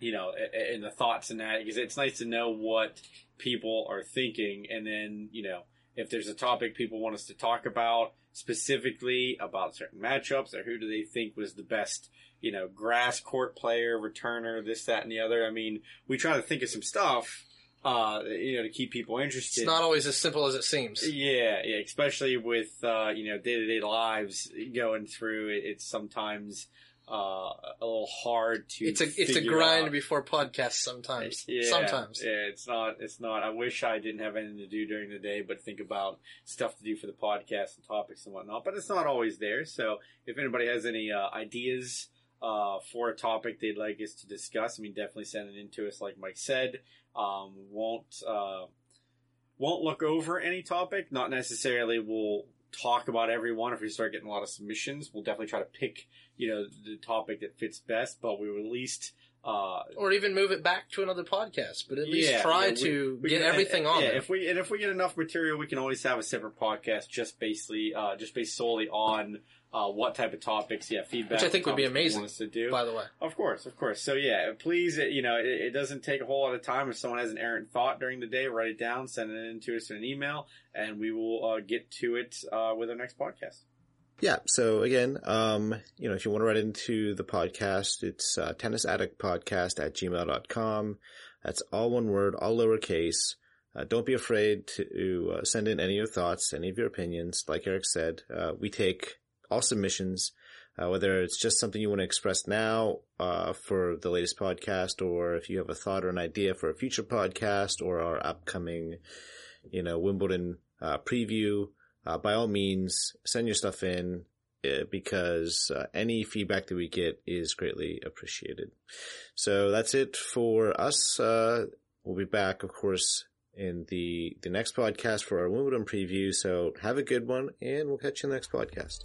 you know, and the thoughts and that because it's nice to know what people are thinking, and then you know if there's a topic people want us to talk about specifically about certain matchups or who do they think was the best you know, grass court player, returner, this, that, and the other. I mean, we try to think of some stuff, uh, you know, to keep people interested. It's not always as simple as it seems. Yeah, yeah, especially with uh, you know day to day lives going through it. It's sometimes uh, a little hard to. It's a it's a grind out. before podcasts sometimes. Yeah, Sometimes. yeah, it's not. It's not. I wish I didn't have anything to do during the day, but think about stuff to do for the podcast and topics and whatnot. But it's not always there. So if anybody has any uh, ideas uh, for a topic they'd like us to discuss, I mean, definitely send it in to us. Like Mike said, um, won't uh, won't look over any topic. Not necessarily will talk about everyone. If we start getting a lot of submissions, we'll definitely try to pick you know the topic that fits best. But we will at least uh, Or even move it back to another podcast, but at least Yeah, try yeah, we- to we get can- everything and- on yeah, there. If we and if we get enough material, we can always have a separate podcast just basically uh, just based solely on uh, what type of topics. Yeah, feedback. Which I think would be amazing, Want us to do. by the way. Of course, of course. So yeah, please, it- you know, it, it doesn't take a whole lot of time. If someone has an errant thought during the day, write it down, send it in to us in an email, and we will uh, get to it uh, with our next podcast. Yeah. So again, um, you know, if you want to write into the podcast, it's uh, tennis addict podcast at gmail.com. That's all one word, all lowercase. Uh, don't be afraid to uh, send in any of your thoughts, any of your opinions. Like Eric said, uh, we take all submissions, uh, whether it's just something you want to express now uh, for the latest podcast, or if you have a thought or an idea for a future podcast or our upcoming, you know, Wimbledon uh, preview uh, by all means, send your stuff in uh, because uh, any feedback that we get is greatly appreciated. So that's it for us. We'll be back, of course, in the the next podcast for our Wimbledon preview. So have a good one, and we'll catch you in the next podcast.